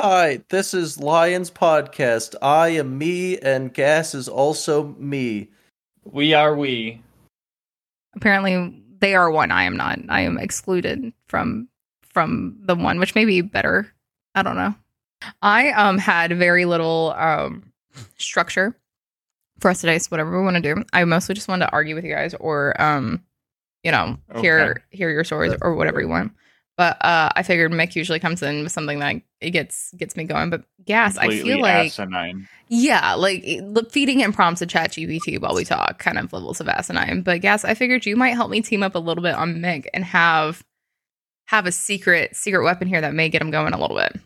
Hi, this is Lions Podcast. I am me, and Gas is also me. We are we. Apparently, they are one. I am not. I am excluded from from the one, which may be better. I don't know. I um had very little um structure for us today. So whatever we want to do, I mostly just wanted to argue with you guys, or um, you know, hear hear your stories or whatever you want. But uh, I figured Miq usually comes in with something that it gets gets me going. But gas, I feel like asinine. yeah, like feeding him prompts to chat GPT while we talk, kind of levels of asinine. But gas, I figured you might help me team up a little bit on Miq and have have a secret secret weapon here that may get him going a little bit.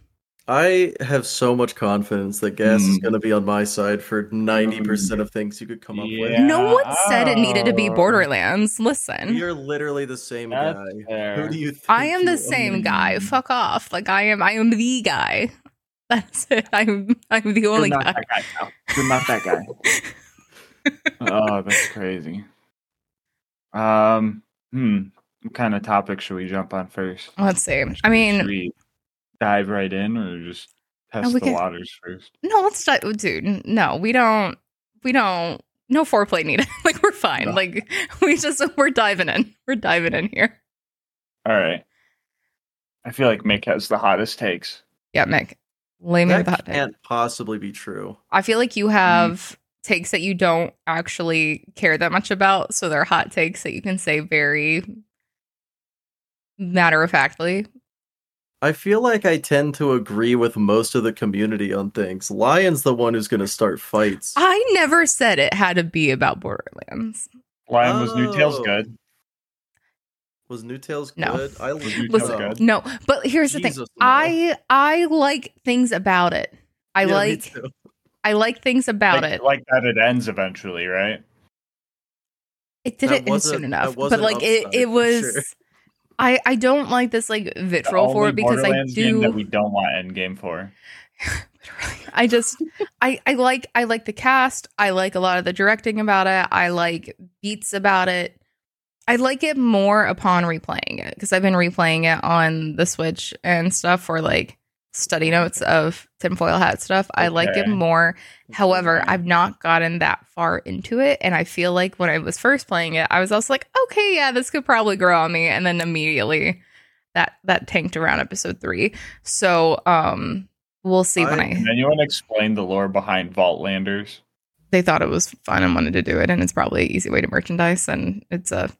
I have so much confidence that Gas is Hmm. going to be on my side for 90% of things you could come up with. No one said it needed to be Oh. Borderlands. Listen. You're literally the same That's guy. fair. Who do you think I am the are? same guy. Fuck off. Like I am I am the guy. That's it. I'm I'm the only You're not guy. that guy. Al. You're not that guy. oh, that's crazy. Um, hmm. What kind of topic should we jump on first? Let's see. I mean, we dive right in or just test we the can- waters first? no, let's di- oh, dude. No, we don't we don't no foreplay needed. like we're fine. No. Like we just we're diving in. We're diving in here. All right. I feel like Miq has the hottest takes. Yeah, Miq. Lay me with the That hot take. can't possibly be true. I feel like you mm-hmm. have takes that you don't actually care that much about, so they're hot takes that you can say very matter of factly. I feel like I tend to agree with most of the community on things. Lion's the one who's going to start fights. I never said it had to be about Borderlands. Lion was New Tales Oh. good. Was New Tales No. good? I Was New Tales no. good? No, but here's the thing. No. I I like things about it. I Yeah, like. I like things about like, it. like that it ends eventually, right? It didn't end soon enough, but like it upside, it for was. sure. I I don't like this like vitriol for it because I game that do. we don't want Endgame for. I just I I like I like the cast. I like a lot of the directing about it. I like beats about it. I like it more upon replaying it because I've been replaying it on the Switch and stuff for like study notes of tinfoil hat stuff. I like it more. However, I've not gotten that far into it, and I feel like when I was first playing it, I was also like, okay, yeah, this could probably grow on me, and then immediately that that tanked around episode three. So, um, we'll see when I- I Can anyone explain the lore behind Vaultlanders? they thought it was fun and wanted to do it and it's probably an easy way to merchandise and it's a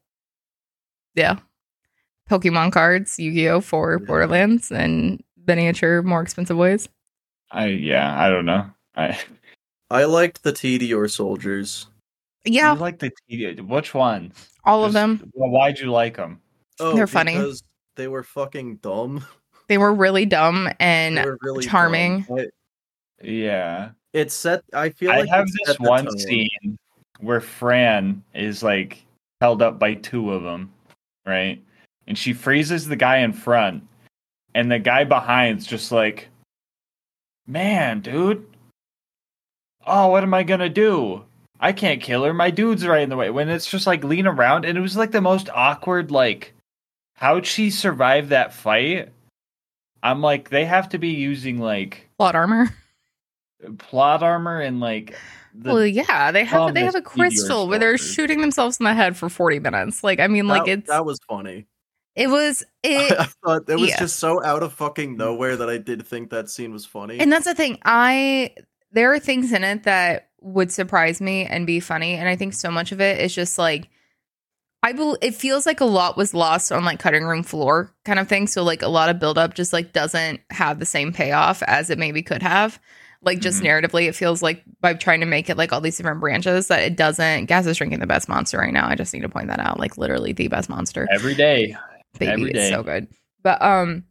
yeah pokemon cards yu-gi-oh for Yeah. borderlands and miniature more expensive ways I yeah, I don't know. I I liked the Tediore soldiers. yeah you like the T- which ones? all of them Well, why'd you like them? Oh, They're funny. because They were fucking dumb. they were really dumb and really charming. dumb. Yeah, it set. I feel I like have this one tone. scene where Fran is like held up by two of them, right? And she freezes the guy in front, and the guy behind's just like, "Man, dude, oh, what am I gonna do? I can't kill her. My dude's right in the way." When it's just like lean around, and it was like the most awkward. Like, how'd she survive that fight? I'm like, they have to be using like plot armor plot armor and like the well yeah they have they have a crystal where they're shooting themselves in the head for 40 minutes like i mean like it's that was funny. It was it I thought it was yeah. just so out of fucking nowhere that I did think that scene was funny. And that's the thing. I there are things in it that would surprise me and be funny, and I think so much of it is just like I bel it feels like a lot was lost on like cutting room floor kind of thing. So like a lot of buildup just like doesn't have the same payoff as it maybe could have. Like just Mhm. narratively, it feels like by trying to make it like all these different branches that it doesn't. Gas is drinking the best monster right now. I just need to point that out. Like literally the best monster every day. Baby Every it's so good but um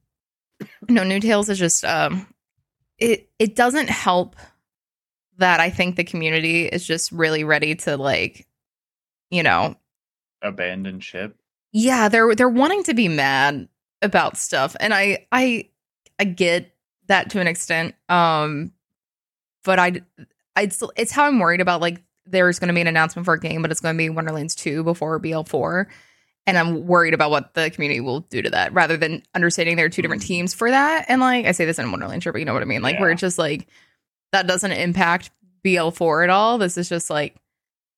no new tales is just um it it doesn't help that i think the community is just really ready to like you know abandon ship. yeah they're they're wanting to be mad about stuff and i i i get that to an extent um but i it's it's how i'm worried about like there's going to be an announcement for a game but it's going to be wonderlands 2 before bl4 Mm-hmm. And I'm worried about what the community will do to that rather than understanding there are two different mm. teams for that. And like I say this in Wonderland, sure, but you know what I mean? Like where Yeah. it's just like that doesn't impact BL4 at all. This is just like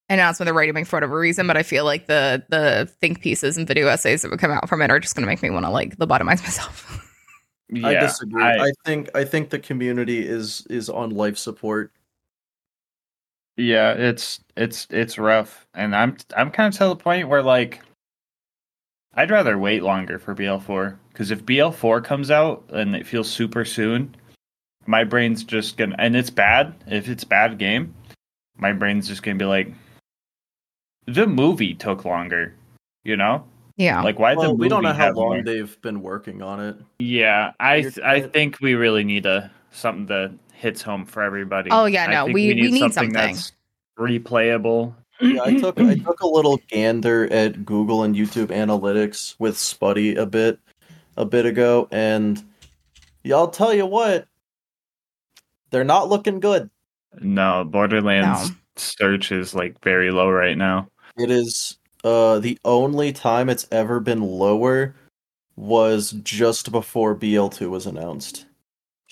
announcement they're writing for whatever reason, but I feel like the the think pieces and video essays that would come out from it are just gonna make me want to like lobotomize myself. Yeah, I disagree. I- I, think I think the community is is on life support. Yeah, it's it's it's rough, and I'm I'm kind of to the point where like I'd rather wait longer for BL4 because if BL4 comes out and it feels super soon, my brain's just gonna and it's bad. If it's bad game, my brain's just gonna be like, the movie took longer, you know? yeah. Like why the Well, movie we don't know how long more- they've been working on it. Yeah, I You're- I think we really need a something that hits home for everybody. Oh, yeah, no, think we- we need something. that's replayable. Yeah, I took I took a little gander at Google and YouTube Analytics with Spuddy a bit a bit ago, and y'all tell you what, they're not looking good. No, Borderlands No. search is like very low right now. It is uh the only time it's ever been lower was just before BL2 was announced.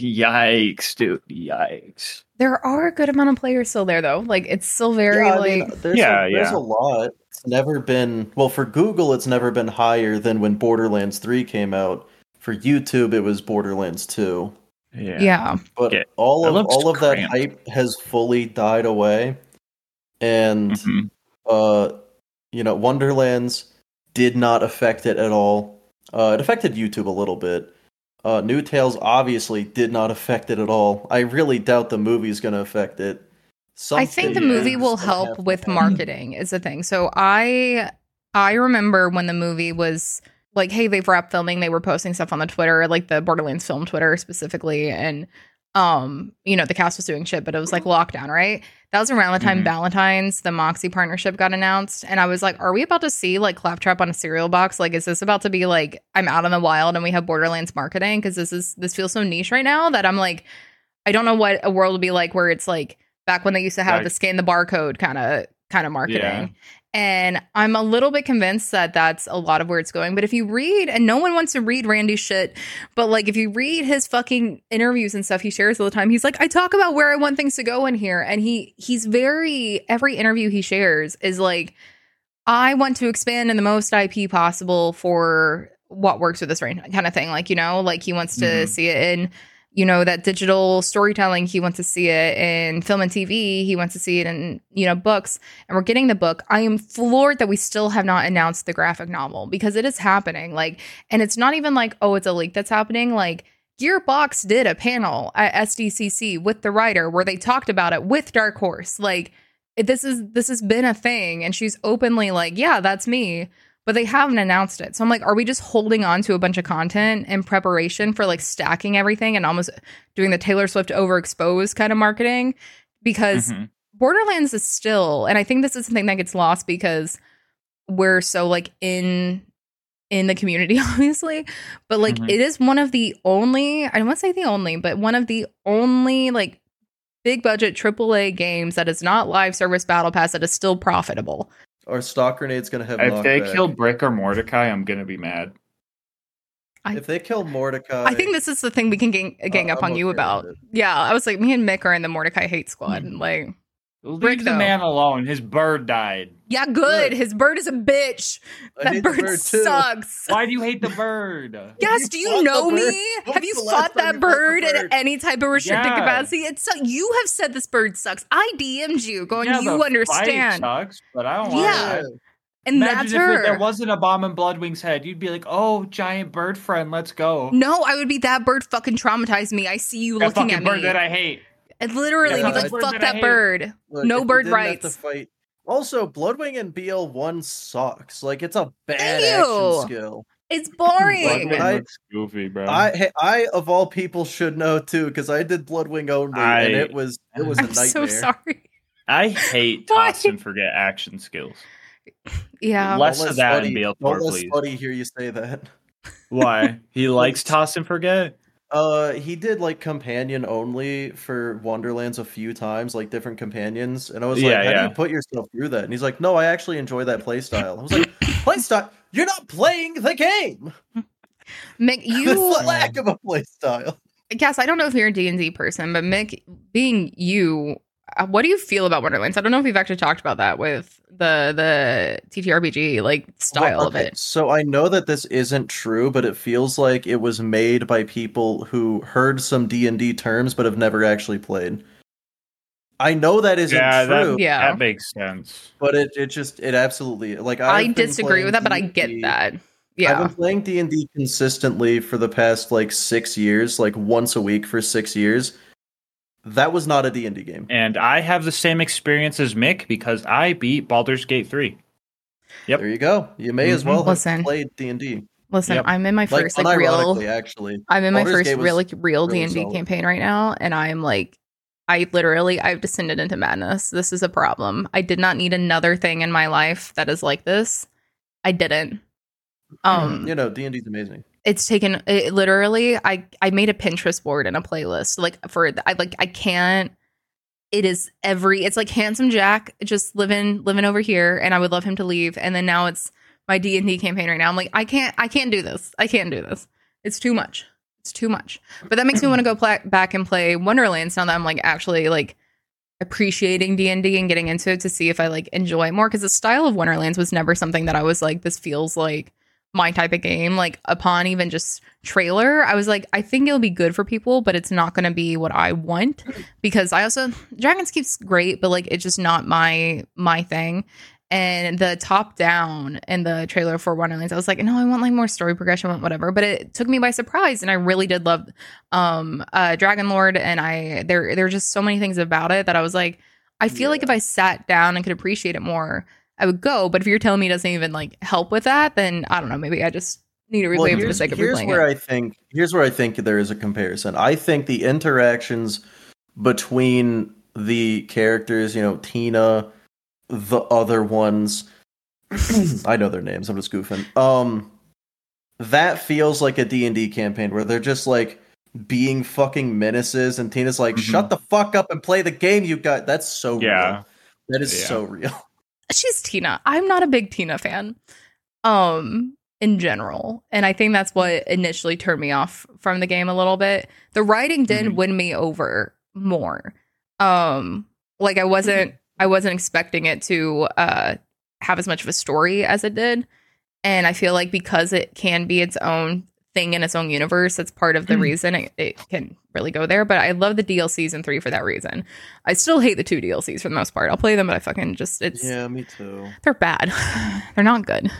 Yikes, dude! Yikes. there are a good amount of players still there though. Like it's still very Yeah, I like mean, there's Yeah, a, there's yeah. a lot. It's never been well for Google. It's never been higher than when Borderlands 3 came out. For YouTube, it was Borderlands 2. Yeah. yeah. But Yeah, all of all of that hype has fully died away, and Mhm. uh, you know, Wonderlands did not affect it at all. Uh, it affected YouTube a little bit. Uh, New Tales obviously did not affect it at all. I really doubt the movie's going to affect it. I think the movie will help with happen. marketing is the thing. So I I remember when the movie was like, hey, they've wrapped filming, they were posting stuff on the Twitter, like the Borderlands film Twitter specifically, and um, you know, the cast was doing shit, but it was like lockdown, right? That was around the time Mhm. Valentine's, the Moxie partnership got announced. And I was like, are we about to see like Claptrap on a cereal box? Like, is this about to be like I'm out in the wild and we have Borderlands marketing? Because this is this feels so niche right now that I'm like, I don't know what a world would be like where it's like back when they used to have Right. the scan the barcode kind of kind of marketing. Yeah. And I'm a little bit convinced that that's a lot of where it's going. But if you read, and no one wants to read Randy's shit, but like if you read his fucking interviews and stuff he shares all the time, he's like, I talk about where I want things to go in here. And he he's very every interview he shares is like, I want to expand in the most IP possible for what works with this right kind of thing. Like, you know, like he wants to Mhm. see it in you know that digital storytelling he wants to see it in film and tv he wants to see it in you know books and we're getting the book. I am floored that we still have not announced the graphic novel because it is happening like and it's not even like oh it's a leak that's happening. Like gearbox did a panel at sdcc with the writer where they talked about it with dark horse. Like this is this has been a thing and she's openly like yeah that's me but they haven't announced it. So I'm like, are we just holding on to a bunch of content in preparation for like stacking everything and almost doing the Taylor Swift overexposed kind of marketing? Because Mhm. Borderlands is still, and I think this is something that gets lost because we're so like in in the community, obviously. But like Mhm. it is one of the only, I don't want to say the only, but one of the only like big budget AAA games that is not live service battle pass that is still profitable. Our stock grenade's gonna have If they knockback. kill Brick or Mordecai, I'm gonna be mad. I- if they kill Mordecai, I think this is the thing we can gang, gang Uh, up I'm on you about. it. Yeah, I was like, me and Miq are in the Mordecai hate squad. and Like, Leave Brick, the though. man alone. His bird died. yeah, good. Look. His bird is a bitch. I that the bird, bird sucks. Why do you hate the bird? Yes, You do you know me? When Have you the fought that you fought bird in any type of restricted Yeah. capacity? It's so, you have said this bird sucks. I DM'd you, going, Yeah, the you fight understand, Sucks, but I don't want Yeah. and Imagine that's if her. there wasn't a bomb in Bloodwing's head. You'd be like, "Oh, giant bird friend, let's go." no, I would be that bird. Fucking traumatized me. I see you that looking fucking at bird me. that I hate. And literally Yeah, be like, fuck that I that bird. Look, no bird didn't have to rights. fight. Also, Bloodwing and BL1 sucks. Like it's a bad Ew. action skill. It's boring. Bloodwing I- looks goofy, bro. I hey, I of all people should know too because I did Bloodwing only I- and it was it was a I'm nightmare. so sorry. I hate Why? toss and forget action skills. Yeah. Less Don't of let that in BL4, Don't let please. Spuddy hear you say that. Why? He likes toss and forget. Uh, he did like companion only for Wonderlands a few times, like different companions, and I was like, Yeah, "How yeah. do you put yourself through that?" And he's like, "No, I actually enjoy that playstyle." I was like, Playstyle. You're not playing the game. Miq, You you the lack of a playstyle. Cass, I don't know if you're a D&D person, but Miq, being you, Uh, what do you feel about Wonderlands? I don't know if we've actually talked about that with the the TTRPG like style Well, of it. So I know that this isn't true, but it feels like it was made by people who heard some D and D terms but have never actually played. I know that isn't yeah, true, that, Yeah. that makes sense. but it, it just it absolutely like I I've been disagree with that, but I get D&D that. Yeah, I've been playing D and D consistently for the past like six years, like once a week for six years. That was not a D and D game. And I have the same experience as Miq because I beat Baldur's Gate 3. Yep. There you go. You may as Mhm. well have Listen. played D and D. Listen, Yep. I'm in my first like real actually. I'm in my Baldur's first Gate real like real D and D solid. campaign right now, and I'm like, I literally I've descended into madness. This is a problem. I did not need another thing in my life that is like this. I didn't. Um, you know, D and D's amazing. It's taken it literally. I I made a Pinterest board and a playlist like for I like I can't. It is every. It's like handsome Jack just living living over here, and I would love him to leave. And then now it's my D and D campaign right now. I'm like, I can't, I can't do this. I can't do this. It's too much. It's too much. But that makes me want to go pla- back and play Wonderlands now that I'm like actually like appreciating D and D and getting into it to see if I like enjoy it more. Because the style of Wonderlands was never something that I was like, this feels like my type of game. Like upon even just trailer, I was like, I think it'll be good for people, but it's not going to be what I want because I also Dragons Keep's great, but like it's just not my my thing. And the top down in the trailer for Wonderlands, I was like, no, I want like more story progression, want whatever. But it took me by surprise, and I really did love um uh Dragon Lord, and I there there are just so many things about it that I was like, I feel like if I sat down and could appreciate it more, I would go. But if you're telling me it doesn't even like help with that, then I don't know. Maybe I just need to replay it for the here's, sake of here's where it. I think here's where I think there is a comparison. I think the interactions between the characters, you know, Tina, the other ones, I know their names. I'm just goofing. Um, that feels like a D and D campaign where they're just like being fucking menaces, and Tina's like, Mhm. "Shut the fuck up and play the game you got." That's so Yeah. real. That is Yeah. so real. She's Tina. I'm not a big Tina fan. Um in general. And I think that's what initially turned me off from the game a little bit. The writing did Mhm. win me over more. Um like I wasn't I wasn't expecting it to uh have as much of a story as it did. And I feel like because it can be its own thing in its own universe, that's part of the Mhm. reason it, it can really go there. But I love the DLCs in three for that reason. I still hate the two DLCs for the most part. I'll play them, but I fucking just it's Yeah, me too. they're bad. they're not good.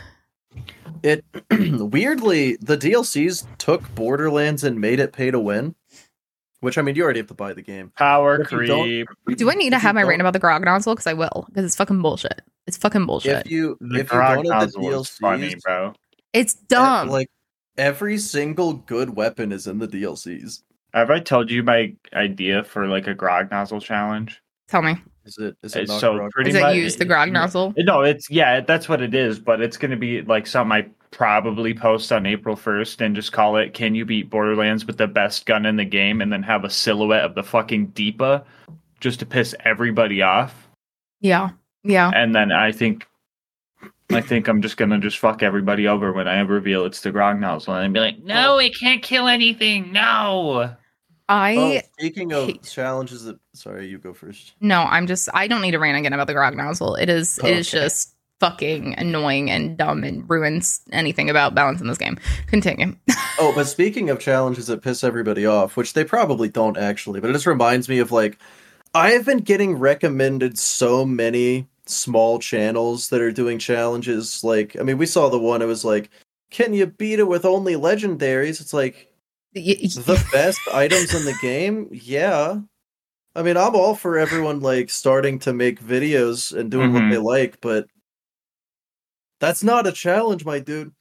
It weirdly the DLCs took Borderlands and made it pay to win. Which I mean, you already have to buy the game. Power If don't- creep. Do I need to have my don't- rant about the grog nozzle? Because I will. Because it's fucking bullshit. It's fucking bullshit. If you The if you grog go to the nozzle is DLCs, funny, bro. it's dumb. like every single good weapon is in the DLCs. Have I told you my idea for like a grog nozzle challenge? Tell me. Is it is it so grog- pretty Is it much use the grog nozzle? No, it's yeah, that's what it is. But it's gonna be like something I probably post on April first and just call it "Can you beat Borderlands with the best gun in the game?" and then have a silhouette of the fucking Deepa just to piss everybody off. Yeah. Yeah. And then I think. I think I'm just gonna just fuck everybody over when I reveal it's the grog nozzle and be like, "No, oh. it can't kill anything. No." I Oh, speaking of hate- challenges that sorry, you go first. no. I'm just. I don't need to rant again about the grog nozzle. It is. It is just fucking annoying and dumb and ruins anything about balance in this game. Continue. Oh, but speaking of challenges that piss everybody off, which they probably don't actually, but it just reminds me of like I have been getting recommended so many small channels that are doing challenges. Like, I mean, we saw the one. It was like, can you beat it with only legendaries? It's like Y- y- the best items in the game. Yeah, I mean, I'm all for everyone like starting to make videos and doing Mhm. what they like, but that's not a challenge, my dude.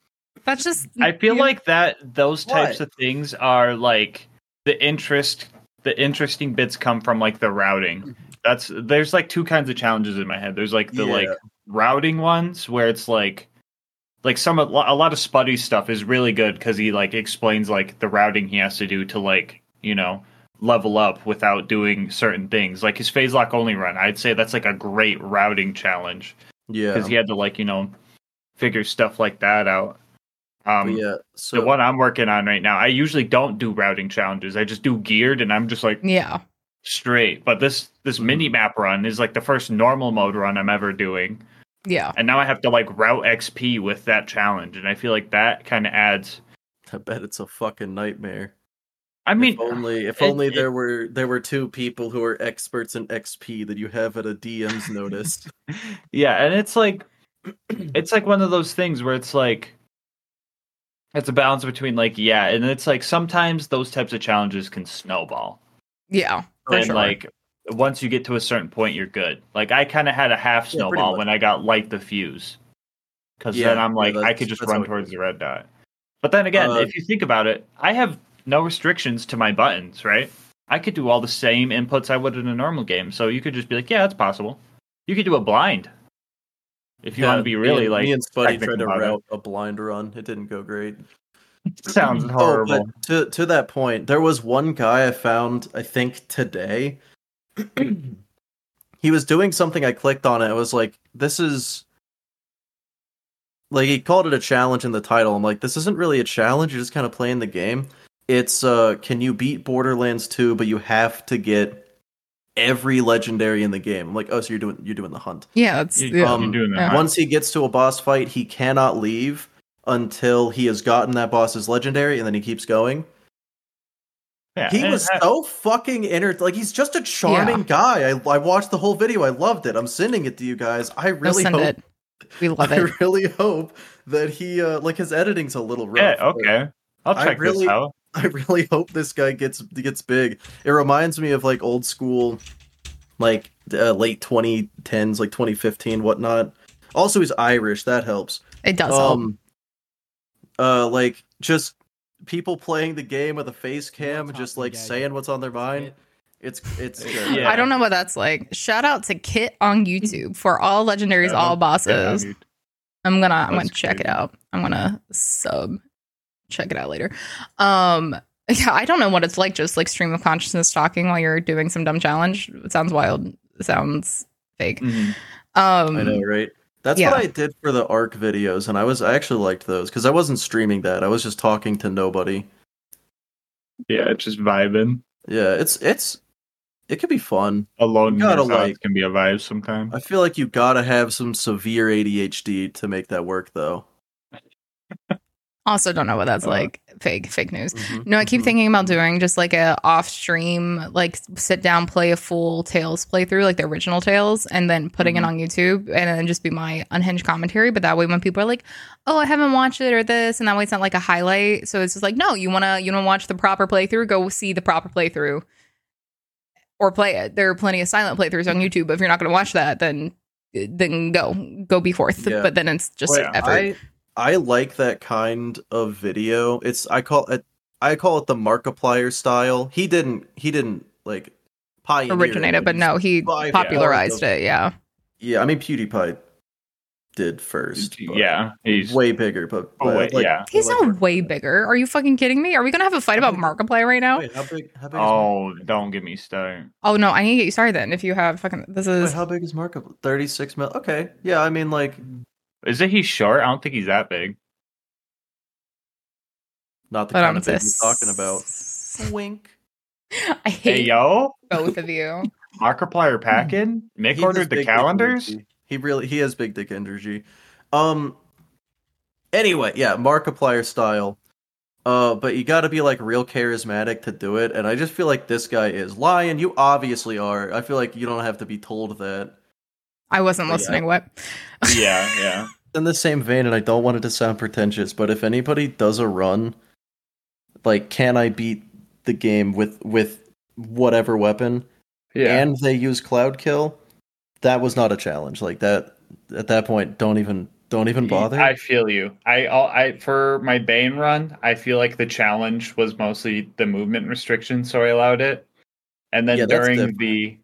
That's just. I feel yeah. like that those types Why? of things are like the interest the interesting bits come from like the routing. That's there's like two kinds of challenges in my head. There's like the Yeah. like routing ones where it's like like some a lot of Spuddy stuff is really good because he like explains like the routing he has to do to like you know level up without doing certain things. Like his phase lock only run, I'd say that's like a great routing challenge Yeah, because he had to like you know figure stuff like that out. Um, But yeah, so the one I'm working on right now, I usually don't do routing challenges. I just do geared, and I'm just like Yeah. Straight. But this this Mhm. mini map run is like the first normal mode run I'm ever doing, Yeah. and now I have to like route XP with that challenge, and I feel like that kind of adds. I bet it's a fucking nightmare. I mean, if only if it- only it- there were there were two people who are experts in XP that you have at a DM's notice. yeah, and it's like it's like one of those things where it's like it's a balance between like yeah, and it's like sometimes those types of challenges can snowball. Yeah. For and sure. like once you get to a certain point you're good like i kind of had a half Yeah, snowball much. when i got light the fuse because Yeah, then i'm yeah, like i could just run towards the red dot but then again Uh, if you think about it i have no restrictions to my buttons right i could do all the same inputs i would in a normal game so you could just be like yeah it's possible you could do a blind if you want to be really and, like me and Spuddy technical tried to about it. a blind run. It didn't go great. sounds Oh, horrible but to to that point, there was one guy I found, I think today. he was doing something I clicked on it. I was like, this is like he called it a challenge in the title. I'm like, this isn't really a challenge, you're just kind of playing the game. It's uh can you beat Borderlands 2, but you have to get every legendary in the game. I'm like, oh, so you're doing you're doing the hunt. Yeah. That's yeah. um, you're doing that yeah. right. Once he gets to a boss fight, he cannot leave until he has gotten that boss's legendary, and then he keeps going. yeah, He was it- so fucking inter like he's just a charming guy. I I watched the whole video. I loved it. I'm sending it to you guys. I really hope it. We love I it. really hope that he uh like his editing's a little rough. yeah okay i'll I check really- this out I really hope this guy gets gets big. It reminds me of like old school like uh, late 2010s like 2015 whatnot. Also he's Irish, that helps. It does help. Uh like just people playing the game with a face cam What's just like saying what's on their mind it's it's good. Yeah. I don't know what that's like. Shout out to Kit on YouTube for all legendaries, Yeah, all bosses. dude. I'm gonna I'm That's gonna check it out. I'm gonna sub check it out later. Um yeah, I don't know what it's like just like stream of consciousness talking while you're doing some dumb challenge. It sounds wild. It sounds fake. Mhm. Um I know, right? That's yeah. what I did for the ARC videos, and I was I actually liked those because I wasn't streaming that. I was just talking to nobody. yeah just vibing Yeah, it's it's it could be fun. alone in You gotta your thoughts like- can be a vibe sometimes. I feel like you gotta have some severe ADHD to make that work, though. also don't know what that's Uh, like. Fake fake news. Mhm, No, I keep mhm. thinking about doing just like a off stream, like sit down, play a full Tales playthrough, like the original Tales, and then putting Mhm. it on YouTube and then just be my unhinged commentary. But that way, when people are like, "Oh, I haven't watched it" or this, and that way it's not like a highlight. So it's just like, no, you wanna you wanna watch the proper playthrough, go see the proper playthrough, or play it. There are plenty of silent playthroughs on YouTube. But if you're not gonna watch that, then then go go be forth. Yeah. But then it's just Well, yeah, effort. I I like that kind of video. It's I call it I call it the Markiplier style. He didn't he didn't like pioneer originated, but no, he by popularized it. Yeah. Yeah, I mean PewDiePie did first. but yeah, he's way bigger, but, but wait, like- yeah. He's like- not way bigger. Are you fucking kidding me? Are we gonna have a fight about Markiplier right now? Wait, how big? How big? Oh, don't get me started. Oh no, I need to get you started then. If you have fucking this is, wait, how big is Markiplier? Thirty six mil. Okay, yeah. I mean, like, Is it he's short? I don't think he's that big. not the but kind I'm of thing just we're talking about. Wink. I hate Hey yo, both of you. Markiplier packing. Miq He has ordered the big dick calendars. energy. He really he has big dick energy. Um. Anyway, yeah, Markiplier style. Uh, but you got to be like real charismatic to do it, and I just feel like this guy is Lion. You obviously are. I feel like you don't have to be told that. I wasn't But yeah. listening. What? Yeah, yeah. In the same vein, and I don't want it to sound pretentious, but if anybody does a run, like, can I beat the game with with whatever weapon, Yeah. and they use Cloud Kill, that was not a challenge. Like that at that point, don't even don't even bother. I feel you. I, I for my Bane run, I feel like the challenge was mostly the movement restriction, so I allowed it. And then Yeah, during the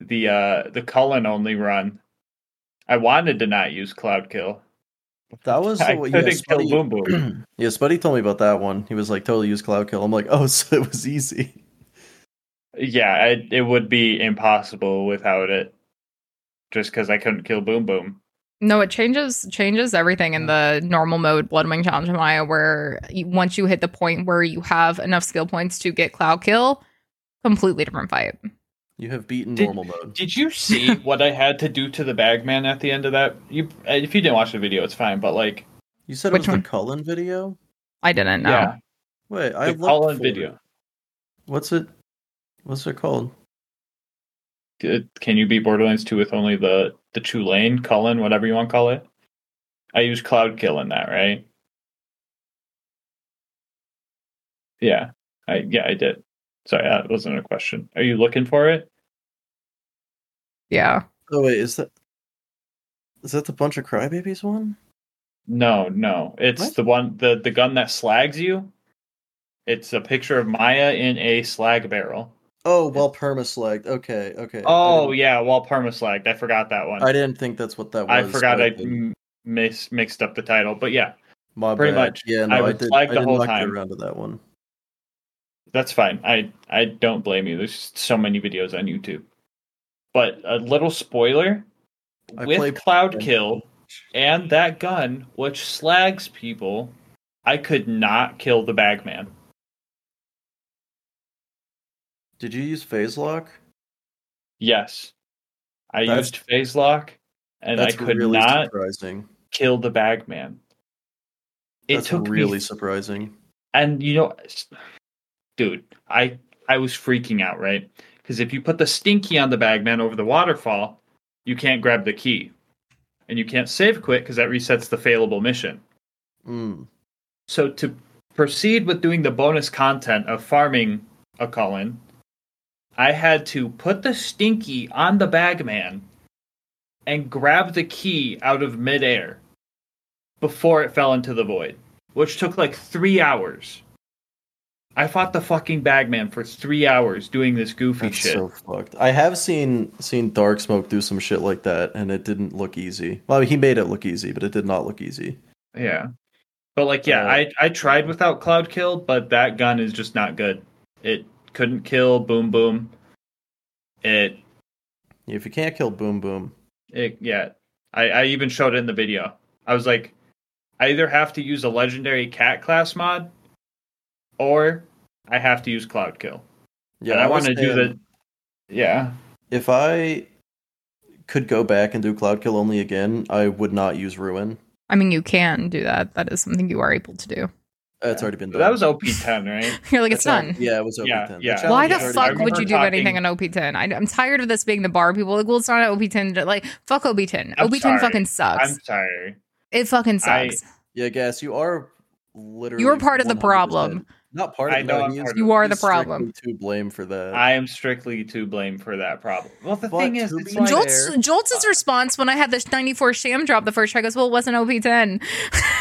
the uh the Cullen only run, I wanted to not use Cloud Kill. that was I the yeah, couldn't kill Spuddy, Boom Boom. yeah, Spuddy told me about that one. He was like, totally use Cloud Kill. I'm like, oh, so it was easy. yeah, it, it would be impossible without it, just because I couldn't kill Boom Boom. No, it changes changes everything in mm. the normal mode Blood Wing Challenge Maya, where you, once you hit the point where you have enough skill points to get Cloud Kill, completely different fight. You have beaten Did- normal mode. Did you see what I had to do to the bagman at the end of that? You, uh, if you didn't watch the video, it's fine. But like, You said Which it was one? the Cullen video. I didn't know. yeah, Wait, I the looked video. it. What's it? What's it called? Good. Can you beat Borderlands 2 with only the the two lane Cullen, whatever you want to call it? I use Cloud Kill in that, right? Yeah, I yeah I did. Sorry, that wasn't a question. Are you looking for it? Yeah. Oh wait, is that is that the bunch of crybabies one? No, no. It's What? the one the the gun that slags you. It's a picture of Maya in a slag barrel. Oh, well, permaslagged. Okay, okay. Oh yeah, while permaslagged. I forgot that one. I didn't think that's what that was. I forgot so I mis- mixed up the title, but yeah, My pretty bad. much. Yeah, no, I I, would did. flag I the did whole not get time. around to that one. That's fine. I I don't blame you. There's so many videos on YouTube. But a little spoiler I with Cloud Kill and that gun, which slags people, I could not kill the bagman. Did you use phase lock? Yes, I That's- used phase lock, and I could really not surprising. kill the bagman. It That's took really me surprising. and you know dude i i was freaking out right? Because if you put the stinky on the bagman over the waterfall you can't grab the key. And you can't save quit because that resets the failable mission. Mm. so to proceed with doing the bonus content of farming a Cullen, i had to put the stinky on the bagman and grab the key out of midair before it fell into the void which took like three hours I fought the fucking bagman for three hours doing this goofy That's shit. so fucked. I have seen seen Dark Smoke do some shit like that, and it didn't look easy. Well, he made it look easy, but it did not look easy. Yeah. But like yeah, Uh, I I tried without cloud kill, but that gun is just not good. It couldn't kill boom boom. It If you can't kill Boom Boom, it yeah. I, I even showed it in the video. I was like, I either have to use a legendary cat class mod or I have to use cloud kill. yeah, and I, was want to do the Yeah. If I could go back and do Cloud Kill only again, I would not use Ruin. I mean, you can do that. That is something you are able to do. Uh, it's already been done. That was OP ten, right? You're like, it's That's already- done. Yeah, it was OP Yeah, 10. yeah. Why the fuck would you do remember anything on OP10? I, I'm tired of this being the bar. People are like, well, it's not OP10. Like, fuck OP10. OP10 fucking sucks. I'm sorry. it fucking I- sucks. Yeah, guess you are literally. You are part of the 100% problem. Not part of I know no, I'm is- of You are the problem. strictly To blame for that. I am strictly to blame for that problem. Well, the But thing is, to it's be like, fair- Jolt's Jolt's response when I had this 94 sham drop the first try goes, well, it wasn't OP10.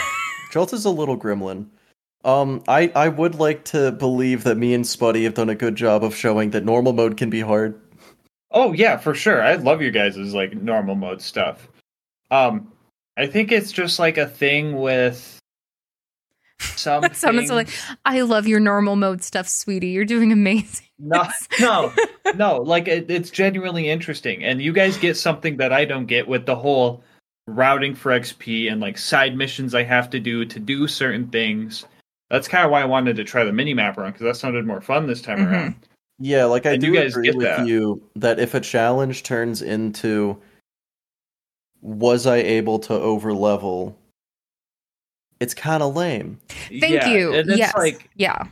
Jolt is a little gremlin. Um, I I would like to believe that me and Spuddy have done a good job of showing that normal mode can be hard. oh yeah, for sure. I love you guys' like normal mode stuff. Um, I think it's just like a thing with some. That sounded so like, I love your normal mode stuff, sweetie. You're doing amazing. no, no, no. Like it, it's genuinely interesting, and you guys get something that I don't get with the whole routing for XP and like side missions I have to do to do certain things. That's kind of why I wanted to try the mini map run because that sounded more fun this time Mhm. around. Yeah, like I And do you guys agree get with that. you that if a challenge turns into was I able to over level, it's kind of lame. Thank Yeah, you. And it's yes. like yeah.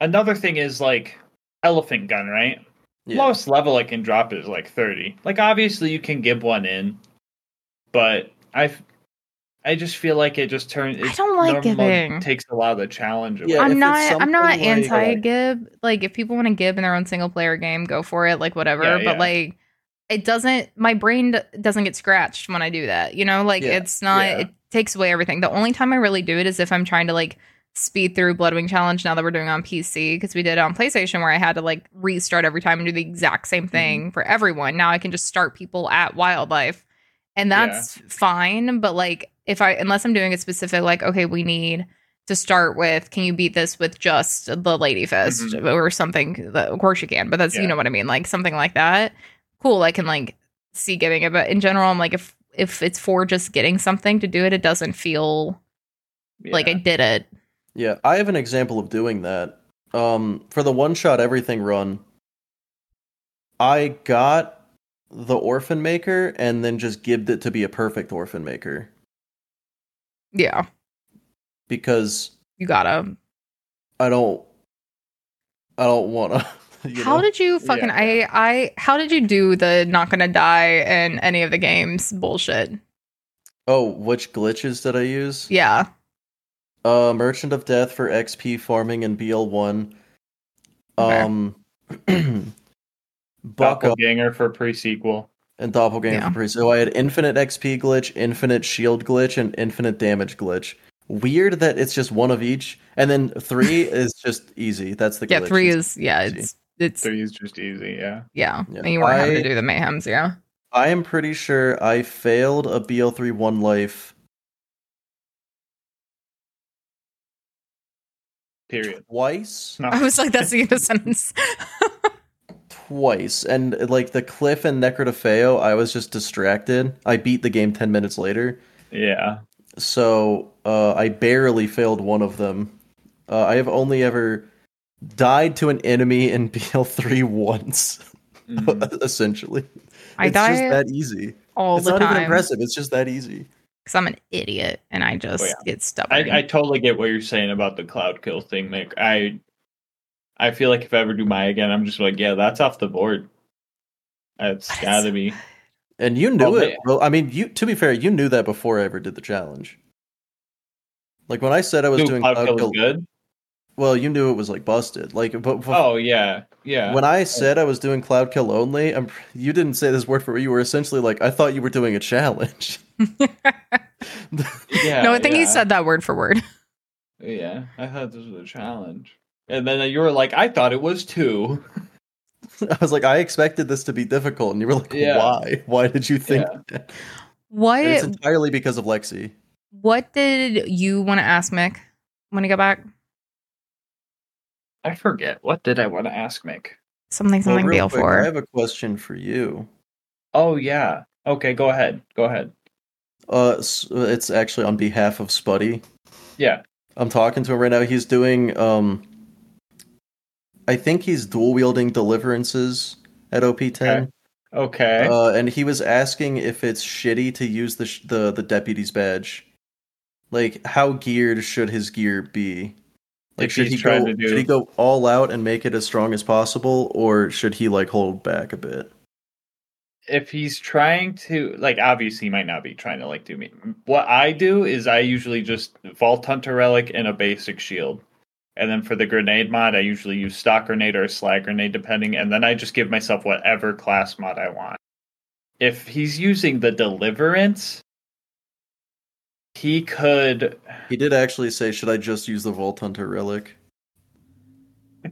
another thing is like elephant gun, right? Yeah. Lowest level I can drop is like 30. Like obviously you can give one in, but I I just feel like it just turns I don't like normal giving. takes a lot of the challenge away. Yeah, I'm not. I'm not something like- anti gib. Like, if people want to gib in their own single player game, go for it. Like, whatever. Yeah, but yeah. like, it doesn't. My brain d- doesn't get scratched when I do that. You know, like Yeah, it's not. yeah. It takes away everything. The only time I really do it is if I'm trying to like speed through Bloodwing Challenge. Now that we're doing on PC, because we did it on PlayStation, where I had to like restart every time and do the exact same mm-hmm. thing for everyone. Now I can just start people at wildlife, and Yeah. that's fine. But like, if I unless I'm doing a specific, like, okay, we need to start with can you beat this with just the lady fist mm-hmm. or something that, of course you can but that's you know what i mean like something like that cool i can like see giving it but in general i'm like if if it's for just getting something to do it, it doesn't feel like I did it. Yeah, I have an example of doing that. Um, for the one shot everything run, I got the orphan maker and then just gibbed it to be a perfect orphan maker Yeah, because you gotta. I don't, I don't want to. You how know? did you fucking I I how did you do the not gonna die in any of the games bullshit? oh, which glitches did I use? Yeah. Uh, Merchant of Death for XP farming and BL one. Okay. Um, Buck up Doppelganger for pre-sequel. and Doppelganger Yeah. for pre. So I had infinite XP glitch, infinite shield glitch, and infinite damage glitch. Weird that it's just one of each, and then three is just easy. That's the Yeah, three It's- is yeah, easy. it's it's Three is just easy, yeah. yeah. Yeah. And you weren't having to do the mayhems, yeah. I am pretty sure I failed a BL3 one life Period. twice. No. I was like, that's the end of sentence. Twice, and like the cliff and Nekrotafeyo, I was just distracted. I beat the game ten minutes later. Yeah. so uh, I barely failed one of them. Uh, I have only ever died to an enemy in BL3 once, Mhm. essentially. I it's just die that easy. all it's the not even impressive. It's just that easy. because I'm an idiot and I just Oh, yeah. get stubborn. I, I totally get what you're saying about the cloud kill thing, Nick. I I feel like if I ever do my again, I'm just like, yeah, that's off the board. It's But it's gotta so be. And you knew Well, it. they- Well, I mean, you. To be fair, you knew that before I ever did the challenge. Like when I said I was Dude, doing cloud cloud kill kill. is good. Well, you knew it was like busted. Like, but, but Oh yeah, yeah. when I said I was doing cloud kill only, I'm, you didn't say this word for me. You were essentially like, I thought you were doing a challenge. yeah, no, I think he said that word for word. Yeah, I thought this was a challenge, and then you were like, I thought it was two. I was like, I expected this to be difficult, and you were like, Yeah. why? Why did you think Yeah. that? What And it's entirely because of Lexi. what did you want to ask Miq when he got back? I forget. What did I want to ask Miq? Something Well, something real BL quick, I have a question for you. Oh yeah. Okay, go ahead. Go ahead. Uh, s- it's actually on behalf of Spuddy. Yeah. I'm talking to him right now. He's doing um I think he's dual wielding deliverances at OP10. Okay. Uh, and he was asking if it's shitty to use the sh- the the deputy's badge. Like how geared should his gear be? Like should he's he trying go to do- should he go all out and make it as strong as possible or should he like hold back a bit? if he's trying to like obviously he might not be trying to like do me what i do is i usually just vault hunter relic and a basic shield and then for the grenade mod i usually use stock grenade or a slag grenade depending and then i just give myself whatever class mod i want if he's using the deliverance he could He did actually say should I just use the Vault Hunter relic?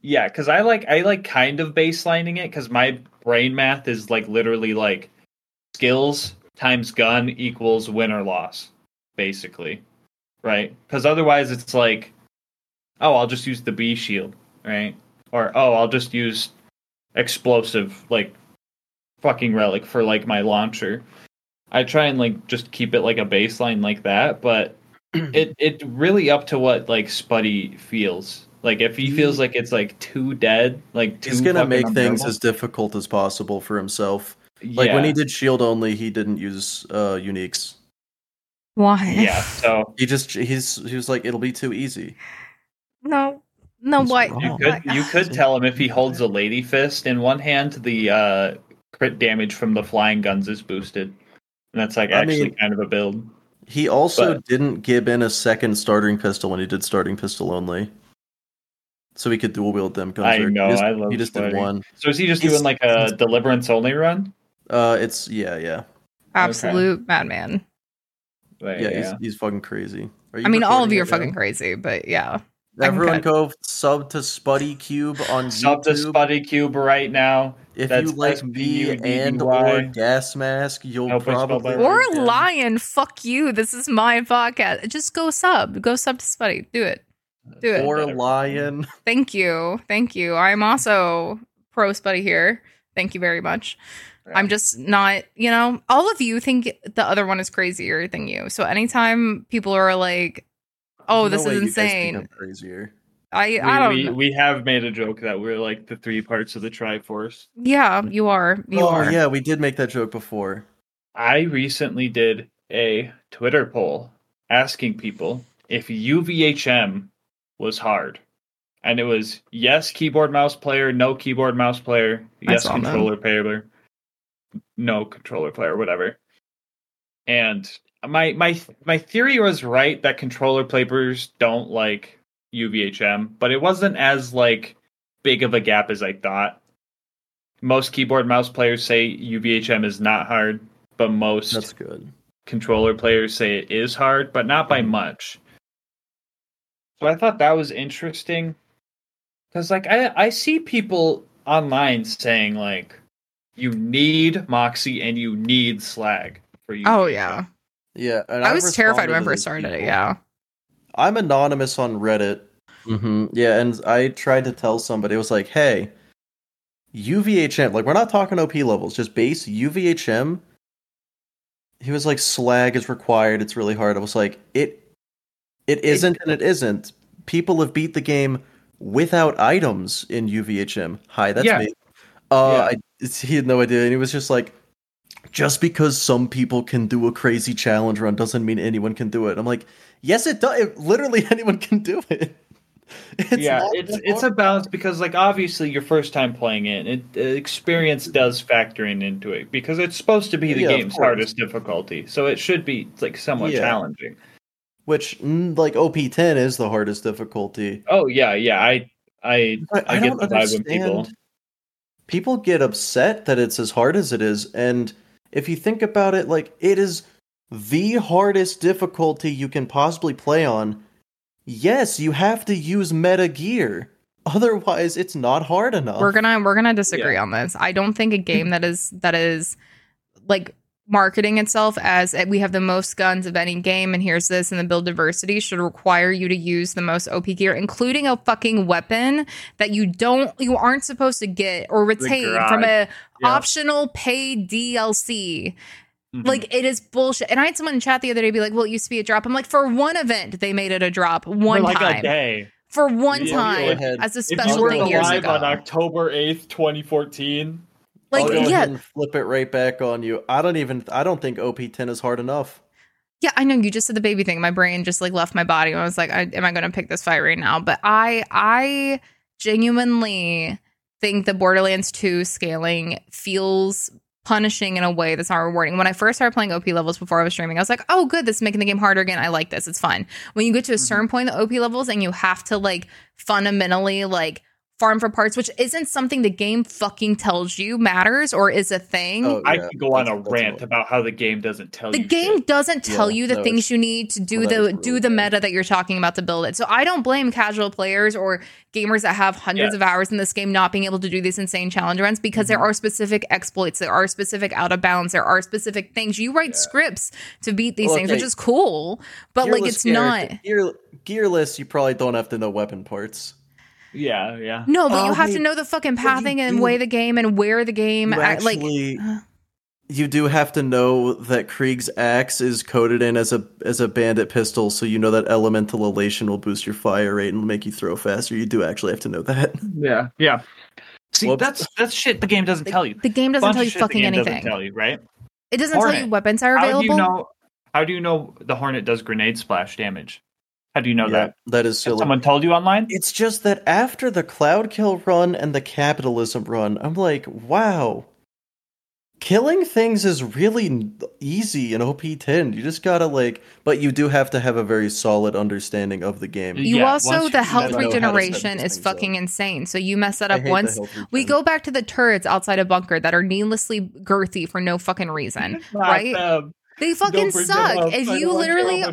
Yeah, because I like I like kind of baselining it because my brain math is like literally like skills times gun equals win or loss, basically, right? Because otherwise it's like, oh, I'll just use the B shield, right? Or oh, I'll just use explosive like fucking relic for like my launcher. I try and like just keep it like a baseline like that, but it it really up to what like Spuddy feels. Like if he He- feels like it's like too dead, like too He's gonna fucking make things as difficult as possible for himself. Like when he did shield only, he didn't use uh uniques. Why? yeah. So He just he's he was like it'll be too easy. No. No, What's what? you could you could tell him if he holds a lady fist in one hand, the uh crit damage from the flying guns is boosted. And that's like I actually mean- kind of a build. He also But- didn't give in a second starting pistol when he did starting pistol only. So he could dual wield them guns. I know, He just, I love he just did one. So is he just He's- doing like a deliverance only run? Uh it's yeah, yeah. Absolute madman. Right, Yeah, yeah. He's, he's fucking crazy. Are I mean, all of you are fucking crazy, but yeah. Everyone go sub to Spuddy Cube on Sub to YouTube. Spuddy Cube right now. If That's you like me and or Gas Mask, you'll Hope I spelled probably Or right. like them. lion, fuck you. This is my podcast. Just go sub. Go sub to Spuddy. Do it. Do it. Or Lion. Thank you. Thank you. I'm also pro Spuddy here. Thank you very much. I'm just not, you know, all of you think the other one is crazier than you. So anytime people are like, "Oh, There's this no is way you guys think insane," I'm crazier. I we, I don't we, we have made a joke that we're like the three parts of the Triforce. Yeah, you are. You oh are. yeah, we did make that joke before. I recently did a Twitter poll asking people if UVHM was hard. And it was yes, keyboard mouse player, no keyboard mouse player, yes, saw that. controller player, no controller player, whatever. And my my my theory was right that controller players don't like UVHM, but it wasn't as like big of a gap as I thought. Most keyboard mouse players say UVHM is not hard, but most That's good. controller players say it is hard, but not by mm-hmm. much. So I thought that was interesting because, like, I I see people online saying like, you need Moxie and you need Slag for you. Oh yeah. Yeah, and I I've was terrified when I first those started it. Yeah. I'm anonymous on Reddit. hmm Yeah, and I tried to tell somebody, it was like, hey, UVHM, like, we're not talking OP levels, just base UVHM. He was like, slag is required. It's really hard. I was like, it, it isn't, and it isn't. People have beat the game without items in UVHM. Hi, that's Yeah. me. Uh, Yeah. I, it's, he had no idea, and he was just like, just because some people can do a crazy challenge run doesn't mean anyone can do it. I'm like, yes, it does. It, literally, anyone can do it. It's yeah, it's it's a balance because like obviously your first time playing it, it experience does factor in into it because it's supposed to be the Yeah, game's hardest difficulty, so it should be like somewhat Yeah. challenging. which mm, like OP10 is the hardest difficulty. Oh yeah, yeah, I I I, I, get don't the vibe when people. understand. People get upset that it's as hard as it is, and if you think about it, like it is the hardest difficulty you can possibly play on. Yes, you have to use meta gear. Otherwise, it's not hard enough. We're gonna we're gonna disagree Yeah. on this. I don't think a game that is that is like marketing itself as we have the most guns of any game and here's this and the build diversity should require you to use the most OP gear, including a fucking weapon that you don't you aren't supposed to get or retain from a. Yeah. optional paid DLC. Mhm. Like it is bullshit. And I had someone in chat the other day be like, "Well, it used to be a drop." I'm like, "For one event, they made it a drop one For like time. a day. For one Yeah, time as a special If you special were thing years alive ago." on October eighth, twenty fourteen, like I'll go yeah, ahead and flip it right back on you. I don't even. I don't think OP10 is hard enough. Yeah, I know you just said the baby thing. My brain just like left my body. I was like, I, "Am I going to pick this fight right now?" But I, I genuinely think the Borderlands 2 scaling feels punishing in a way that's not rewarding. When I first started playing OP levels before I was streaming, I was like, "Oh, good, this is making the game harder again. I like this. It's fun." When you get to a certain mm-hmm. point in the OP levels and you have to like fundamentally like farm for parts, which isn't something the game fucking tells you matters or is a thing. Oh, I yeah, could go on a that's- that's rant about how the game doesn't tell the you. The game shit. doesn't tell Yeah, you the things you need to do well, the is do really the bad. meta that you're talking about to build it. So I don't blame casual players or gamers that have hundreds Yeah. of hours in this game not being able to do these insane challenge runs because there Mhm. are specific exploits, there are specific out of bounds, there are specific things. You write Yeah. scripts to beat these Well, things, okay. which is cool, but like it's character- not. Gear, gearless. You probably don't have to know weapon parts. Yeah, yeah. No, but you Oh, have to know the fucking But you pathing and do- way the game and where the game You act- like actually, you do have to know that Krieg's axe is coded in as a as a bandit pistol, so you know that elemental elation will boost your fire rate and make you throw faster. You do actually have to know that. Yeah, yeah. See, Whoops. that's that's shit the game doesn't the, tell you. the game doesn't tell you shit the fucking game doesn't anything. Tell you, right? It doesn't tell you weapons are How available. do you know? How do you know the Hornet does grenade splash damage? How do you know Yeah, that? that is Has silly. someone told you online? It's just that after the cloud kill run and the capitalism run, I'm like, wow. Killing things is really easy in OP10. You just gotta like, but you do have to have a very solid understanding of the game. You Yeah, also once the you health know how to set regeneration is things up. fucking insane. So you mess that up once. We go back to the turrets outside a bunker that are needlessly girthy for no fucking reason, right? them. They fucking Don't bring them suck. If I you literally.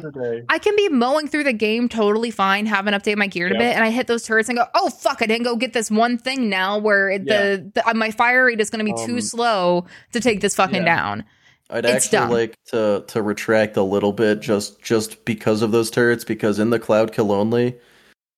I can be mowing through the game totally fine, haven't updated my gear a bit, and I hit those turrets and go, "Oh fuck! I didn't go get this one thing now where it- the, the uh, my fire rate is going to be too Um, slow to take this fucking yeah. down." I'd It's actually dumb. like to to retract a little bit just just because of those turrets because in the cloud kill only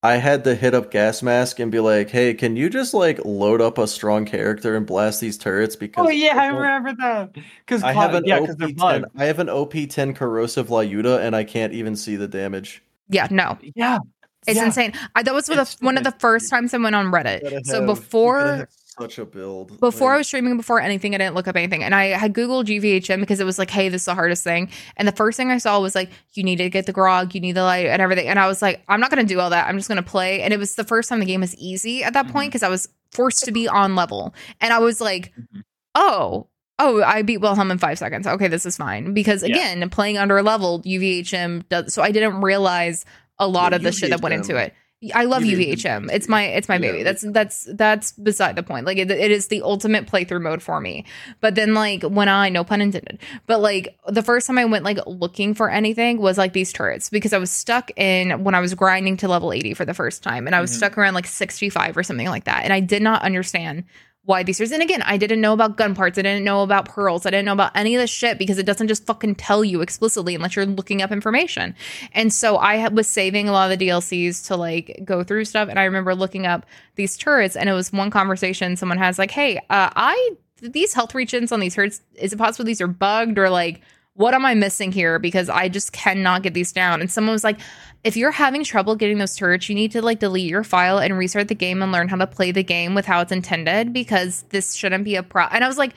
I had to hit up Gas Mask and be like, "Hey, can you just like load up a strong character and blast these turrets?" Oh, because Oh yeah, I don't- remember that. Because I have an yeah, OP10. I have an OP10 corrosive Lyuda, and I can't even see the damage. Yeah, no, Yeah, it's yeah. insane. I, that was the, It's one of the first times I went on Reddit. gotta So have- you gotta before have such a build before I was streaming, before anything, I didn't look up anything, and I had Googled GVHM because it was like, "Hey, this is the hardest thing." And the first thing I saw was like, "You need to get the grog, you need the light, and everything." And I was like, "I'm not gonna do all that. I'm just gonna play." And it was the first time the game was easy at that Mm-hmm. point because I was forced to be on level, and I was like, Mhm. "Oh." Oh, I beat Wilhelm in five seconds. Okay, this is fine. Because Yeah. again, playing under level, UVHM does so I didn't realize a lot Yeah, of the shit that went into it. I love UVHM. It's my it's my baby. That's that's that's beside the point. Like it, it is the ultimate playthrough mode for me. But then like when I no pun intended, but like the first time I went like looking for anything was like these turrets because I was stuck in when I was grinding to level 80 for the first time and I was Mhm. stuck around like 65 or something like that. And I did not understand why these turrets. And again, I didn't know about gun parts. I didn't know about pearls. I didn't know about any of this shit because it doesn't just fucking tell you explicitly unless you're looking up information. And so I was saving a lot of the DLCs to like go through stuff. And I remember looking up these turrets, and it was one conversation someone has like, "Hey, uh, I these health regens on these turrets. Is it possible these are bugged or like?" What am I missing here? Because I just cannot get these down. And someone was like, if you're having trouble getting those turrets, you need to like delete your file and restart the game and learn how to play the game with how it's intended because this shouldn't be a pro. And I was like,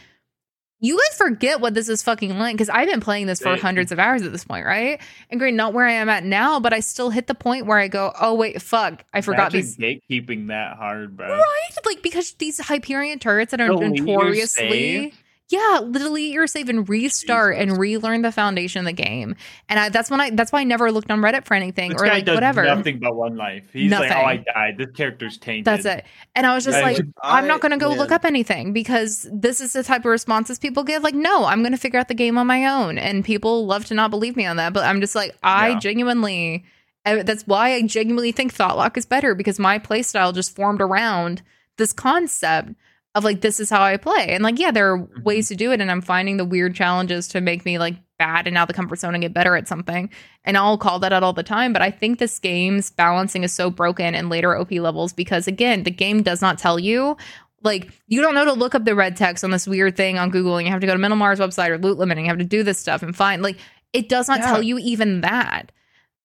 you guys forget what this is fucking like because I've been playing this for hundreds of hours at this point, right? And great, not where I am at now, but I still hit the point where I go, oh wait, fuck, I forgot Imagine these. gatekeeping that hard, bro. Right, like because these Hyperion turrets that are Delete notoriously? Yeah, delete your save and restart and relearn the foundation of the game. And I, that's when I, that's why I never looked on Reddit for anything This or guy like does whatever. nothing but one life. He's like, oh, I died. This character's tainted. That's it. And I was just Right. like, I'm not going to go man. look up anything because this is the type of responses people give. Like, no, I'm going to figure out the game on my own. And people love to not believe me on that. But I'm just like, I Yeah. genuinely, I- that's why I genuinely think Thoughtlock is better because my playstyle just formed around this concept of like, this is how I play. And like, yeah, there are Mhm. ways to do it. And I'm finding the weird challenges to make me like bad and out of the comfort zone and get better at something. And I'll call that out all the time. But I think this game's balancing is so broken in later OP levels because, again, the game does not tell you. Like, you don't know to look up the red text on this weird thing on Google and you have to go to Mental Mars website or Lootlemon. You have to do this stuff and find, like, it does not Yeah. tell you even that.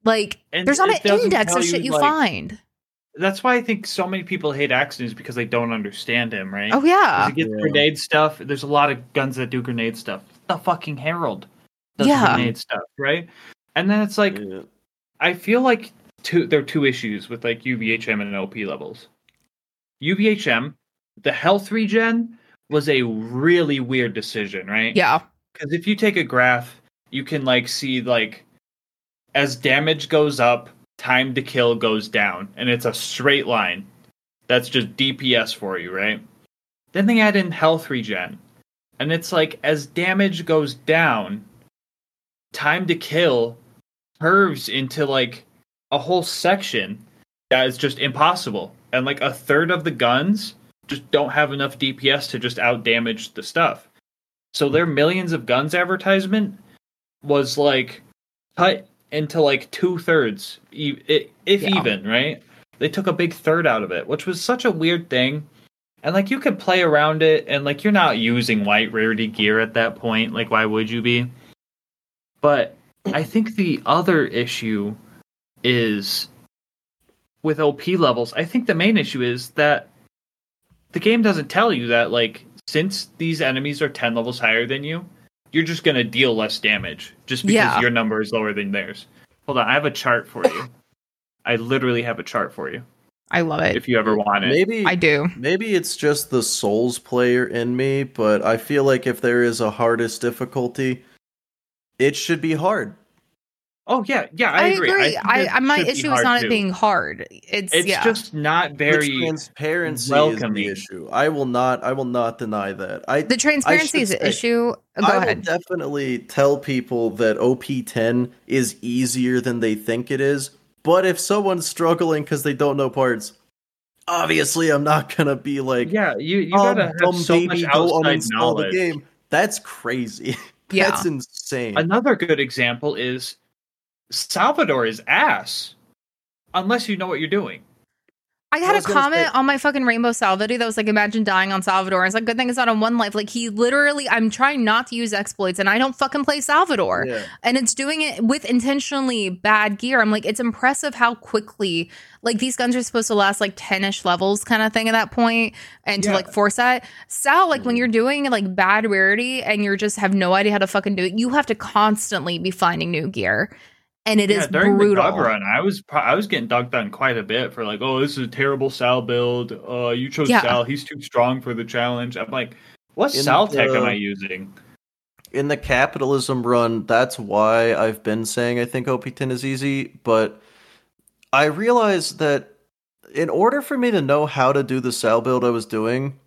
Like, And there's not an index of shit you, you like- find. That's why I think so many people hate Axton is because they don't understand him, right? Oh, yeah. He gets Yeah. grenade stuff. There's a lot of guns that do grenade stuff. The fucking Herald does Yeah. grenade stuff, right? And then it's like Yeah. I feel like two there are two issues with like UVHM and OP levels. UVHM, the health regen was a really weird decision, right? Yeah. Because if you take a graph, you can like see like as damage goes up, time to kill goes down, and it's a straight line. That's just DPS for you, right? Then they add in health regen, and it's like as damage goes down, time to kill curves into like a whole section that is just impossible, and like a third of the guns just don't have enough DPS to just out damage the stuff. So their millions of guns advertisement was like cut into like two thirds, if Yeah. even, right? They took a big third out of it, which was such a weird thing. And like you could play around it, and like you're not using white rarity gear at that point. Like, why would you be? But I think the other issue is with OP levels. I think the main issue is that the game doesn't tell you that like since these enemies are 10 levels higher than you, you're just going to deal less damage just because Yeah. your number is lower than theirs. Hold on, I have a chart for you. I literally have a chart for you I love it. if you ever want it. Maybe I do. Maybe it's just the Souls player in me, but I feel like if there is a hardest difficulty, it should be hard. Oh yeah, yeah, I, I, agree. agree. I, it I, my issue is not too. it being hard. It's, It's yeah. just not The very transparency is the issue. I will not. I will not deny that. I the transparency should is an issue. Go I ahead. will definitely tell people that OP10 is easier than they think it is. But if someone's struggling because they don't know parts, obviously I'm not gonna be like, Yeah, you you "Oh, gotta have dumb so much baby, go outside uninstall knowledge. the game. That's crazy. Yeah. That's insane. Another good example is Salvador is ass. unless you know what you're doing. I had I a comment say- on my fucking Rainbow Salvador that was like, imagine dying on Salvador. It's like, good thing it's not on one life. Like, he literally, I'm trying not to use exploits and I don't fucking play Salvador. Yeah. And it's doing it with intentionally bad gear. I'm like, it's impressive how quickly, like, these guns are supposed to last like 10 ish levels kind of thing at that point and to like force that. Sal, like, when mm-hmm. you're doing like bad rarity and you're just have no idea how to fucking do it, you have to constantly be finding new gear. And it is yeah, during brutal. the dog run, I was I was getting dogged on quite a bit for like, oh, this is a terrible Sal build. Uh, you chose Yeah. Sal. He's too strong for the challenge. I'm like, what In Sal tech am I using? in the capitalism run, that's why I've been saying I think OP10 is easy, but I realized that in order for me to know how to do the cell build I was doing,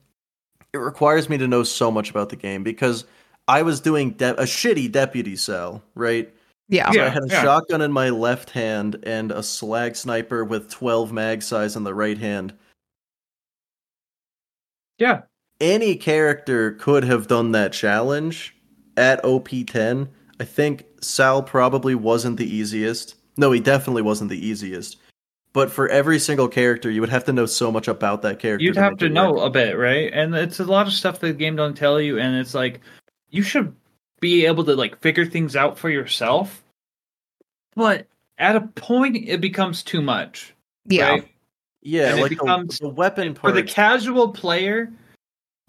it requires me to know so much about the game because I was doing de- a shitty deputy cell, right? Yeah. So I had a yeah. shotgun in my left hand and a slag sniper with 12 mag size in the right hand. Yeah, any character could have done that challenge at OP10. I think Sal probably wasn't the easiest. No, he definitely wasn't the easiest. But for every single character, you would have to know so much about that character. you'd have to know work. a bit, right? And it's a lot of stuff that the game don't tell you, and it's like you should be able to like figure things out for yourself. But at a point, it becomes too much. Yeah. right? Yeah, and it like the- becomes- the, weapon For the casual player,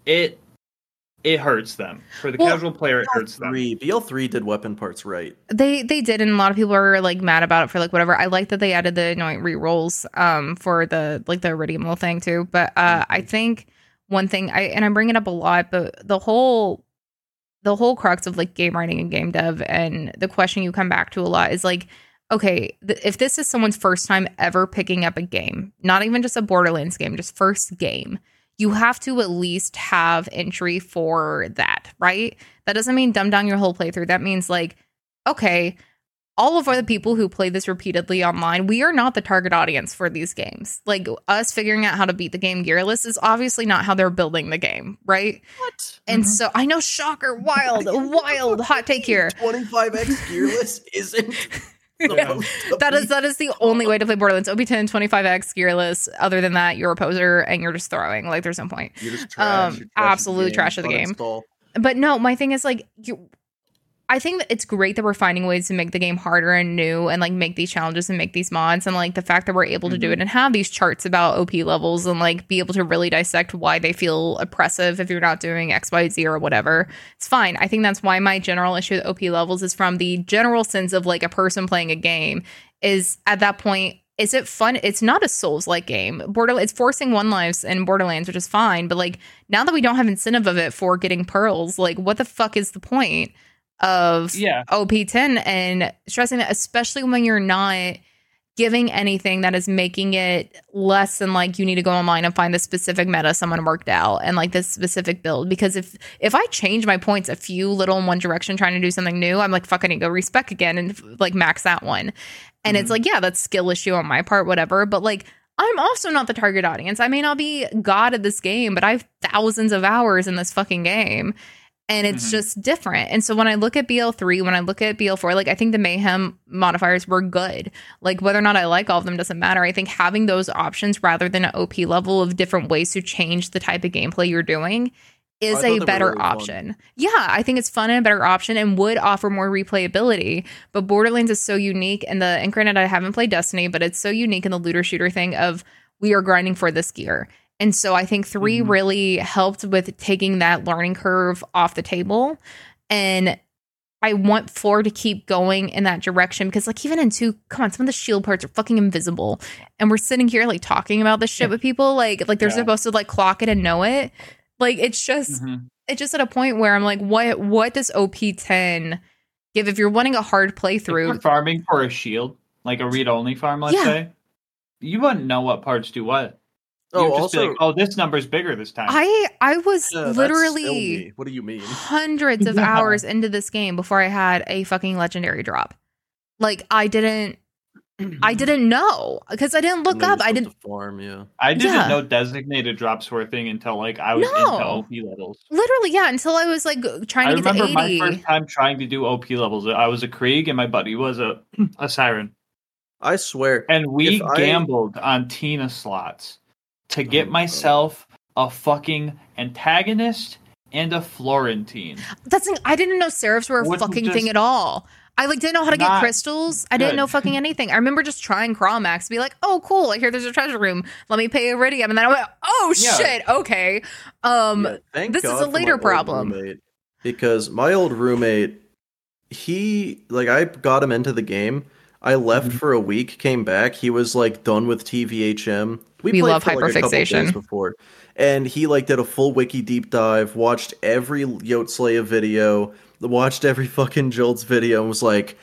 it it hurts them. For the Well, casual player, it hurts them. BL3, BL3 did weapon parts right. They they did, and a lot of people are like mad about it for like whatever. I like that they added the annoying re-rolls um for the like the Eridium thing too. But uh I think one thing I and I bring it up a lot, but the whole the whole crux of like game writing and game dev and the question you come back to a lot is like okay th- if this is someone's first time ever picking up a game not even just a borderlands game just first game you have to at least have entry for that right? That doesn't mean dumb down your whole playthrough. That means like okay all of the people who play this repeatedly online, we are not the target audience for these games. Like us figuring out how to beat the game gearless is obviously not how they're building the game, right? What? And Mhm. so I know, shocker, wild, wild hot take here. 25x gearless isn't. supposed to That be- is that is the only way to play Borderlands. OP10, 25x gearless. Other than that, you're a poser and you're just throwing. Like there's no point. You're just trash. um, You're trash absolute trash of the game. But no, my thing is like you I think that it's great that we're finding ways to make the game harder and new and like make these challenges and make these mods and like the fact that we're able to do it mm-hmm. and have these charts about OP levels and like be able to really dissect why they feel oppressive if you're not doing X, Y, Z or whatever. It's fine. I think that's why my general issue with OP levels is from the general sense of like a person playing a game is at that point is it fun? It's not a Souls like game. Borderlands, it's forcing one lives in Borderlands, which is fine. But like now that we don't have incentive of it for getting pearls, like what the fuck is the point of Yeah. OP10 and stressing that, especially when you're not giving anything that is making it less than like you need to go online and find the specific meta someone worked out and like this specific build. Because if if I change my points a few little in one direction trying to do something new, I'm like fuck I need to go respec again and like max that one. And it's Mhm. like, yeah, that's skill issue on my part, whatever. But like I'm also not the target audience. I may not be god at this game, but I have thousands of hours in this fucking game. And it's Mhm. just different. And so when I look at BL3, when I look at BL4, like I think the mayhem modifiers were good. Like whether or not I like all of them doesn't matter. I think having those options rather than an OP level of different ways to change the type of gameplay you're doing is I thought they a better really fun. option. Yeah, I think it's fun and a better option and would offer more replayability. But Borderlands is so unique and the and granted I haven't played Destiny, but it's so unique in the looter shooter thing of we are grinding for this gear. And so I think 3 Mhm. really helped with taking that learning curve off the table. And I want four to keep going in that direction because, like, even in two, come on, some of the shield parts are fucking invisible, and we're sitting here like talking about this shit with people, like, like they're Yeah. supposed to like clock it and know it. Like, it's just, Mhm. it's just at a point where I'm like, what, what does OP ten give if you're wanting a hard If you're playthrough? farming for a shield, like a read only farm, let's Yeah. say, you wouldn't know what parts do what. Oh, You'd just also, like, oh, this number's bigger this time. I, I was yeah, that's literally. What do you mean? hundreds of Yeah. hours into this game before I had a fucking legendary drop. Like I didn't I didn't know because I didn't look up. I didn't to farm. Yeah. I didn't Yeah. know designated drops were a thing until like I was No. into OP levels. literally yeah until I was like trying I to get to remember my first time trying to do OP levels. I was a Krieg and my buddy was a a Siren. I swear. and we If I- gambled on Tina slots to get Oh, myself a fucking antagonist and a Florentine. That's the thing, I didn't know seraphs were a Wasn't fucking just thing at all. I like didn't know how to get not crystals. I didn't good. know fucking anything. I remember just trying Crawmerax to be like, oh cool, I hear there's a treasure room. Let me pay Eridium. And then I went, oh Yeah. shit, okay. Um Yeah, thank this is God a for my later old problem. roommate, because my old roommate, he like I got him into the game. I left Mm-hmm. for a week, came back. He was like done with TVHM. We played love for, like, a couple days hyperfixation. before, and he like did a full wiki deep dive, watched every Yotslaya video, watched every fucking Joltz video, and was like,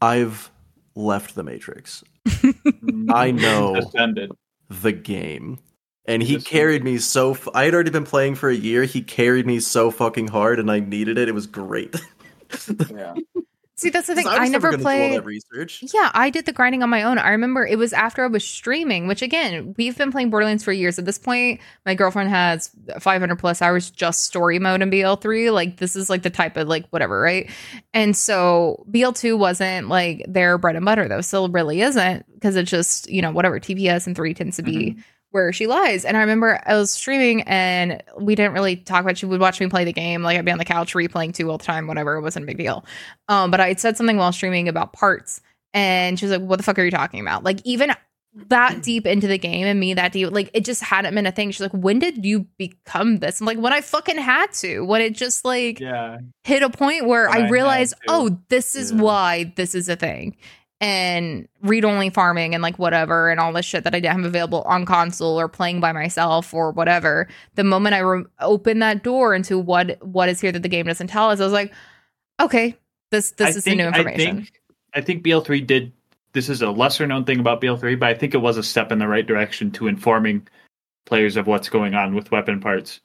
"I've left the Matrix, I know. Descended. the game." And he This- carried me so. F- I had already been playing for a year. He carried me so fucking hard, and I needed it. It was great. Yeah. See that's the thing. I, I, never gonna do all played research. Yeah, I did the grinding on my own. I remember it was after I was streaming, which again, we've been playing Borderlands for years. At this point, my girlfriend has 500 plus hours just story mode in BL3. Like, this is like the type of like whatever, right? And so BL2 wasn't like their bread and butter, though. Still really isn't because it's just, you know, whatever. TPS and 3 tends to be mm-hmm. Where she lies. And I remember I was streaming and we didn't really talk about she would watch me play the game. Like I'd be on the couch replaying two all the time, whatever. It wasn't a big deal. Um, but I had said something while streaming about parts and she was like, What the fuck are you talking about? Like even that deep into the game and me that deep, like it just hadn't been a thing. She's like, When did you become this? I'm like, when I fucking had to. When it just like Yeah. hit a point where I I realized, oh, this is Yeah. why this is a thing. And read only farming and like whatever and all this shit that I didn't have available on console or playing by myself or whatever. The moment I re- opened that door into what what is here that the game doesn't tell us, I was like, okay, this this I is think- the new information. I think, I think BL3 did. This is a lesser known thing about BL3, but I think it was a step in the right direction to informing players of what's going on with weapon parts.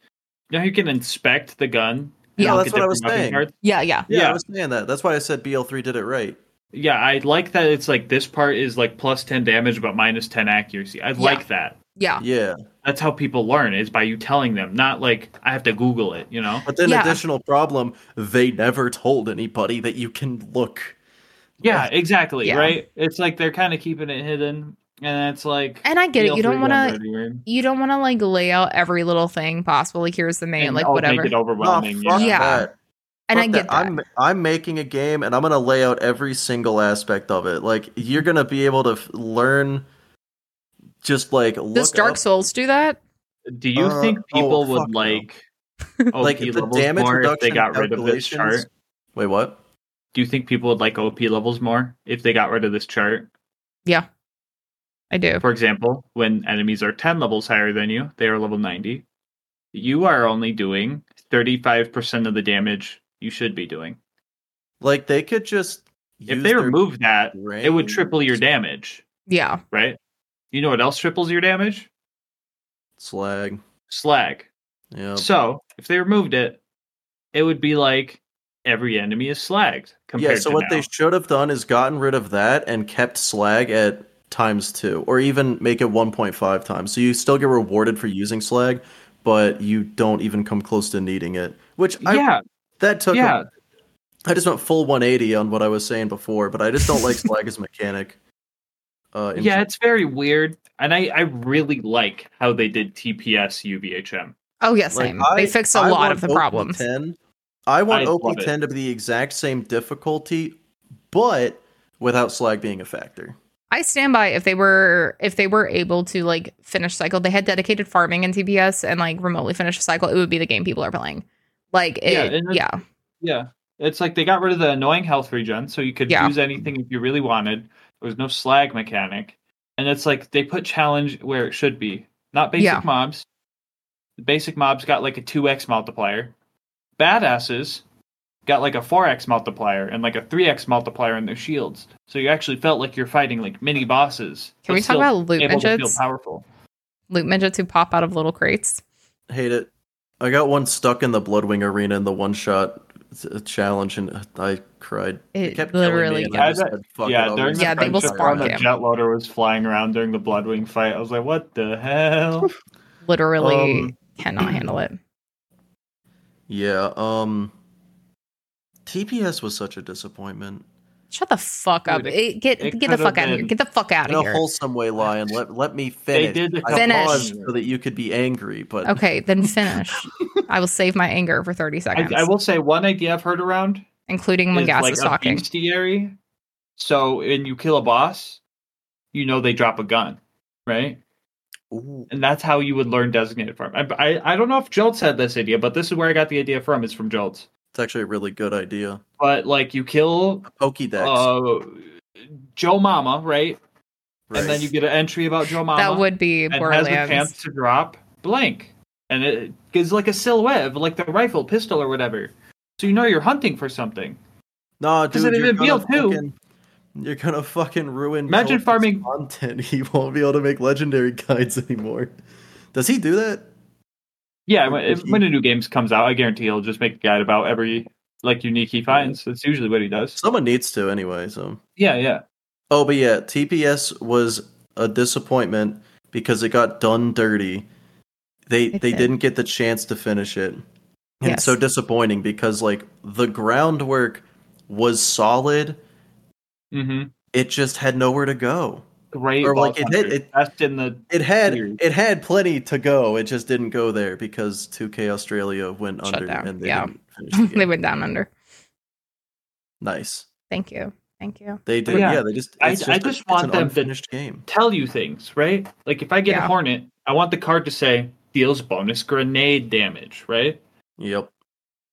You know, you can inspect the gun. Yeah, that's what I was saying. yeah, yeah, Yeah, Yeah. I was saying that. That's why I said BL3 did it right. Yeah, I like that. It's like this part is like plus ten damage, but minus ten accuracy. I like that. yeah. Yeah, That's how people learn is by you telling them, not like I have to Google it. You know? but then Yeah. additional problem: they never told anybody that you can look. Yeah, exactly. Yeah. Right. It's like they're kind of keeping it hidden, and it's like. And I get it. You don't wanna? You don't want to like lay out every little thing possible. Like here's the main, And, like oh, whatever. Make it overwhelming. Oh, fuck yeah. Yeah. that. And I get that. I'm I'm making a game and I'm gonna lay out every single aspect of it. Like you're gonna be able to f- learn. Just like Does Dark up- Souls do that? Do you Uh, think oh, people fuck would no. like OP like the damage more if reduction they got rid of this chart? Wait, what? Do you think people would like OP levels more if they got rid of this chart? Yeah, I do. For example, when enemies are 10 levels higher than you, they are level 90. You are only doing 35% of the damage you should be doing. Like they could just. If they their remove that, it would triple your damage, Yeah, right? You know what else triples your damage? slag. Slag. Yeah. So, if they removed it, it would be like every enemy is slagged. Compared Yeah. So to what now. they should have done is gotten rid of that and kept slag at times two, or even make it 1.5 times. So you still get rewarded for using slag, but you don't even come close to needing it. Which I, yeah, that took. yeah. I just went full 180 on what I was saying before, but I just don't like slag as a mechanic. Uh, in yeah, it's very weird, and I I really like how they did TPS UVHM. Oh yeah, Like, same. I- they fixed a I lot of the OP problems. 10. I want I OP10 to be the exact same difficulty, but without slag being a factor. I stand by if they were if they were able to like finish cycle, they had dedicated farming in TPS and like remotely finish a cycle, it would be the game people are playing. Like Yeah, it, and yeah, it's- Yeah, it's like they got rid of the annoying health regen, so you could Yeah. use anything if you really wanted. There was no slag mechanic, and it's like they put challenge where it should be, not basic Yeah. mobs. The basic mobs got like a two x multiplier. Badasses got like a four x multiplier and like a three x multiplier in their shields, so you actually felt like you're fighting like mini bosses. Can we talk about loot able to feel midgets? powerful. loot midgets who pop out of little crates. Hate it. I got one stuck in the Bloodwing arena in the one shot challenge, and I cried. It kept killing me, literally and I said, "Fuck yeah, it, during the Yeah, they will friendship spawn run, the jet loader was flying around during the Bloodwing fight. I was like, "What the hell?" literally Um, cannot handle it. Yeah, um TPS was such a disappointment. Shut the fuck up. Dude, It- get it get the fuck out of here. Get the fuck out In of a here. wholesome way, Lion. Let let me finish. They did a I Finish. so that you could be angry, but Okay, then finish. I will save my anger for 30 seconds, I will say one idea I've heard around including when is Gas like is talking. bestiary. So when you kill a boss, you know they drop a gun, right? Ooh, And that's how you would learn designated farm. I, I I don't know if Joltz had this idea, but this is where I got the idea from. Is from Joltz. It's actually a really good idea. But like you kill Pokédex, uh, Joe Mama, right? right. And then you get an entry about Joe Mama. That would be and has a chance to drop blank, and it gives like a silhouette of like the rifle, pistol, or whatever. So you know you're hunting for something. No, dude, it you're gonna too. fucking, you're gonna fucking ruin. Imagine farming- content. He won't be able to make legendary guides anymore. Does he do that? Yeah, when, if, when a new game comes out, I guarantee he'll just make a guide about every like unique he finds. That's usually what he does. Someone needs to anyway. So. Yeah, yeah. Oh, but yeah, TPS was a disappointment because it got done dirty. They It they did. didn't get the chance to finish it. And it's so disappointing because like the groundwork was solid. Mm-hmm. It just had nowhere to go. Great. Or, like, boss it did- it- best in the It had Weird. it had plenty to go. It just didn't go there because 2K Australia went Shut under down, and they yeah. didn't finish the they went down under. nice. Thank you. Thank you. They did. Yeah. Yeah, they just. I- just, I a- just it's want an them to- game. tell you things, right? Like if I get Yeah. a Hornet, I want the card to say deals bonus grenade damage, right? Yep.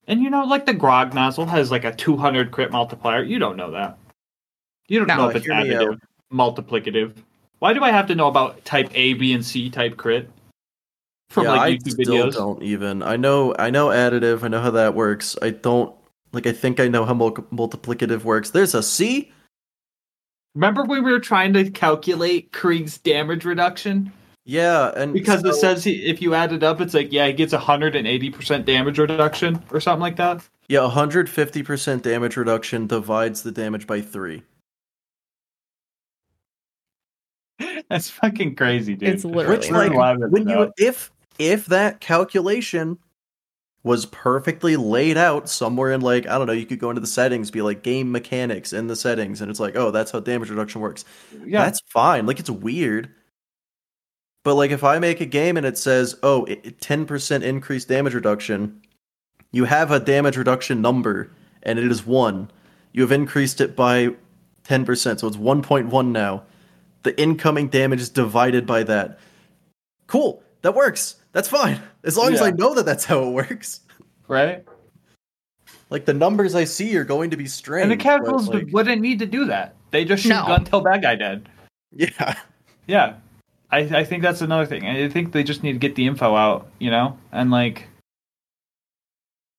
And you know, like the Grog nozzle has like a 200 crit multiplier. You don't know that. You don't No. know if it's Hear me additive, multiplicative. Why do I have to know about type A, B, and C type crit from yeah, like I still videos? don't even. I know. I know additive. I know how that works. I don't. Like, I think I know how mul- multiplicative works. There's a C. Remember when we were trying to calculate Krieg's damage reduction? Yeah, and Because it says he, if you add it up, it's like yeah, he gets 180% damage reduction or something like that. yeah, 150% damage reduction divides the damage by three. That's fucking crazy, dude. It's literally Which, We're like, laughing when you if if that calculation was perfectly laid out somewhere in like I don't know, you could go into the settings, be like game mechanics in the settings, and it's like, oh, that's how damage reduction works. yeah, That's fine. Like it's weird. But like if I make a game and it says, "Oh, it- 10% increased damage reduction," you have a damage reduction number and it is 1. You have increased it by 10%, so it's 1.1 now. The incoming damage is divided by that. Cool. That works. That's fine. As long as I know that that's how it works. right. Like the numbers I see are going to be strange. And the but, casuals like, wouldn't need to do that. They just shoot No. gun till bad guy dead. yeah. Yeah. I, I think that's another thing. I think they just need to get the info out, you know? And like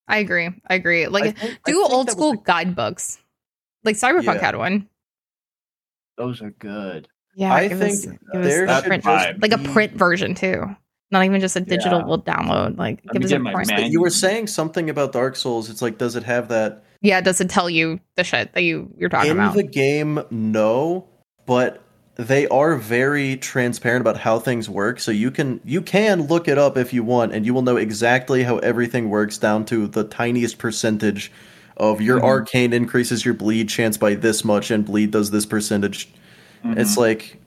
I agree. I agree. Like I think- do old that was school the- guidebooks. Like Cyberpunk Yeah. had one. those are good. Yeah, I give think us, give us there should print, just like a print version too. Not even just a digital Yeah. download. Like Let give us a print. man- You were saying something about Dark Souls. It's like, does it have that Yeah, does it tell you the shit that you you're talking in about? the game? No, but they are very transparent about how things work. So you can you can look it up if you want, and you will know exactly how everything works down to the tiniest percentage of your Mhm. arcane increases your bleed chance by this much, and bleed does this percentage. Mhm. It's like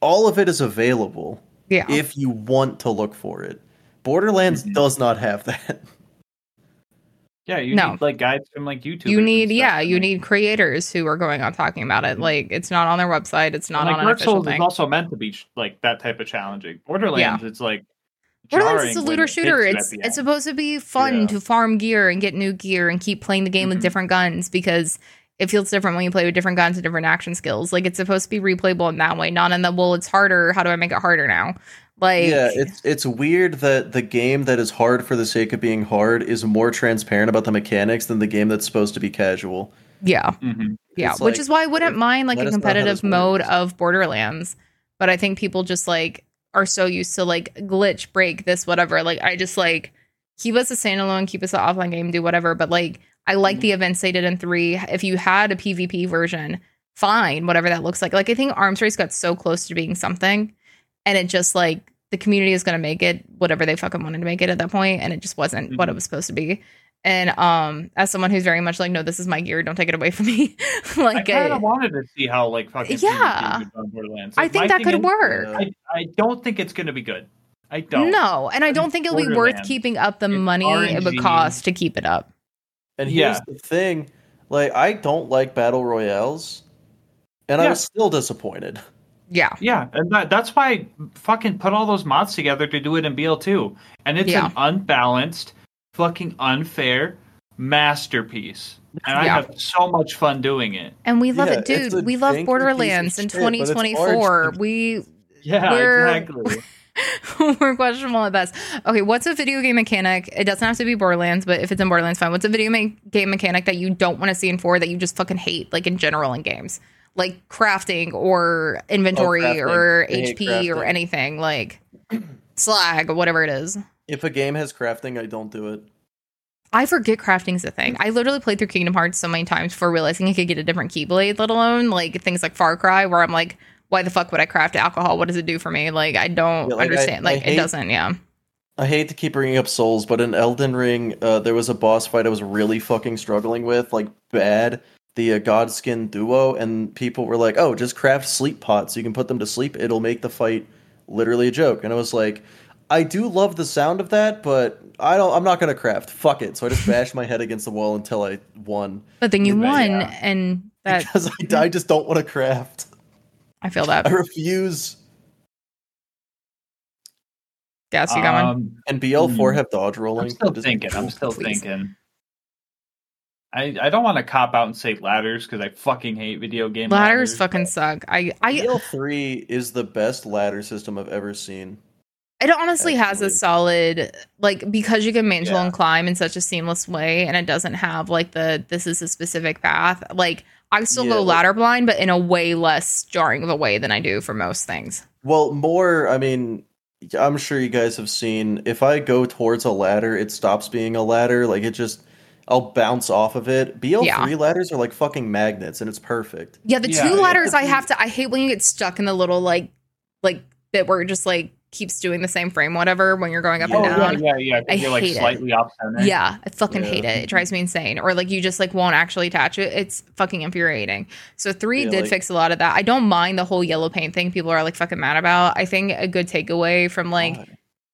all of it is available yeah. if you want to look for it. Borderlands Mhm. does not have that. yeah, you No. need like guides from like YouTube. you need yeah, you need creators who are going on talking about it. Mhm. Like it's not on their website. It's not like on an Dark official Souls thing. is also meant to be like that type of challenging. Borderlands, it's like Borderlands is a looter shooter. you It's it's supposed to be fun Yeah. to farm gear and get new gear and keep playing the game with Mhm. different guns because it feels different when you play with different guns and different action skills. Like it's supposed to be replayable in that way, not in the well, it's harder. How do I make it harder now? Like yeah, it's it's weird that the game that is hard for the sake of being hard is more transparent about the mechanics than the game that's supposed to be casual. yeah, Mhm. yeah. It's Which like, is why I wouldn't mind like a us know how competitive mode works. of Borderlands, but I think people just like are so used to like glitch, break this, whatever. Like I just like keep us a standalone, keep us an offline game, do whatever. But like I like the events they did in three. If you had a PvP version, fine, whatever that looks like. Like I think Arms Race got so close to being something, and it just like the community is gonna make it whatever they fucking wanted to make it at that point, and it just wasn't what it Mhm. was supposed to be. And um, as someone who's very much like, no, this is my gear, don't take it away from me. like, I kind uh, of wanted to see how like fucking Yeah. PvP would go on Borderlands. I think that could is, work. I, I don't think it's gonna be good. I don't. No, and I don't think it'll be worth keeping up the It's money it would cost to keep it up. And here's Yeah. the thing, like I don't like battle royales, and I Yeah. was still disappointed. Yeah. Yeah, and that, that's why I fucking put all those mods together to do it in BL2. And it's Yeah. an unbalanced, fucking unfair masterpiece. And I have so much fun doing it. And we love Yeah, it, dude. We love janky piece of Borderlands in shit, 2024. We Yeah, We're- exactly. we're questionable at best. Okay, what's a video game mechanic? It doesn't have to be Borderlands, but if it's in Borderlands, fine. What's a video game mechanic that you don't want to see in four that you just fucking hate, like in general in games, like crafting or inventory Oh, crafting. or I HP or anything like slag, whatever it is. If a game has crafting, I don't do it. I forget crafting's a thing. I literally played through Kingdom Hearts so many times before realizing I could get a different keyblade, let alone like things like Far Cry, where I'm like, why the fuck would I craft alcohol? What does it do for me? Like, I don't Yeah, like, understand. I like, hate- it doesn't. Yeah. I hate to keep bringing up Souls, but in Elden Ring, uh, there was a boss fight I was really fucking struggling with, like bad. The uh, Godskin duo, and people were like, "Oh, just craft sleep pots. You can put them to sleep. It'll make the fight literally a joke." And I was like, "I do love the sound of that, but I don't. I'm not gonna craft. Fuck it." So I just bashed my head against the wall until I won But then you Yeah. won, and that because I, I just don't want to craft. I feel that. I refuse. Gas, you got one. Um, And BL4 Mhm. have dodge rolling. I'm still Just- thinking. I'm still Please. thinking. I, I don't want to cop out and say ladders because I fucking hate video game Ladders ladders, fucking suck. I, I, BL3 is the best ladder system I've ever seen. it honestly has a solid like because you can mantle Yeah. and climb in such a seamless way, and it doesn't have like the this is a specific path. Like I still Yeah, go like- ladder blind, but in a way less jarring of a way than I do for most things. Well, more, I mean, I'm sure you guys have seen if I go towards a ladder, it stops being a ladder. Like it just, I'll bounce off of it. BL3 Yeah. ladders are like fucking magnets and it's perfect. Yeah, the Yeah, two it ladders I have to. I hate when you get stuck in the little like like bit where it just like keeps doing the same frame, whatever, when you're going up Yeah. Oh and yeah, down. yeah, yeah. 'cause I you're like hate it. off center. Yeah, I fucking Yeah. hate it. It drives me insane. Or like you just like won't actually attach it. It's fucking infuriating. So three Yeah, did like- fix a lot of that. I don't mind the whole yellow paint thing. People are like fucking mad about. I think a good takeaway from like God.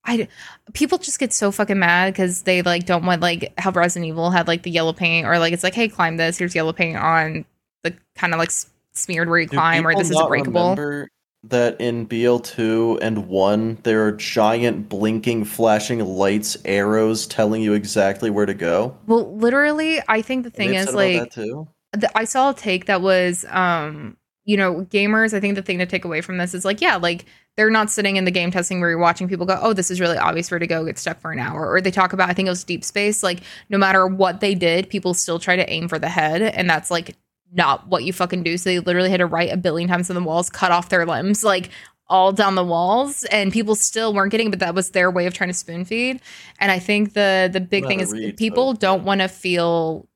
I people just get so fucking mad because they like don't want like how Resident Evil had like the yellow paint or like it's like hey climb this here's yellow paint on the kind of like s- smeared where you Do climb or this is not breakable. remember that in BL2 and 1, there are giant blinking, flashing lights, arrows telling you exactly where to go? Well, literally, I think the thing is like the, I saw a take that was, um, you know, gamers. I think the thing to take away from this is like, yeah, like they're not sitting in the game testing where you're watching people go, oh, this is really obvious where to go, get stuck for an hour. Or they talk about, I think it was Dead Space, like no matter what they did, people still try to aim for the head, and that's like not what you fucking do. So they literally had to write a billion times on the walls, cut off their limbs, like all down the walls, and people still weren't getting. it, But that was their way of trying to spoon feed. And I think the the big thing is read, people so- don't want to feel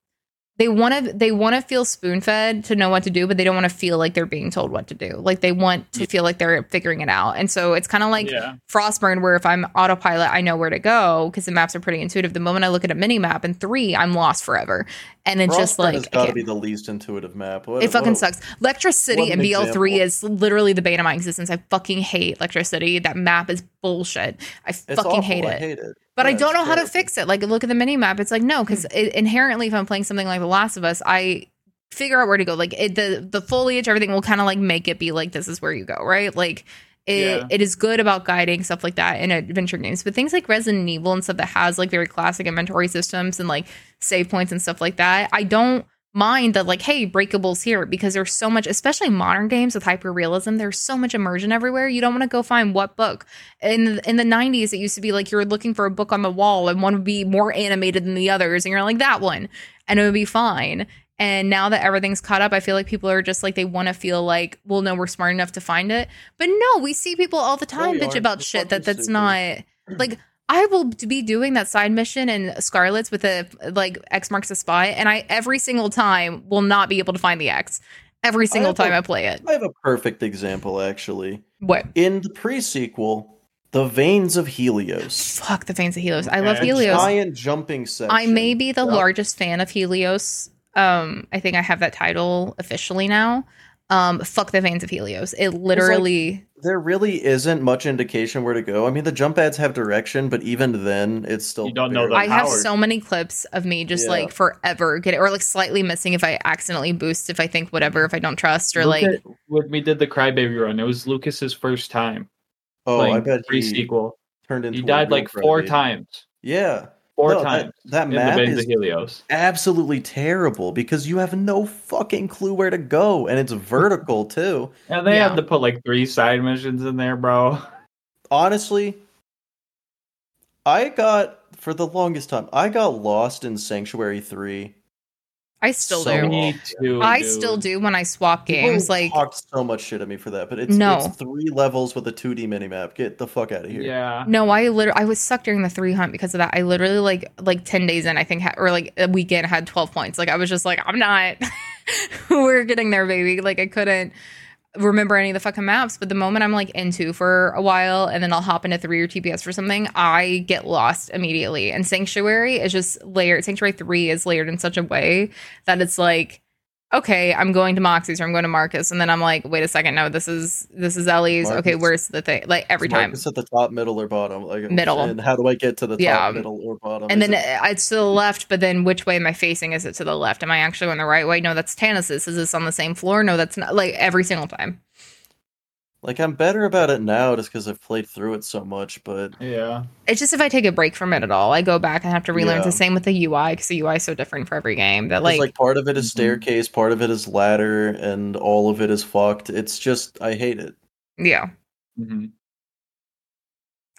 they want to they want to feel spoon fed to know what to do but they don't want to feel like they're being told what to do like they want to feel like they're figuring it out and so it's kind of like yeah. frostburn where if i'm autopilot i know where to go because the maps are pretty intuitive the moment i look at a mini map in three i'm lost forever and it's just Frostburn like has got to be the least intuitive map. What, it fucking what- sucks. Lectra City what in an BL3 is literally the bane of my existence. I fucking hate Lectra City. That map is bullshit. I It's fucking awful. hate I hate it. But I don't know how to fix it. Like, look at the mini map. It's like no, because mm. inherently, if I'm playing something like The Last of Us, I figure out where to go. Like it, the the foliage, everything will kind of like make it be like this is where you go, right? Like it, Yeah. it is good about guiding stuff like that in adventure games. But things like Resident Evil and stuff that has like very classic inventory systems and like save points and stuff like that, I don't mind that like hey breakables here because there's so much especially modern games with hyper realism there's so much immersion everywhere. You don't want to go find what book. In in the 90s it used to be like you were looking for a book on the wall and one would be more animated than the others and you're like that one and it would be fine. And now that everything's caught up i feel like people are just like they want to feel like well no we're smart enough to find it. But no we see people all the time bitch about shit that that's stupid. not like I will be doing that side mission in Scarlett's with a like X marks a spot, and I every single time will not be able to find the X. Every single have time a- I play it. I have a perfect example, actually. What? In the pre sequel, The Veins of Helios. Fuck the Veins of Helios. I love. Helios. Giant jumping section. I may be the Yep. largest fan of Helios. Um, I think I have that title officially now. Um, fuck the Veins of Helios. It literally. There really isn't much indication where to go. I mean, the jump ads have direction, but even then, it's still. You don't know the I have so many clips of me just Yeah. like forever get it, or like slightly missing if I accidentally boost, if I think whatever, if I don't trust, or Look like when we did the Crybaby run, it was Lucas's first time Oh, I bet pre he sequel. turned into. He died like four crybaby. times. Yeah, Four No, that- times. That, in the map is Helios. absolutely terrible because you have no fucking clue where to go, and it's vertical too. And they Yeah. had to put like three side missions in there, bro. Honestly, I got for the longest time. I got lost in Sanctuary Three. I still So do. Me too. I dude. still do when I swap People games. Like talked so much shit at me for that, but it's No. it's three levels with a two D minimap. Get the fuck out of here. Yeah. No, I literally I was stuck during the three hunt because of that. I literally like like ten days in, I think, ha- or like a weekend had twelve points. Like I was just like, I'm not. We're getting there, baby. Like I couldn't remember any of the fucking maps. But the moment I'm like into for a while, and then I'll hop into three or TPS for something, I get lost immediately. And Sanctuary is just layered. Sanctuary three is layered in such a way that it's like. Okay, I'm going to Moxie's or I'm going to Marcus, and then I'm like, wait a second, no, this is this is Ellie's. Okay, where's the thing? Like every time. it's at the top, middle, or bottom? Like Middle. And how do I get to the top, Yeah. middle, or bottom? And Is then it- it's to the left, but then which way am I facing? Is it to the left? Am I actually going the right way? No, that's Tannis's. Is this on the same floor? No, that's not. Like every single time. Like I'm better about it now, just because I've played through it so much. But Yeah. It's just if I take a break from it at all, I go back and have to relearn. It's Yeah. the same with the UI because the UI is so different for every game. That like, like, like part of it is Mhm. staircase, part of it is ladder, and all of it is fucked. It's just I hate it. yeah, hmm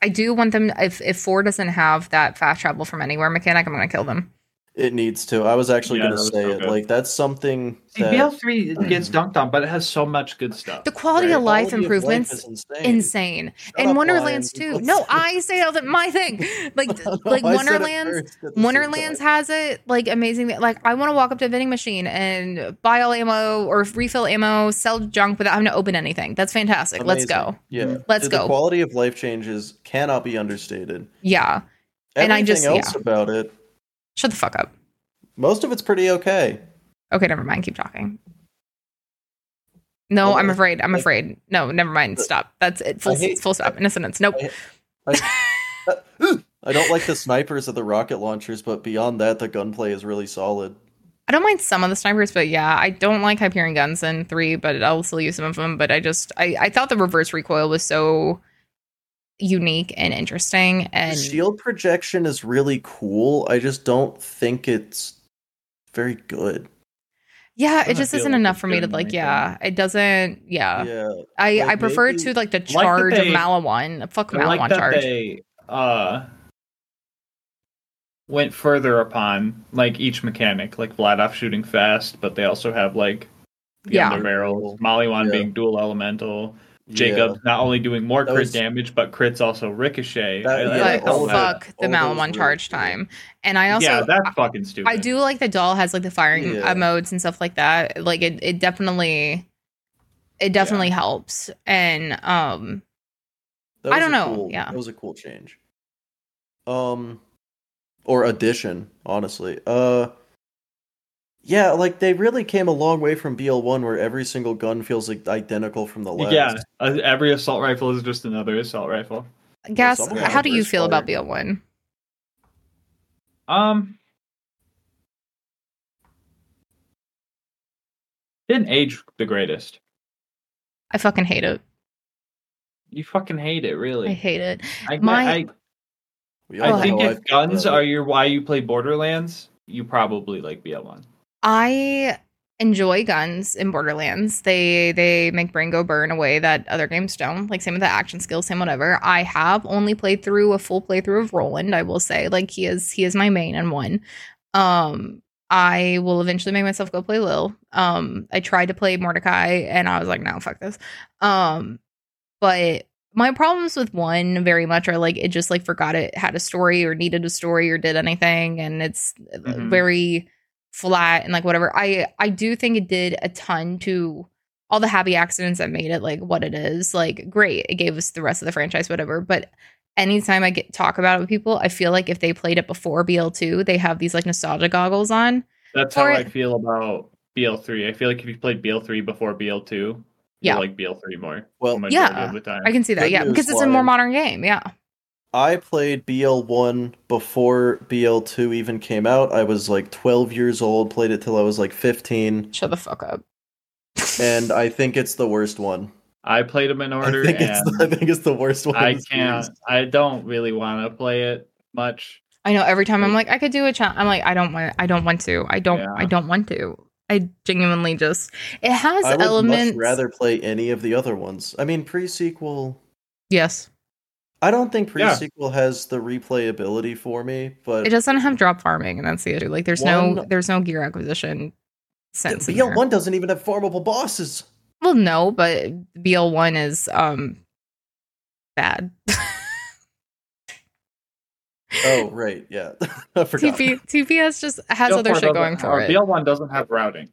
I do want them. If if four doesn't have that fast travel from anywhere mechanic, I'm going to kill them. It needs to. I was actually Yeah, gonna say so it. good. Like that's something See, that BL3 gets dunked on, but it has so much good stuff. The quality right? of life quality improvements. is insane. Insane and up, Wonderlands Lion. too. No, I say all that my thing. Like No, like I said Wonderlands. first at the same Wonderlands time. has it like amazing. Like I want to walk up to a vending machine and buy all ammo or refill ammo, sell junk without having to open anything. That's fantastic. Let's go. Yeah, mm-hmm. Let's the, go. The quality of life changes cannot be understated. Yeah. And I just- else yeah. about it, Shut the fuck up. most of it's pretty okay. Okay, never mind. Keep talking. No, Well, I'm afraid. I'm afraid. No, never mind. Stop. That's it. Full, hate- full stop. In a sentence. Nope. I don't like the snipers or the rocket launchers, but beyond that, the gunplay is really solid. I don't mind some of the snipers, but yeah, I don't like Hyperion guns in three, but I'll still use some of them. But I just, I, I thought the reverse recoil was so unique and interesting. And shield projection is really cool. I just don't think it's very good. yeah, it just isn't like enough for me to like. anything. Yeah, it doesn't. Yeah, Yeah, I, like, I prefer maybe- to like the that charge they- of Maliwan. Fuck I like Maliwan charge. they uh went further upon like each mechanic, like Vladoff shooting fast, but they also have like the Yeah. under barrels, Maliwan Yeah. being dual elemental, yeah. Jacob not only doing more crit was- damage, but crits also ricochet. That- I- I yeah, like but all all that. fuck the all those charge time. And I also, yeah, that's fucking stupid. I do like the Dahl has like the firing Yeah. uh, modes and stuff like that. Like it, it definitely, it definitely helps. And um, I don't know, cool- yeah. that was a cool change. Um, or addition, honestly. Uh, yeah, like they really came a long way from BL one, where every single gun feels like identical from the last. Yeah, uh, every assault rifle is just another assault rifle. Gas, some of how do you feel about. BL one? Um, didn't age the greatest. I fucking hate it. You fucking hate it, really. I hate it. I, my- I, We I think if I guns are your why you play Borderlands, you probably like BL1. I enjoy guns in Borderlands. They they make brain go burn a way that other games don't. Like same with the action skills, same whatever. I have only played through a full playthrough of Roland. I will say, like he is he is my main and one. Um, I will eventually make myself go play Lil. Um, I tried to play Mordecai and I was like, no, fuck this. Um, but my problems with one very much are like it just like forgot it had a story or needed a story or did anything, and it's Mhm. very flat and like whatever. I I do think it did a ton to all the happy accidents that made it like what it is. Like, great, it gave us the rest of the franchise, whatever. But anytime I get talk about it with people, I feel like if they played it before BL2, they have these like nostalgia goggles on. That's For how I feel about BL3. I feel like if you played BL3 before BL2, Yeah. like BL3 more. Well, Yeah, of time. I can see that, Good yeah, because it's a more modern game. Yeah, I played BL1 before BL2 even came out. I was like 12 years old, played it till I was like 15, shut the fuck up. and I think it's the worst one. I played them in order, I think it's the, I think it's the worst one. I can't. series. I don't really want to play it much. I know every time I'm like, I could do a challenge. I'm like, I don't want. I don't want to. I don't. Yeah. I don't want to. I genuinely just. It has I would elements. much rather play any of the other ones. I mean, pre-sequel. Yes, I don't think pre-sequel has the replayability for me, but it doesn't have drop farming, and that's the issue. Like, there's no. There's no gear acquisition. Sense. BL1 doesn't even have farmable bosses. Well, no, but BL one is um bad. Oh, right, yeah. I forgot. TP TPS just has other BL4 shit going for it. BL1 doesn't have routing.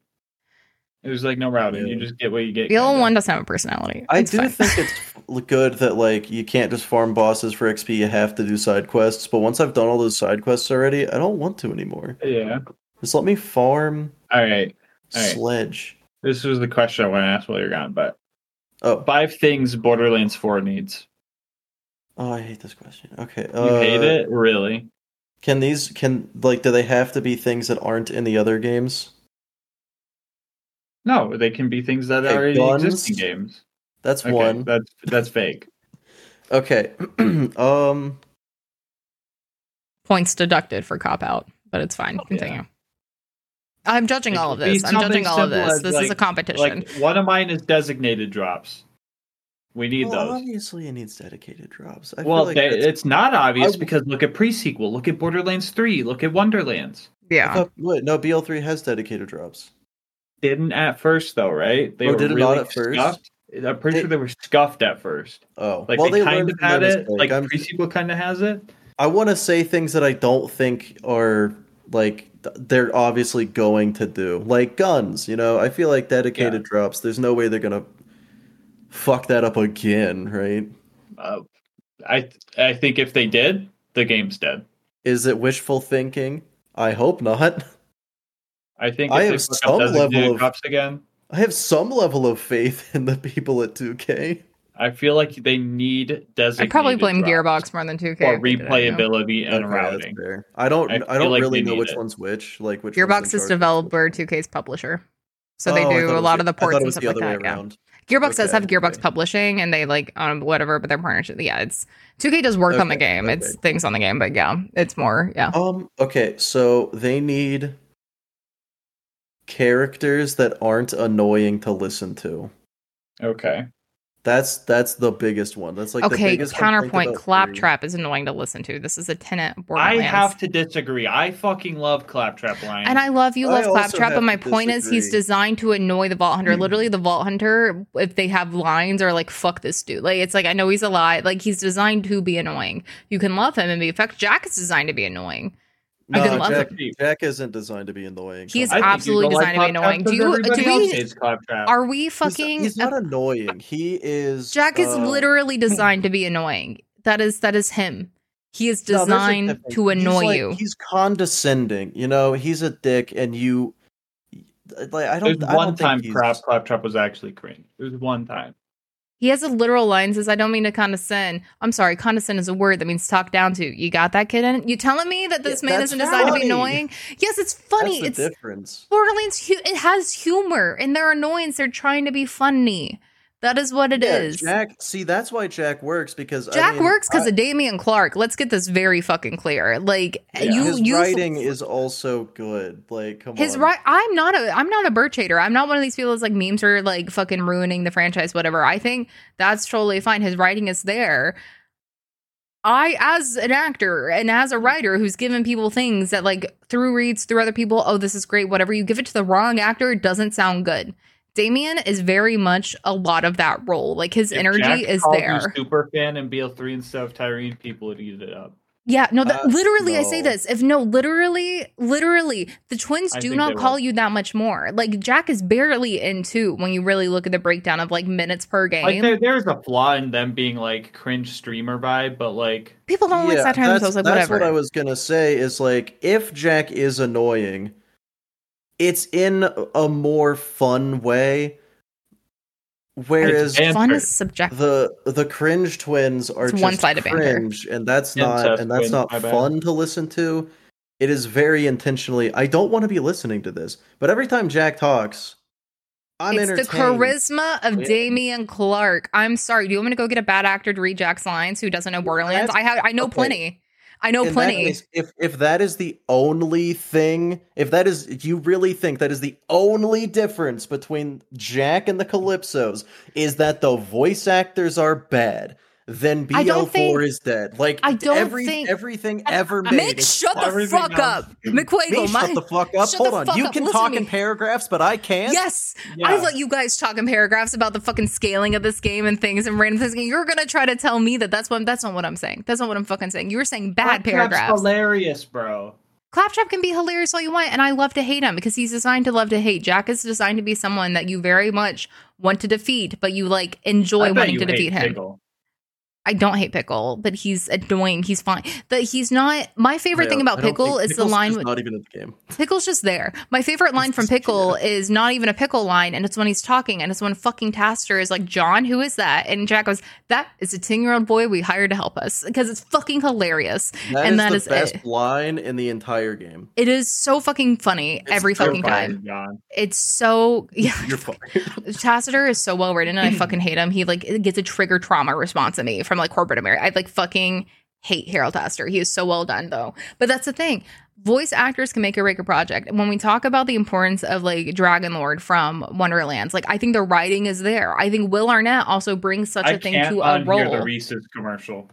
There's like no routing. You just get what you get. The kinda. one doesn't have a personality. I It's do fine. think it's good that like you can't just farm bosses for XP. You have to do side quests. But once I've done all those side quests already, I don't want to anymore. Yeah. Just let me farm All right. All right. sledge. This was the question I want to ask while you're gone. But Oh, five things Borderlands 4 needs. oh, I hate this question. Okay, You uh, hate it? Really? Can these can like do they have to be things that aren't in the other games? No, they can be things that Okay, are in guns. existing games. That's Okay, one. That's that's fake. Okay. um. points deducted for cop out, but it's fine. Oh, yeah. Continue. I'm judging all of this. I'm judging all of simple this. as, This is a competition. Like one of mine is designated drops. We need Well, those. obviously, it needs dedicated drops. I Well, feel like they, it's not obvious I- because look at prequel, look at Borderlands 3, look at Wonderlands. Yeah. thought- wait, no, BL3 has dedicated drops. Didn't at first though, right? They Oh, were did it really not at first? scuffed. I'm pretty sure they were scuffed at first. Oh, Like well, they, they kind of had it, mistake. like I'm- prequel kind of has it. I want to say things that I don't think are like they're obviously going to do, like guns. You know, I feel like dedicated drops. There's no way they're gonna fuck that up again, right? Uh, I I think if they did, the game's dead. Is it wishful thinking? I hope not. I think I have they some level of- drops again, I have some level of faith in the people at 2K. I feel like they need designated. I probably blame drops Gearbox more than 2K. for if they did it, you know? replayability and Okay, that's routing. fair. I don't. I I, don't like really know which it. one's which. Like which. Gearbox is developer, which. 2K's publisher. So Oh, they do a lot was of the ports and stuff the like way that. Yeah. around. Gearbox does have Gearbox okay. publishing and they like um whatever, but they're partnership. Yeah, it's 2K does work on the Okay, game. It's things on the game, but yeah, it's more yeah. Um. Okay. So they need characters that aren't annoying to listen to. Okay. That's that's the biggest one. That's like okay, biggest counterpoint. about three. Claptrap is annoying to listen to. This is a tenant. I have to disagree. I fucking love Claptrap Line. And I love you, love also Claptrap, but my to point is he's designed to annoy the Vault Hunter. Hmm. Literally, the Vault Hunter, if they have lines, are like, fuck this dude. Like, it's like, I know he's a lie. Like, he's designed to be annoying. You can love him and be effective. Jack is designed to be annoying. I No, Jack. Jack isn't designed to be annoying. He's I absolutely don't like designed to be annoying. Do 'cause you- do we- Are we fucking. He's, not annoying. He is. Jack is uh, literally designed to be annoying. That is that is him. He is no, there's a designed difference. to He's annoy like- you. He's condescending. You know, he's a dick, and you. Like I don't. I one don't time think he's, Claptrap was actually cringe. There's one time. He has a literal line says, I don't mean to condescend. I'm sorry, condescend is a word that means talk down to. You got that, kid? In? You telling me that this Yeah, man that's isn't designed to be annoying? Yes, it's That's funny. the It's difference. Borderlands. It has humor, and their annoyance. They're trying to be funny. That is what it yeah, is. Jack. See, that's why Jack works because I Jack mean, works because of Dameon Clarke. Let's get this very fucking clear. Like Yeah. you, his you writing is also good. Like, come his on. right. I'm not a. I'm not a Burch hater. I'm not one of these people that's like memes are like fucking ruining the franchise. Whatever. I think that's totally fine. His writing is there. I, as an actor and as a writer who's given people things that like through reads through other people, oh, this is great. Whatever you give it to the wrong actor, it doesn't sound good. Dameon is very much a lot of that role. Like his If energy Jack is there. Super fan and BL3 instead of Tyreen, people would eat it up. Yeah, no, that, Uh, literally, I say this. If no, literally, literally, the twins I do not call will. you that much more. Like Jack is barely in two when you really look at the breakdown of like minutes per game. Like there, there's a flaw in them being like cringe streamer vibe, but like People don't like satire that's, themselves. Like that's whatever. what I was gonna say. Is like if Jack is annoying, it's in a more fun way. Whereas Fun is subjective. the the cringe twins are It's just one-sided banter. cringe, and that's not Incest and that's twins, not my bad. fun to listen to. It is very intentionally. I don't want to be listening to this, but every time Jack talks, I'm it's the charisma of Yeah. Dameon Clarke. I'm sorry. Do you want me to go get a bad actor to read Jack's lines who doesn't know Borderlands? I have. I know okay. plenty. I know In plenty. case, if if that is the only thing, if that is, if you really think that is the only difference between Jack and the Calypsos is that the voice actors are bad, then I don't BL4 think- is dead. Like I don't every think- everything ever made. Miq, shut the fuck up. Me, Miqueagul, shut the fuck up. Hold on. You up. can Listen talk in paragraphs, but I can't. Yes, Yeah. I let you guys talk in paragraphs about the fucking scaling of this game and things and random things. You're gonna try to tell me that that's what that's not what I'm saying. That's not what I'm fucking saying. You were saying bad Claptrap's paragraphs. hilarious, bro. Claptrap can be hilarious all you want, and I love to hate him because he's designed to love to hate. Jack is designed to be someone that you very much want to defeat, but you like enjoy wanting you to hate defeat him. Pickle. I don't hate Pickle, but he's annoying. He's fine. But he's not. My favorite Yeah, thing about Pickle think- is the line with not even in the game. Pickle's just there. My favorite line from just- Pickle is not even a Pickle line, and it's when he's talking, and it's when fucking Tassiter is like, John, who is that? And Jack goes, That is a 10 year old boy we hired to help us. Because it's fucking hilarious. That and is that the is best it. line in the entire game. It is so fucking funny It's every fucking time. John. It's so. Yeah. You're fine. Tassiter is so well written, and I fucking hate him. He like gets a trigger trauma response to me from like corporate America. I like fucking hate Harold Tassiter. He is so well done though. But that's the thing. Voice actors can make or break a project. When we talk about the importance of like Dragon Lord from Wonderlands, like I think the writing is there. I think Will Arnett also brings such I a thing to a role. the Reese's commercial.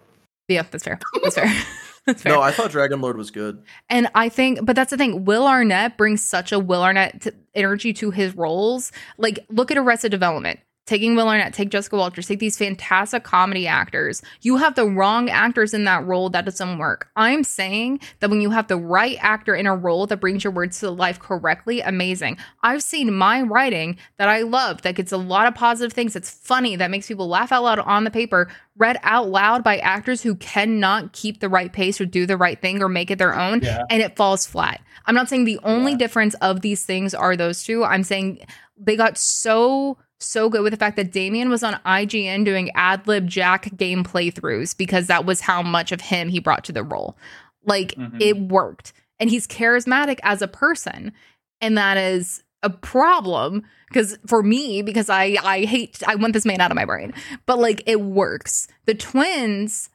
yeah, that's fair. That's fair. that's fair. no, I thought Dragon Lord was good. And I think, but that's the thing. Will Arnett brings such a Will Arnett t- energy to his roles. Like, look at Arrested Development. Taking Will Arnett, take Jessica Walters, take these fantastic comedy actors. You have the wrong actors in that role, that doesn't work. I'm saying that when you have the right actor in a role that brings your words to life correctly, amazing. I've seen my writing that I love, that gets a lot of positive things, that's funny, that makes people laugh out loud on the paper, read out loud by actors who cannot keep the right pace or do the right thing or make it their own Yeah. and it falls flat. I'm not saying the only Yeah. difference of these things are those two. I'm saying they got so so good with the fact that Dameon was on IGN doing ad lib Jack game playthroughs because that was how much of him he brought to the role. Like Mhm. it worked. And he's charismatic as a person. And that is a problem because for me because I I hate I want this man out of my brain. But like it works. The twins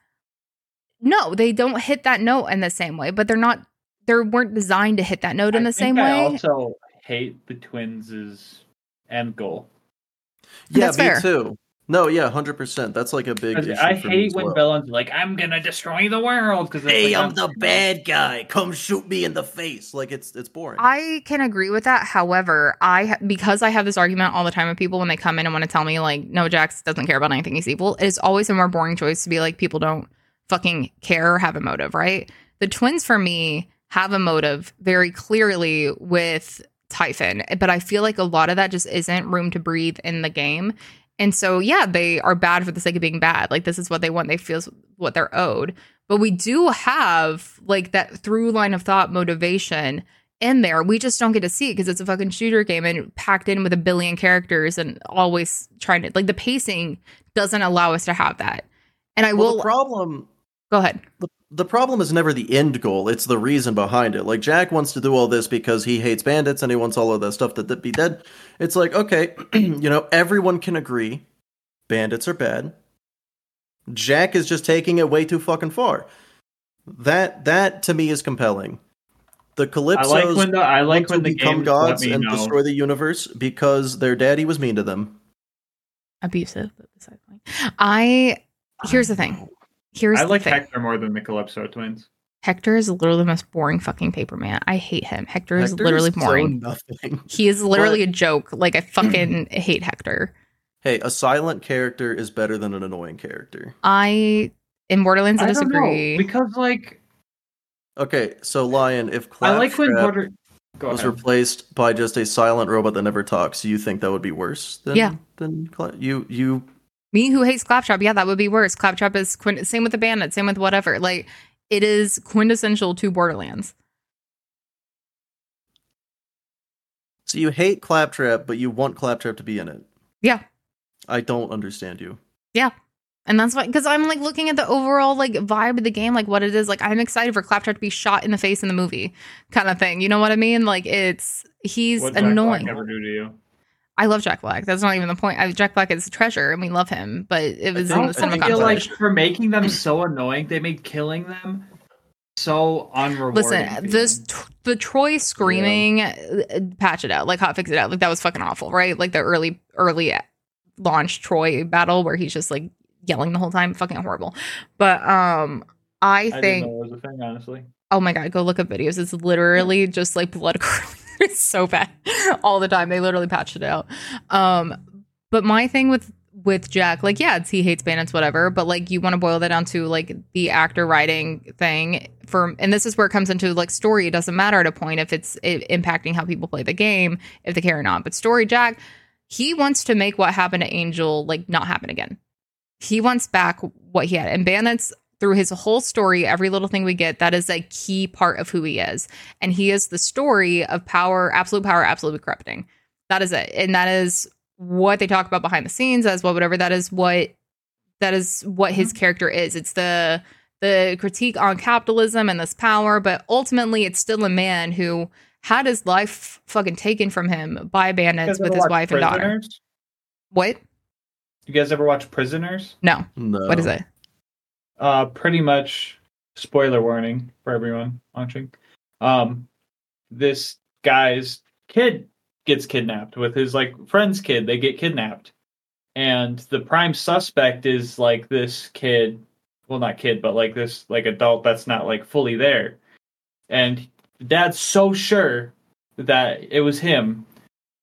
no, they don't hit that note in the same way, but they're not they weren't designed to hit that note in I the same I way. also hate the twins' end goal. Yeah, That's me fair. too. No, yeah, hundred percent. That's like a big. issue. I for me hate as when well. villains are like, "I'm gonna destroy the world." Because Hey, I'm the bad guy. Come shoot me in the face. Like it's it's boring. I can agree with that. However, I because I have this argument all the time with people when they come in and want to tell me like, no, Jax doesn't care about anything. He's evil. It's always a more boring choice to be like, people don't fucking care or have a motive, right? The twins for me have a motive very clearly with Typhon, but I feel like a lot of that just isn't room to breathe in the game. And so, yeah, they are bad for the sake of being bad. Like this is what they want. They feel what they're owed. But we do have like that through line of thought motivation in there. We just don't get to see it because it's a fucking shooter game and packed in with a billion characters and always trying to like the pacing doesn't allow us to have that. And I well, will the problem go ahead. the problem is never the end goal it's the reason behind it like jack wants to do all this because he hates bandits and he wants all of that stuff to, to be dead it's like okay you know everyone can agree bandits are bad jack is just taking it way too fucking far that that to me is compelling the I like when the I like when to the become gods and know. destroy the universe because their daddy was mean to them Abusive, but besides the point. I here's the thing. Here's I the like thing. Hector more than the Calypso twins. Hector is literally the most boring fucking paper man. I hate him. Hector is literally so boring. nothing he is literally a joke. Like I fucking hate Hector. hey a silent character is better than an annoying character I in Borderlands I, I don't know, disagree. because like Okay, so Lion, if I like when Border. Go was ahead. replaced by just a silent robot that never talks, you think that would be worse than Yeah. than Cla- you you Me who hates Claptrap, yeah, that would be worse. Claptrap is quint- same with the Bandit, same with whatever. Like it is quintessential to Borderlands. so you hate Claptrap, but you want Claptrap to be in it. Yeah. I don't understand you. Yeah. And that's why, because I'm like looking at the overall like vibe of the game, like what it is. Like I'm excited for Claptrap to be shot in the face in the movie, kind of thing. You know what I mean? Like it's he's What Jack Black annoying. ever do to you? I love Jack Black. That's not even the point. I, Jack Black is a treasure, and we love him. But it was I in the cinema I feel like for making them so annoying, they made killing them so unrewarding. Listen, feeling. this the Troy screaming, uh, patch it out, like hot fix it out, like that was fucking awful, right? Like the early early launch Troy battle where he's just like yelling the whole time, fucking horrible. But um, I I didn't think, know it was a thing, honestly. oh my god, go look up videos. It's literally just like blood. it's so bad all the time. They literally patched it out. Um, but my thing with with Jack, like, yeah, he hates bandits, whatever. But like, you want to boil that down to like the actor writing thing for, and this is where it comes into like story. It doesn't matter at a point if it's i impacting how people play the game, if they care or not. But story, Jack, he wants to make what happened to Angel like not happen again. He wants back what he had, and bandits through his whole story, every little thing we get, that is a key part of who he is. And he is the story of power, absolute power, absolutely corrupting. That is it. And that is what they talk about behind the scenes as well, whatever. That is what that is what his mm-hmm. character is. It's the the critique on capitalism and this power, but ultimately it's still a man who had his life fucking taken from him by bandits with his watch wife and daughter. What? You guys ever watch Prisoners? No. No. What is it? Uh, pretty much. Spoiler warning for everyone watching. Um, this guy's kid gets kidnapped with his like friend's kid. They get kidnapped, and the prime suspect is like this kid. Well, not kid, but like this like adult that's not like fully there. And dad's so sure that it was him.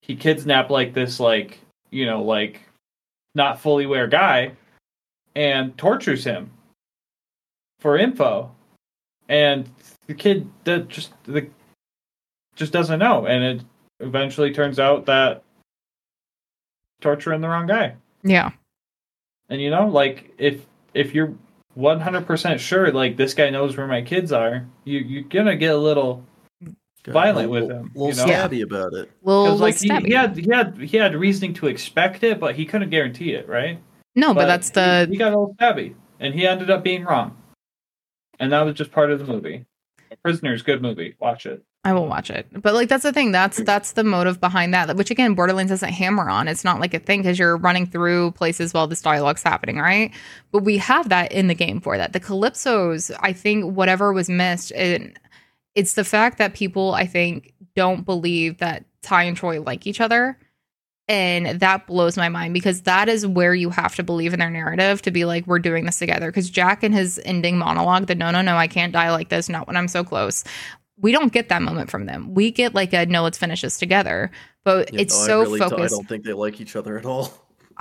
He kidnapped like this like you know like not fully aware guy and tortures him for info and the kid that just the just doesn't know and it eventually turns out that torturing the wrong guy Yeah. and you know like if if you're 100% sure like this guy knows where my kids are you you're gonna get a little Got violent a with little- him, little you know? stabby about it. Well, because like he, stabby. he had he had he had reasoning to expect it but he couldn't guarantee it right no, but, that's the he, he got a little stabby and he ended up being wrong and that was just part of the movie prisoners good movie watch it I will watch it. But like that's the thing. That's mm. that's the motive behind that. Which again, Borderlands doesn't hammer on. It's not like a thing because you're running through places while this dialogue's happening, right? But we have that in the game for that. The Calypsos, I think, whatever was missed, and it's the fact that people, I think, don't believe that Ty and Troy like each other. And that blows my mind because that is where you have to believe in their narrative to be like, we're doing this together. Because Jack in his ending monologue, the no, no, no, I can't die like this, not when I'm so close. We don't get that moment from them. We get like a no, let's finish this together. But Yeah, it's no, so really don't- I don't think they like each other at all.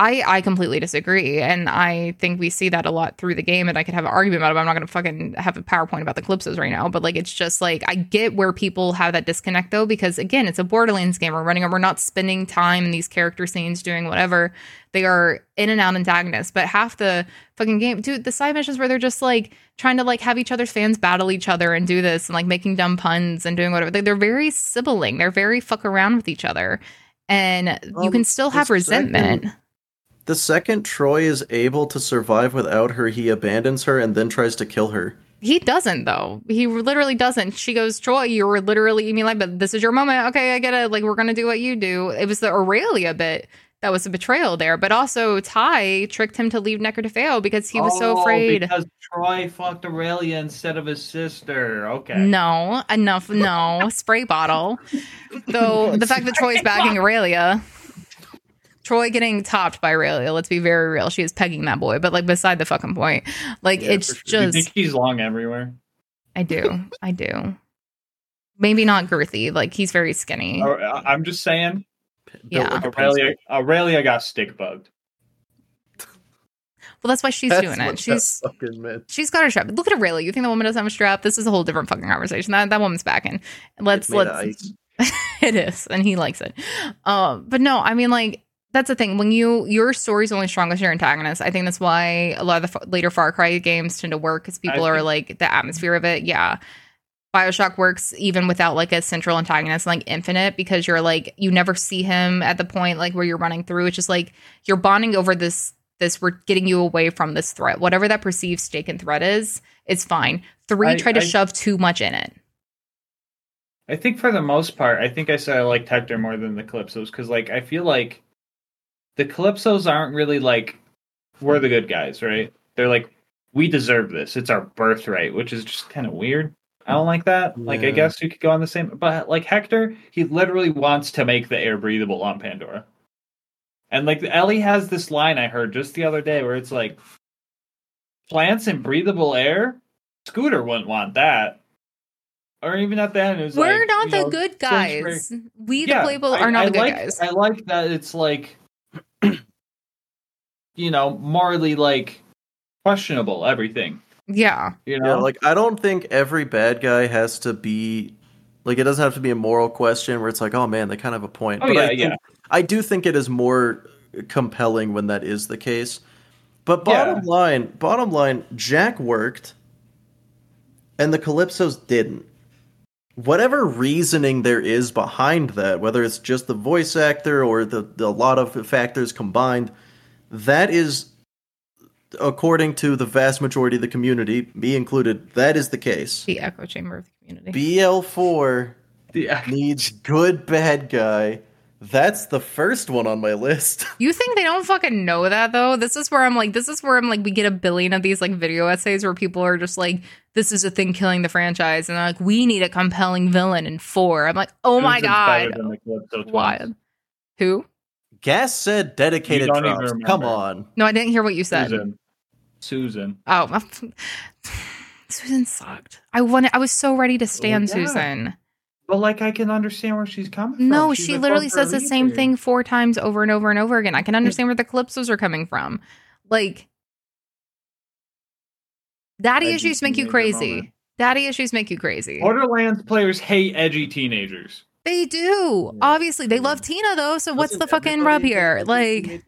I I completely disagree, and I think we see that a lot through the game. And I could have an argument about it. But I'm not going to fucking have a PowerPoint about the Calypsos right now. But like, it's just like I get where people have that disconnect though, because again, it's a Borderlands game. We're running, we're not spending time in these character scenes doing whatever. They are in and out antagonists. But half the fucking game, dude, the side missions where they're just like trying to like have each other's fans battle each other and do this and like making dumb puns and doing whatever. They- They're very sibling. They're very fuck around with each other. And you Um, can still have the second- resentment. The second Troy is able to survive without her, he abandons her and then tries to kill her. He doesn't though. He literally doesn't. She goes, Troy, you were literally you mean like, but this is your moment. Okay, I get it. Like we're gonna do what you do. It was the Aurelia bit that was a betrayal there, but also Ty tricked him to leave Nekrotafeyo because he was so Oh, afraid. because Troy fucked Aurelia instead of his sister. Okay. No, enough. No spray bottle. Though the fact that Troy's bagging Aurelia, Troy getting topped by Aurelia. Let's be very real. She is pegging that boy. But like beside the fucking point, like Yeah, it's for sure. You just. think he's long everywhere? I do. I do. Maybe not girthy. Like he's very skinny. I- I'm just saying, Yeah. Built like Aurelia. Aurelia got stick bugged. Well, that's why she's That's doing what it. that She's fucking meant. she's got a strap. Look at Rayleigh. You think the woman doesn't have a strap? This is a whole different fucking conversation. That that woman's backing. Let's It's made let's. ice. it is, and he likes it. Um, but no, I mean like that's the thing. When you your story's only strong as your antagonist, I think that's why a lot of the f- later Far Cry games tend to work because people I are think- like the atmosphere of it. Yeah. Bioshock works even without like a central antagonist like Infinite because you're like you never see him at the point like where you're running through. It's just like you're bonding over this this we're getting you away from this threat. Whatever that perceived stake and threat is, it's fine. Three I- tried to I- shove too much in it. I think for the most part, I think I said I liked Hector more than the Calypsos because, like, I feel like the Calypsos aren't really like we're the good guys, right? They're like we deserve this; it's our birthright, which is just kind of weird. I don't like that. Like, I guess you could go on the same, but like Hector, he literally wants to make the air breathable on Pandora, and like Ellie has this line I heard just the other day where it's like plants and breathable air. Scooter wouldn't want that. Or even at the end, it was We're like, not the know, good Sainsbury- guys. We, the Yeah, playable, I- are not I the good like, guys. I like that it's like, you know, morally like questionable everything. yeah. You Yeah, know, like I don't think every bad guy has to be like it doesn't have to be a moral question where it's like, oh man, they kind of have a point. Oh, but yeah, I think, yeah. I do think it is more compelling when that is the case. But bottom Yeah. line, bottom line, Jack worked and the Calypsos didn't. Whatever reasoning there is behind that, whether it's just the voice actor or the, the a lot of factors combined, that is according to the vast majority of the community, me included, that is the case. The echo chamber of the community. BL4 yeah. needs good bad guy. That's the first one on my list. you think they don't fucking know that though? This is where I'm like, this is where I'm like, we get a billion of these like video essays where people are just like, this is a thing killing the franchise, and they're like, we need a compelling villain in four. I'm like, oh my god, than the Calypso twins. wild. Who? Gas said dedicated You don't drops. remember. Come on. No, I didn't hear what you said. Susan. Susan. Oh, Susan sucked. I wanted. I was so ready to stand yeah. Susan. But like, I can understand where she's coming from. No, She's she literally says the same thing four times over and over and over again. I can understand where the calypsos are coming from. Like, daddy Edgy issues make you crazy. moment. Daddy issues make you crazy. Borderlands players hate edgy teenagers. They do. Yeah. Obviously, they Yeah. love Tina though. So what's Doesn't the fucking rub here? Like.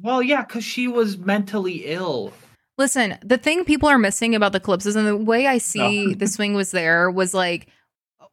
Well, yeah, because she was mentally ill. Listen, the thing people are missing about the Calypsos and the way I see the swing was there was like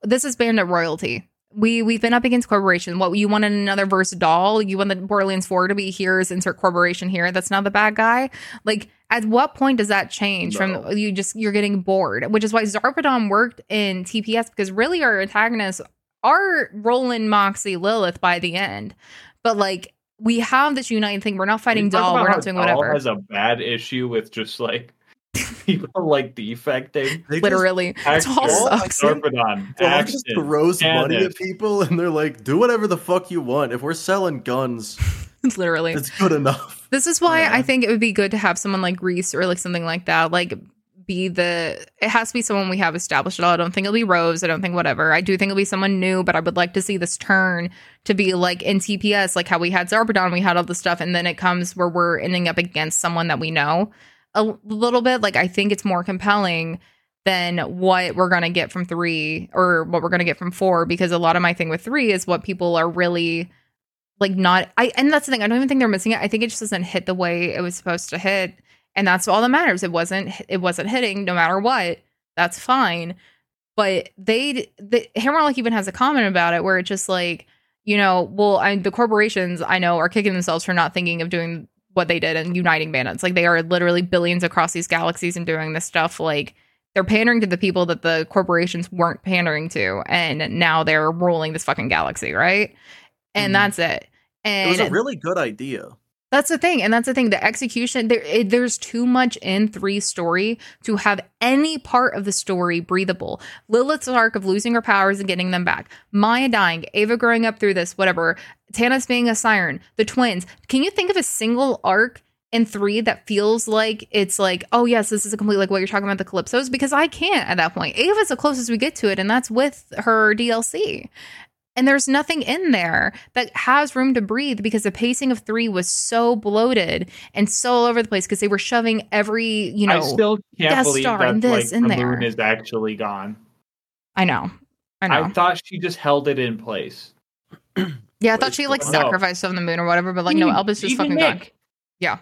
this is bandit royalty. We we've been up against corporation. What you wanted another verse Dahl? You want the Borderlands 4 to be here's insert corporation here. That's not the bad guy. Like at what point does that change No. from you just you're getting bored? Which is why Zarpedon worked in TPS because really our antagonists are Roland, Moxie, Lilith by the end. But like we have this united thing. We're not fighting We Dahl. We're not doing Dahl whatever. Has a bad issue with just like people like defecting. They Literally, it all Axel, sucks. Zarpedon, Dawn just Axton, throws money Janet. at people and they're like, do whatever the fuck you want. If we're selling guns, Literally. it's good enough. This is why Yeah. I think it would be good to have someone like Rhys or like something like that. Like be the it has to be someone we have established at all. I don't think it'll be Rose. I don't think whatever. I do think it'll be someone new, but I would like to see this turn to be like in TPS, like how we had Zarpedon, we had all this stuff, and then it comes where we're ending up against someone that we know a little bit. Like I think it's more compelling than what we're gonna get from three or what we're gonna get from four, because a lot of my thing with three is what people are really like not I and that's the thing. I don't even think they're missing it. I think it just doesn't hit the way it was supposed to hit. And that's all that matters. It wasn't it wasn't hitting no matter what. That's fine. But they the Hammerlock even has a comment about it where it's just like, you know, well, I, the corporations I know are kicking themselves for not thinking of doing what they did and uniting bandits. Like they are literally billions across these galaxies and doing this stuff. Like they're pandering to the people that the corporations weren't pandering to, and now they're ruling this fucking galaxy, right? And Mhm. that's it. And it was a really good idea. That's the thing, and that's the thing. The execution there, it, there's too much in three story to have any part of the story breathable. Lilith's arc of losing her powers and getting them back, Maya dying, Ava growing up through this, whatever. Tannis being a siren, the twins. Can you think of a single arc in three that feels like it's like, oh yes, this is a complete like what you're talking about the Calypsos? Because I can't at that point. Ava's the closest we get to it, and that's with her DLC. And there's nothing in there that has room to breathe because the pacing of three was so bloated and so all over the place because they were shoving every, you know, I still can't guest believe star that this like, in the there. moon is actually gone. I know. I know. I thought she just held it in place. yeah, I thought she like No. sacrificed on the moon or whatever, but like no, just even fucking gone. Yeah.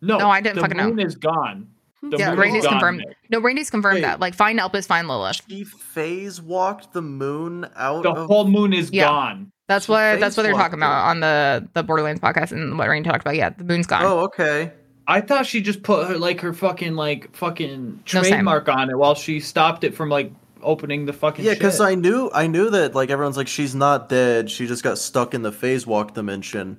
No, No, I didn't the fucking know. moon is gone. The Yeah, moon Randy's confirmed. Nick. No, Randy's confirmed Wait. that. Like, find Elpis, find Lilith. She phase walked the moon out The of whole moon is Yeah. gone. That's She what that's what they're talking about walked on the the Borderlands podcast and what Randy talked about. Yeah, the moon's gone. Oh, okay. I thought she just put her like her fucking like fucking No, same. trademark on it while she stopped it from like opening the fucking Yeah, because. I knew I knew that like everyone's like she's not dead. She just got stuck in the phase walk dimension.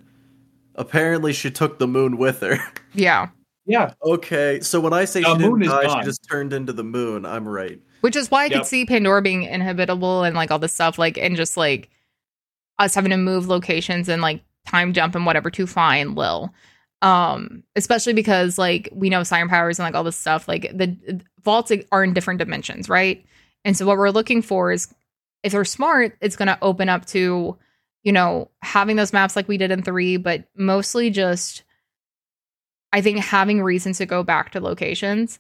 Apparently, she took the moon with her. Yeah, yeah okay, so when I say The she didn't is die, gone. she just turned into the moon. I'm right. which is why I Yep. could see Pandora being inhabitable and like all this stuff, like and just like us having to move locations and like time jump and whatever to find Lil. Um, especially because like we know siren powers and like all this stuff, like the vaults are in different dimensions, right? And so what we're looking for is if they're smart, it's gonna open up to, you know, having those maps like we did in three, but mostly just I think having reasons to go back to locations.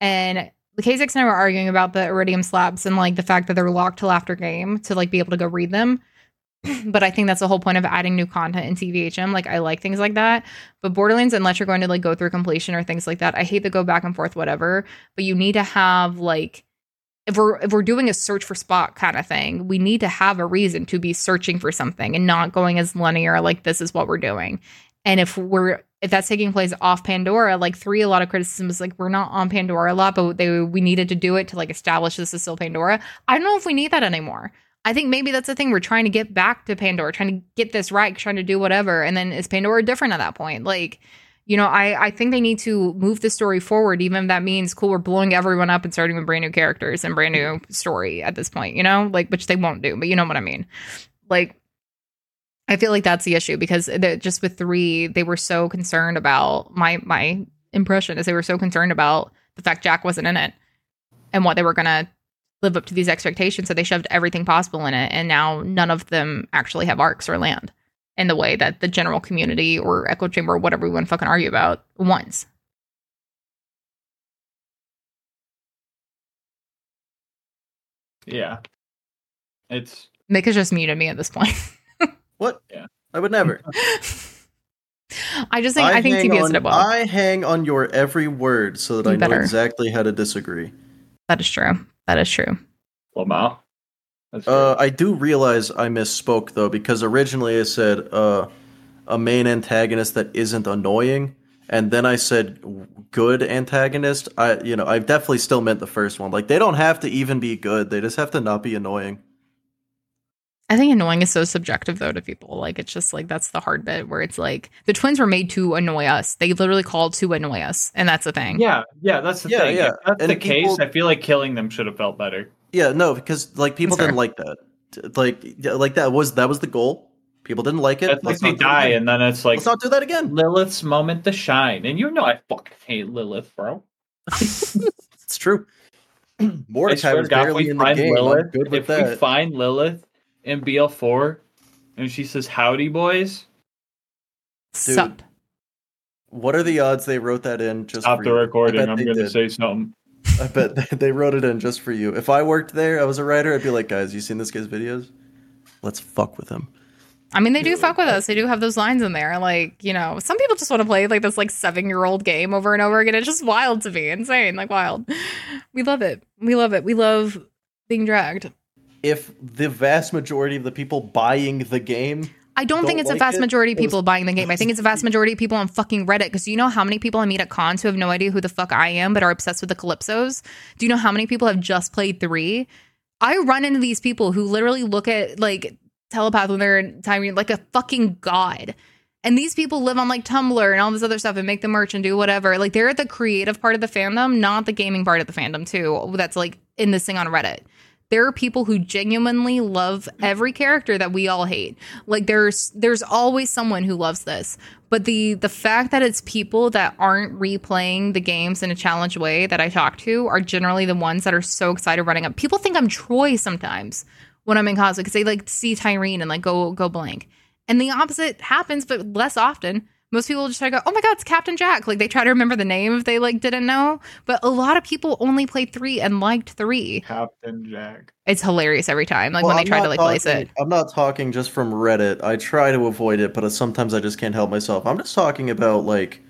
And the K6 and I were arguing about the Eridium slabs and like the fact that they're locked till after game to like be able to go read them. but I think that's the whole point of adding new content in TVHM. Like I like things like that. But Borderlands, unless you're going to like go through completion or things like that, I hate to go back and forth, whatever. But you need to have like if we're if we're doing a search for spot kind of thing, we need to have a reason to be searching for something and not going as linear like this is what we're doing. And if we're if that's taking place off Pandora, like three, a lot of criticism is like we're not on Pandora a lot, but they we needed to do it to like establish this is still Pandora. I don't know if we need that anymore. I think maybe that's the thing. We're trying to get back to Pandora, trying to get this right, trying to do whatever. And then is Pandora different at that point? Like, you know, I, I think they need to move the story forward, even if that means cool, we're blowing everyone up and starting with brand new characters and brand new story at this point, you know, like which they won't do, but you know what I mean. Like I feel like that's the issue because just with three, they were so concerned about my my impression is they were so concerned about the fact Jack wasn't in it and what they were gonna live up to these expectations. So they shoved everything possible in it, and now none of them actually have arcs or land in the way that the general community or Echo Chamber or whatever we want to fucking argue about wants. yeah. It's Nick has just muted me at this point. What? Yeah. I would never. I just think I, think hang TPS on, did it well. I hang on your every word so that You I know exactly how to disagree. that is true. That is true. Lamau. That's Uh. I do realize I misspoke though because originally I said uh, a main antagonist that isn't annoying, and then I said good antagonist. I you know I definitely still meant the first one. Like they don't have to even be good; they just have to not be annoying. I think annoying is so subjective though to people. Like it's just like that's the hard bit where it's like the twins were made to annoy us. They literally called to annoy us, and that's the thing. yeah, yeah, that's the Yeah, thing. yeah. If that's And the people- case, I feel like killing them should have felt better. Yeah, no, because like people didn't like that. Like yeah, like that was that was the goal. People didn't like it. That's Let's they not die, and then it's like Let's not do that again. Lilith's moment to shine. And you know I fucking hate Lilith, bro. It's true. I Mordecai was God, barely in the game. Lilith, good with if we find Lilith in BL4 and she says howdy boys, Dude, Sup. What are the odds they wrote that in just stop for the you? I recording. bet I'm gonna say something. I bet they- they wrote it in just for you. If I worked there, I was a writer, I'd be like, guys, you seen this guy's videos? Let's fuck with him. I mean, they do fuck with us. They do have those lines in there. Like, you know, some people just want to play like this like seven year old game over and over again. It's just wild to me. Insane. Like wild. We love it. We love it. We love being dragged. If the vast majority of the people buying the game, I don't, Don't think it's a vast it? majority of people buying the game. I think it's a vast majority of people on fucking Reddit. Because you know how many people I meet at cons who have no idea who the fuck I am, but are obsessed with the Calypsos? Do you know how many people have just played three? I run into these people who literally look at like telepath when they're in time like a fucking god. And these people live on like Tumblr and all this other stuff and make the merch and do whatever. Like they're at the creative part of the fandom, not the gaming part of the fandom too. That's like in this thing on Reddit. There are people who genuinely love every character that we all hate. Like there's there's always someone who loves this. But the the fact that it's people that aren't replaying the games in a challenge way that I talk to are generally the ones that are so excited running up. People think I'm Troy sometimes when I'm in cosplay because they like see Tyreen and like go go blank. And the opposite happens, but less often. Most people just try to go, oh my god, it's Captain Jack. Like they try to remember the name if they like didn't know. But a lot of people only played three and liked three. Captain Jack. It's hilarious every time. Like Well, when they I'm try to not like place it. I'm not talking just from Reddit. I try to avoid it, but uh, sometimes I just can't help myself. I'm just talking about like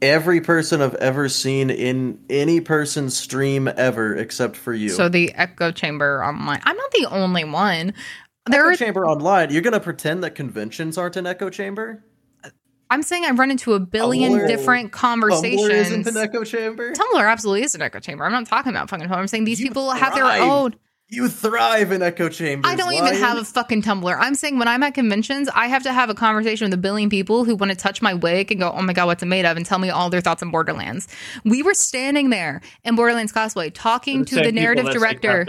every person I've ever seen in any person's stream ever, except for you. So the echo chamber online. I'm not the only one. Echo There, are, chamber online. You're gonna pretend that conventions aren't an echo chamber? I'm saying I've run into a billion Tumblr- different Tumblr isn't conversations. an echo chamber. Tumblr absolutely is an echo chamber. I'm not talking about fucking Tumblr. I'm saying these You people have their own. You thrive in echo chambers. I don't even have a fucking Tumblr. I'm saying when I'm at conventions, I have to have a conversation with a billion people who want to touch my wig and go, "Oh my god, what's it made of?" and tell me all their thoughts on Borderlands. We were standing there in Borderlands cosplay, talking to the narrative that say director.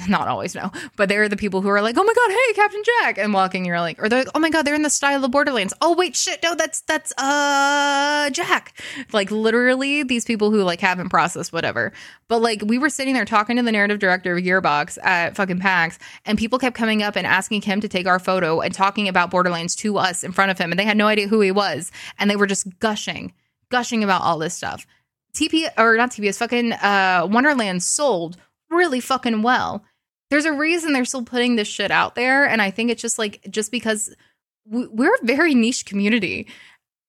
Not always, no, but they're the people who are like, "Oh my god, hey, Captain Jack," and walking, you're like, or they're like, "Oh my god, they're in the style of Borderlands." Oh wait, shit, no, that's that's uh Jack. Like literally, these people who like haven't processed whatever. But like, we were sitting there talking to the narrative director of Gearbox at fucking PAX, and people kept coming up and asking him to take our photo and talking about Borderlands to us in front of him, and they had no idea who he was, and they were just gushing, gushing about all this stuff. TP or not TPS, fucking uh, Wonderland sold really fucking well. There's a reason they're still putting this shit out there, and I think it's just like just because we- we're a very niche community.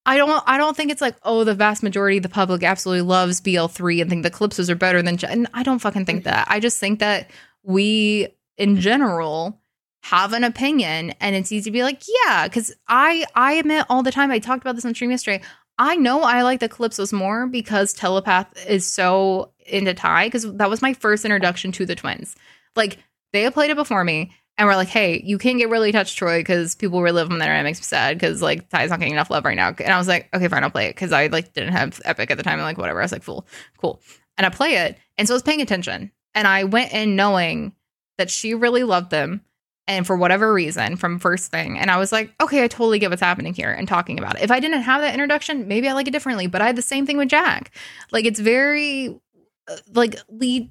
I don't I don't think it's like oh the vast majority of the public absolutely loves BL3 and think the Calypsos are better than and I don't fucking think that. I just think that we in general have an opinion and it's easy to be like yeah cuz I I admit all the time I talked about this on stream yesterday. I know I like the Calypsos more because Telepath is so into Ty because that was my first introduction to the twins. Like they had played it before me and we're like, hey, you can't get really touched Troy because people relive him there and it makes me sad because like Ty's not getting enough love right now. And I was like, okay, fine, I'll play it because I like didn't have Epic at the time and like whatever. I was like, cool, cool. And I play it. And so I was paying attention. And I went in knowing that she really loved them and for whatever reason from first thing and i was like okay i totally get what's happening here and talking about it if i didn't have that introduction maybe i like it differently but i had the same thing with jack like it's very Uh, like lead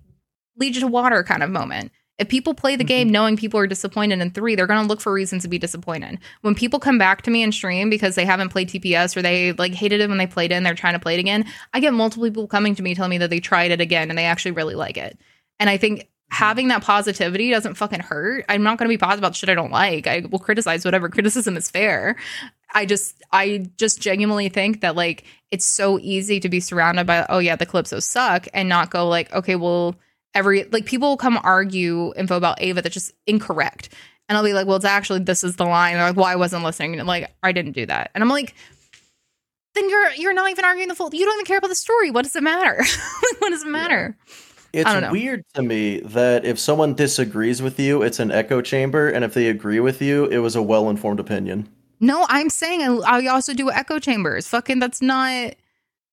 lead you to water kind of moment if people play the game mm-hmm. knowing people are disappointed in three they're going to look for reasons to be disappointed when people come back to me and stream because they haven't played tps or they like hated it when they played it and they're trying to play it again i get multiple people coming to me telling me that they tried it again and they actually really like it and i think mm-hmm. having that positivity doesn't fucking hurt. I'm not going to be positive about shit I don't like. I will criticize whatever criticism is fair. I just I just genuinely think that like it's so easy to be surrounded by oh yeah the Calypso suck and not go like okay well every like people will come argue info about Ava that's just incorrect. And I'll be like well it's actually this is the line. They're like well I wasn't listening. And like I didn't do that. And I'm like then you're you're not even arguing the full you don't even care about the story. What does it matter? What does it matter? It's weird to me that if someone disagrees with you, it's an echo chamber, and if they agree with you, it was a well-informed opinion. No, I'm saying I, I also do echo chambers. Fucking, that's not.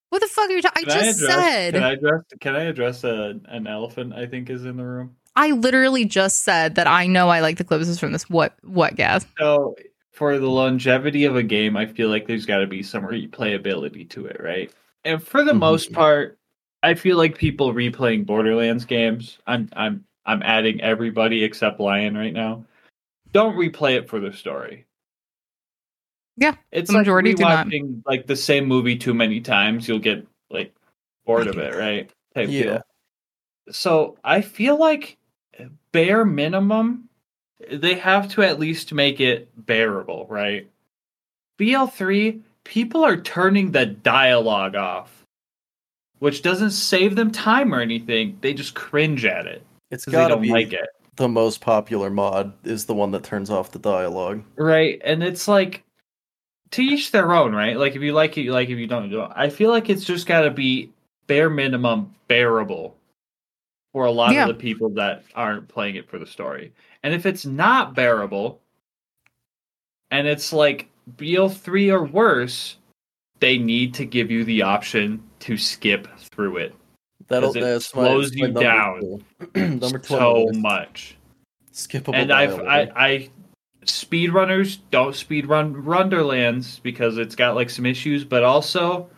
What the fuck are you talking? I just address, said. Can I I, address? Can I address a, an elephant? I think is in the room. I literally just said that I know I like the Clippers from this. What? What gas? So for the longevity of a game, I feel like there's got to be some replayability to it, right? And for the Mhm. most part, I feel like people replaying Borderlands games. I'm I'm I'm adding everybody except Lion right now. Don't replay it for the story. Yeah, it's the majority like do not. like the same movie too many times. You'll get like bored of it, right? Type Yeah. deal. So I feel like bare minimum, they have to at least make it bearable, right? BL3, people are turning the dialogue off, which doesn't save them time or anything. They just cringe at it It's because they gotta don't be like it. the most popular mod is the one that turns off the dialogue. Right. And it's like to each their own, right? Like if you like it, you like it, if you don't, you don't. I feel like it's just gotta be bare minimum bearable for a lot Yeah. of the people that aren't playing it for the story. And if it's not bearable and it's like BL3 or worse, they need to give you the option to skip through it That'll 'Cause it that's my- slows that's you my number down two. number two. so much. Skippable and I've. I, I speedrunners don't speedrun Runderlands because it's got like some issues, but also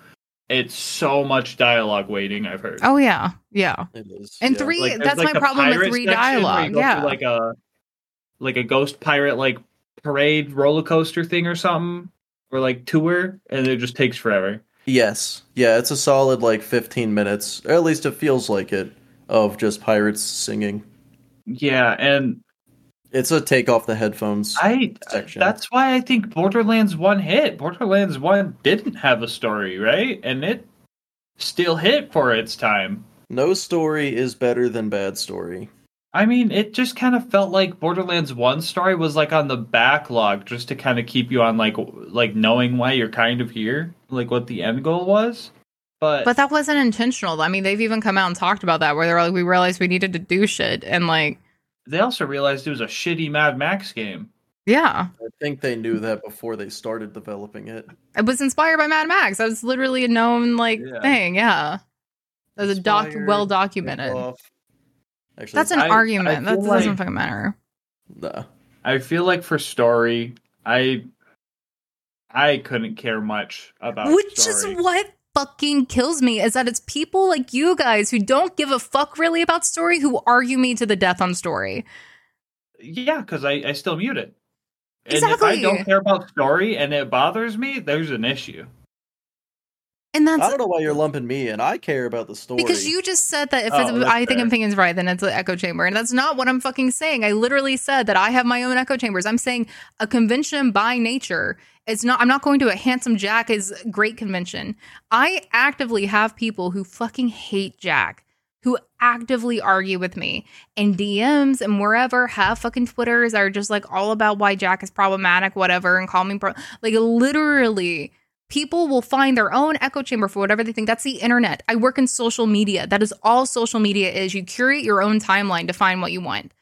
it's so much dialogue waiting. I've heard. Oh yeah, yeah. It is. And yeah. three. Like, that's like, my problem with three section where you dialogue. Yeah. like a like a ghost pirate like parade roller coaster thing or something, or like tour, and it just takes forever. Yes. Yeah, it's a solid like 15 minutes, or at least it feels like it, of just pirates singing. Yeah, and It's a take off the headphones. I uh, section. that's why I think Borderlands one hit. Borderlands one didn't have a story, right? And it still hit for its time. No story is better than bad story. I mean, it just kind of felt like Borderlands one story was like on the backlog, just to kind of keep you on like like knowing why you're kind of here, like what the end goal was. But, But that wasn't intentional. I mean, they've even come out and talked about that, where they're like, we realized we needed to do shit, and like, they also realized it was a shitty Mad Max game. yeah, I think they knew that before they started developing it. it was inspired by Mad Max. That was literally a known like Yeah. thing. Yeah, that was a doc well documented. Actually, That's an I- I argument. that feel doesn't fucking matter. nah. I feel like for story, I I couldn't care much about Which story. is what fucking kills me is that it's people like you guys who don't give a fuck really about story who argue me to the death on story. Yeah, because I, I still mute it. And if I don't care about story and it bothers me, there's an issue. And that's I don't know why you're lumping me in. I care about the story. because you just said that if Oh, it's, that's I think fair. opinion's right, then it's an echo chamber. And that's not what I'm fucking saying. I literally said that I have my own echo chambers. I'm saying a convention by nature. It's not I'm not going to a handsome Jack is great convention. I actively have people who fucking hate Jack, who actively argue with me in DMs and wherever have fucking Twitters are just like all about why Jack is problematic, whatever, and call me pro- like literally people will find their own echo chamber for whatever they think. That's the internet. I work in social media. That is all social media is. You curate your own timeline to find what you want.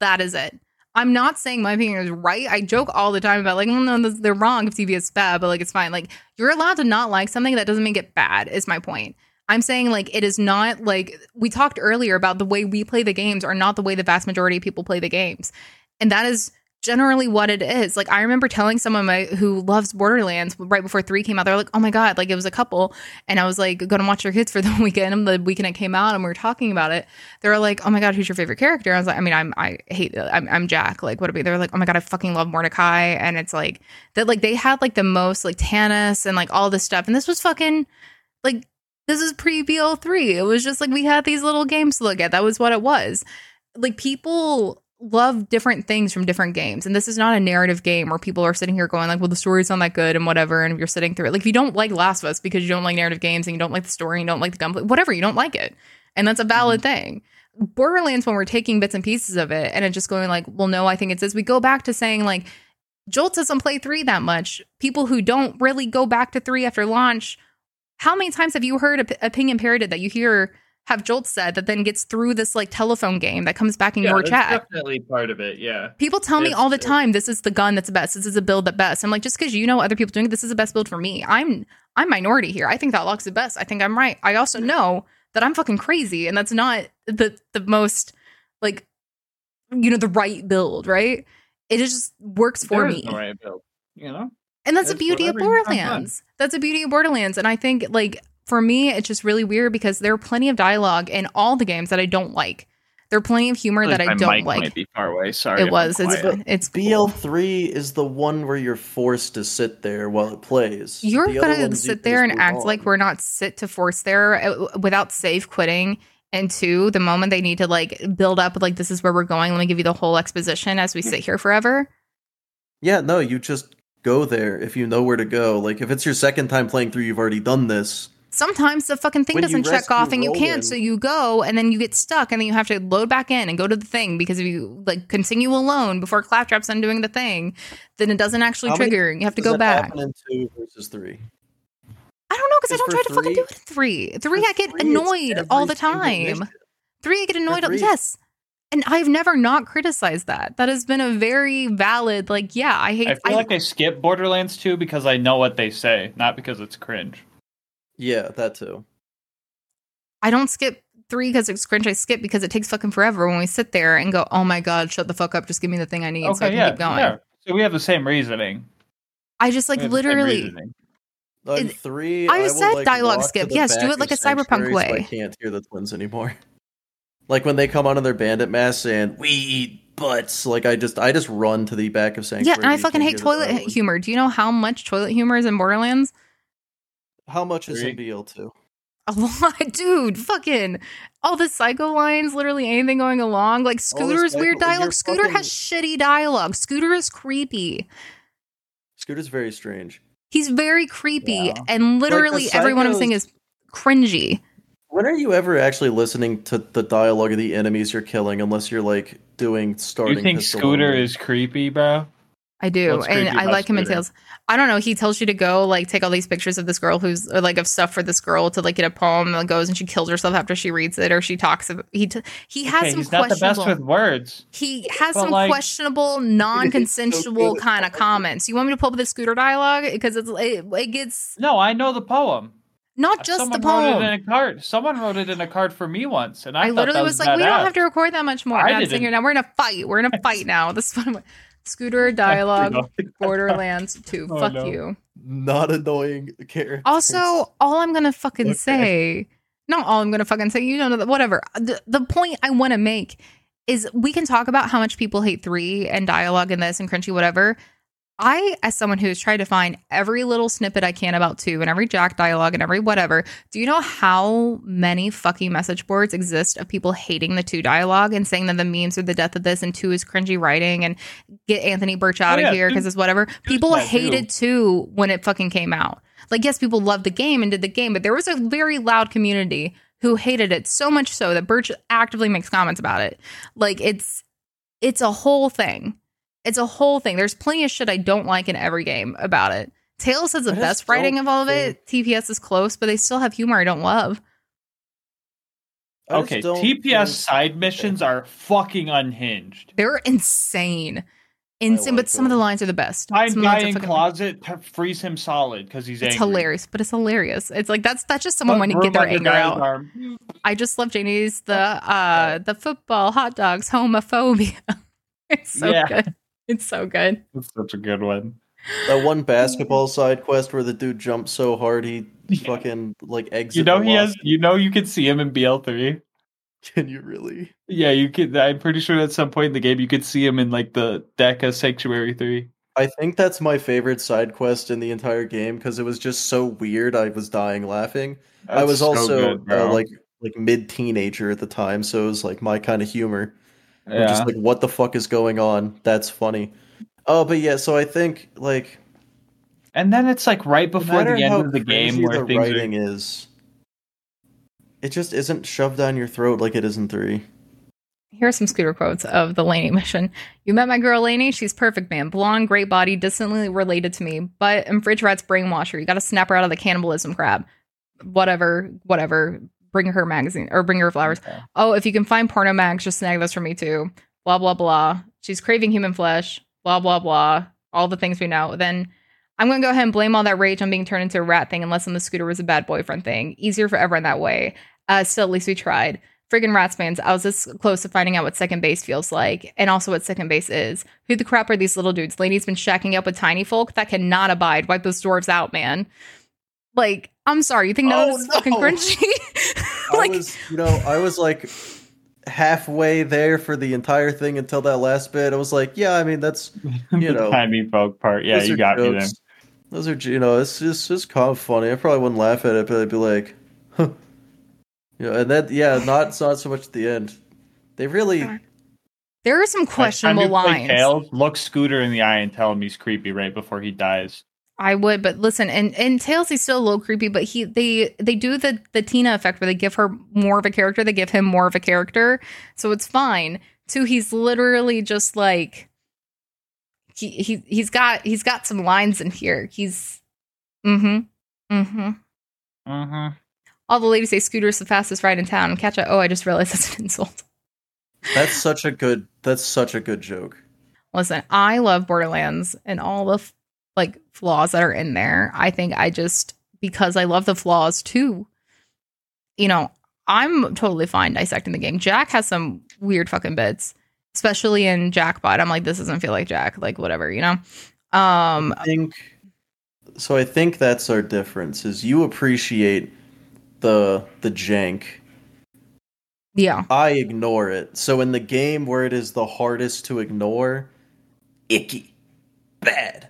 That is it. I'm not saying my opinion is right. I joke all the time about like, well, no, they're wrong if TV is bad, but like it's fine. Like you're allowed to not like something that doesn't make it bad. Is my point. I'm saying like it is not like we talked earlier about the way we play the games are not the way the vast majority of people play the games, and that is generally what it is. Like I remember telling someone my, who loves Borderlands right before three came out. They're like, "Oh my god!" Like it was a couple, and I was like, "Go and watch your kids for the weekend." And the weekend it came out, and we were talking about it. They were like, "Oh my god, who's your favorite character?" I was like, "I mean, I'm I hate I'm, I'm Jack. Like what? Be? They were like, "Oh my god, I fucking love Mordecai," and it's like that. Like they had like the most like Tannis and like all this stuff, and this was fucking like this is pre BO3. It was just like we had these little games to look at. That was what it was. Like people love different things from different games. And this is not a narrative game where people are sitting here going like, well, the story's not that good and whatever. And you're sitting through it, like if you don't like Last of Us because you don't like narrative games and you don't like the story and you don't like the gunplay, whatever, you don't like it. And that's a valid mm-hmm. thing. Borderlands, when we're taking bits and pieces of it and it's just going like, well, no, I think it's this. We go back to saying like, Joltz doesn't play three that much. People who don't really go back to three after launch how many times have you heard op- opinion parroted that you hear have Joltz said that then gets through this like telephone game that comes back in Yeah, your that's chat? definitely part of it. Yeah. People tell me all the time this is the gun that's the best. This is a build that best. I'm like just because you know other people doing it, this is the best build for me. I'm I'm minority here. I think that lock's the best. I think I'm right. I also know that I'm fucking crazy and that's not the the most like you know the right build, right? It just works for There me. no right build, you know. And that's the beauty of whatever you find fun. Borderlands. That's the beauty of Borderlands. And I think like for me, it's just really weird because there are plenty of dialogue in all the games that I don't like. There are plenty of humor that I don't mic like. might be far away. Sorry. It was. I'm It's quiet. it's BL3 is the one where you're forced to sit there while it plays. You're The gonna sit there and move act like we're not sit to force there uh, without save quitting. And two, the moment they need to like build up, like this is where we're going. Let me give you the whole exposition as we sit here forever. Yeah, no, you just go there if you know where to go. Like if it's your second time playing through, you've already done this. Sometimes the fucking thing When doesn't check off and you can't, Roland- so you go and then you get stuck and then you have to load back in and go to the thing because if you like continue alone before Claptrap's done doing the thing, then it doesn't actually How many trigger. You have to go that back. happen in two versus three. I don't know because I don't for try to fucking do it in three. Three, I get three, annoyed all the time. Three, I get annoyed. three- Yes. And I've never not criticized that. That has been a very valid, like, yeah, I hate. I feel like I skip Borderlands 2 because I know what they say, not because it's cringe. Yeah, that too. I don't skip three because it's cringe. I skip because it takes fucking forever when we sit there and go, oh my God, shut the fuck up. Just give me the thing I need so I can yeah, keep going. yeah. So we have the same reasoning. I just like We have the same literally, reasoning. On It- three, I will, said like, dialogue skip. Yes, do it like a cyberpunk Sanctuary so I can't hear the twins anymore. Like when they come out of their bandit masks and we eat butts. Like I just, I just run to the back of Yeah, and I fucking hate toilet humor. Do you know how much toilet humor is in Borderlands? How much is in Three. BL two? A lot, dude. Fucking all the psycho lines, literally anything going along. Like Scooter's psycho- weird dialogue. Scooter fucking- has shitty dialogue. Scooter is creepy. Scooter's very strange. He's very creepy, Yeah. and literally the everyone I'm psychos- saying is cringy. When are you ever actually listening to the dialogue of the enemies you're killing, unless you're like doing starting? You think Scooter is creepy, bro? I do, What's and I like him in Tales. I don't know. He tells you to go like take all these pictures of this girl who's or like of stuff for this girl to like get a poem and goes and she kills herself after she reads it or she talks. Of, he t- he has okay, some he's not the best with words. he has some like- questionable, non-consensual good. kind of comments. You want me to pull up the scooter dialogue because it's it, it gets No, I know the poem. not uh, just Someone the poem. Someone wrote it in a card. Someone wrote it in a card for me once, and I, I, thought literally that was, like, we don't have to record that much more. I And I'm sitting didn't. here now. We're in a fight. We're in a fight now. This is what I'm- scooter dialogue. Borderlands 2. Oh, Fuck no. you. not annoying character. Also, all I'm gonna fucking Okay. say, not all I'm gonna fucking say, you know, whatever. The, the point I want to make is we can talk about how much people hate three and dialogue in this and crunchy whatever. I, as someone who's tried to find every little snippet I can about two and every Jack dialogue and every whatever, do you know how many fucking message boards exist of people hating the two dialogue and saying that the memes are the death of this and two is cringy writing and get Anthony Burch out Oh, of here because it's whatever. People hated two when it fucking came out. Like, yes, people loved the game and did the game, but there was a very loud community who hated it so much so that Birch actively makes comments about it. Like, it's it's a whole thing. It's a whole thing. There's plenty of shit I don't like in every game about it. Tales has the I best writing don't of all of it. TPS is close, but they still have humor I don't love. I Okay, TPS think- side missions are fucking unhinged. They're insane. Insane, but like some of the lines are the best. Find Some of the guy in fucking- closet, to freeze him solid because he's It's angry. hilarious, but it's hilarious. It's like that's that's just someone wanting to get their anger out. arm. I just love Janey's the uh the football hot dogs homophobia. it's so Yeah. good. It's so good. That's such a good one. That one basketball side quest where the dude jumps so hard he Yeah. fucking like exits. You know he has. You know you can see him in BL three. Can you really? Yeah, you could. I'm pretty sure at some point in the game you could see him in like the Deca Sanctuary three. I think that's my favorite side quest in the entire game because it was just so weird. I was dying laughing. I was That's so also good, uh, like like mid teenager at the time, so it was like my kind of humor. I'm yeah. Just like what the fuck is going on? That's funny. Oh, but yeah. So I think like and then it's like right before matter the end how of the game where the things writing are. is, it just isn't shoved down your throat like it is in three. Here are some scooter quotes of the Laney mission. You met my girl Laney. She's perfect, man. Blonde, great body, distantly related to me. But and fridge rat's brainwasher. You got to snap her out of the cannibalism crab. Whatever, whatever. Bring her magazine or bring her flowers. Okay. Oh, if you can find porno mags, just snag those for me too. Blah blah blah. She's craving human flesh. Blah blah blah. All the things we know. Then I'm gonna go ahead and blame all that rage on being turned into a rat thing, unless on the scooter was a bad boyfriend thing. Easier for everyone that way. Uh, still, at least we tried. Friggin' Ratsmans, I was this close to finding out what second base feels like, and also what second base is. Who the crap are these little dudes? Lady's been shacking up with tiny folk that cannot abide. Wipe those dwarves out, man. Like, I'm sorry, you think none Oh, of this is fucking no. cringy? I like, was, you know, I was like halfway there for the entire thing until that last bit. I was like, yeah, I mean, that's You know. the tiny folk part. Yeah, those you are got me there. Those are, you know, it's just it's kind of funny. I probably wouldn't laugh at it, but I'd be like, huh. You know, and that, yeah, not it's not so much at the end. They really, there are some Next time questionable you play lines. Tales, look Scooter in the eye and tell him he's creepy right before he dies. I would, but listen, and and Tales he's still a little creepy, but he they they do the the Tina effect where they give her more of a character, they give him more of a character, so it's fine. Two, he's literally just like he he he's got he's got some lines in here. He's mm-hmm mm-hmm. Mm-hmm. All the ladies say Scooter's the fastest ride in town. Catch a oh, I just realized that's an insult. that's such a good, that's such a good joke. Listen, I love Borderlands and all the f- like flaws that are in there. I think I just because I love the flaws too. You know, I'm totally fine dissecting the game. Jack has some weird fucking bits, especially in Jackpot. I'm like, this doesn't feel like Jack. Like whatever, you know. Um, I think so I think that's our difference. Is you appreciate the the jank. Yeah. I ignore it. So in the game where it is the hardest to ignore, icky, bad.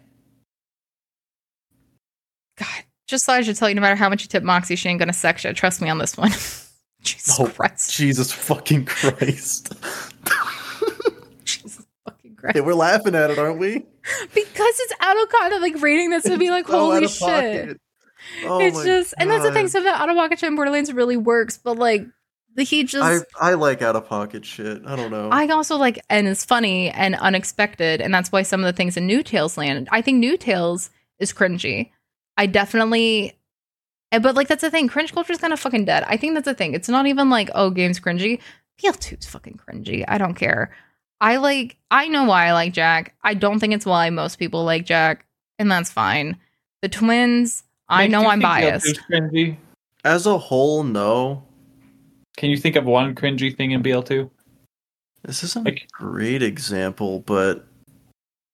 God, just thought I should tell you no matter how much you tip Moxxi, she ain't gonna sex you. Trust me on this one. Jesus Oh, Christ. Jesus fucking Christ. Jesus fucking Christ. Hey, we're laughing at it, aren't we? Because it's out of kind of like reading this to be like, So holy shit. Oh it's just and that's the thing, God. some of the out of pocket shit in Borderlands really works, but like the he just I I like out of pocket shit. I don't know. I also like and it's funny and unexpected, and that's why some of the things in New Tales land. I think New Tales is cringy. I definitely, eh, but like that's the thing. Cringe culture is kind of fucking dead. I think that's the thing. It's not even like oh, game's cringy. BL2 is fucking cringy. I don't care. I like. I know why I like Jack. I don't think it's why most people like Jack, and that's fine. The twins. I Mix, know you I'm think BL2 biased. cringy? As a whole, no. Can you think of one cringy thing in BL2? This isn't Like- a great example, but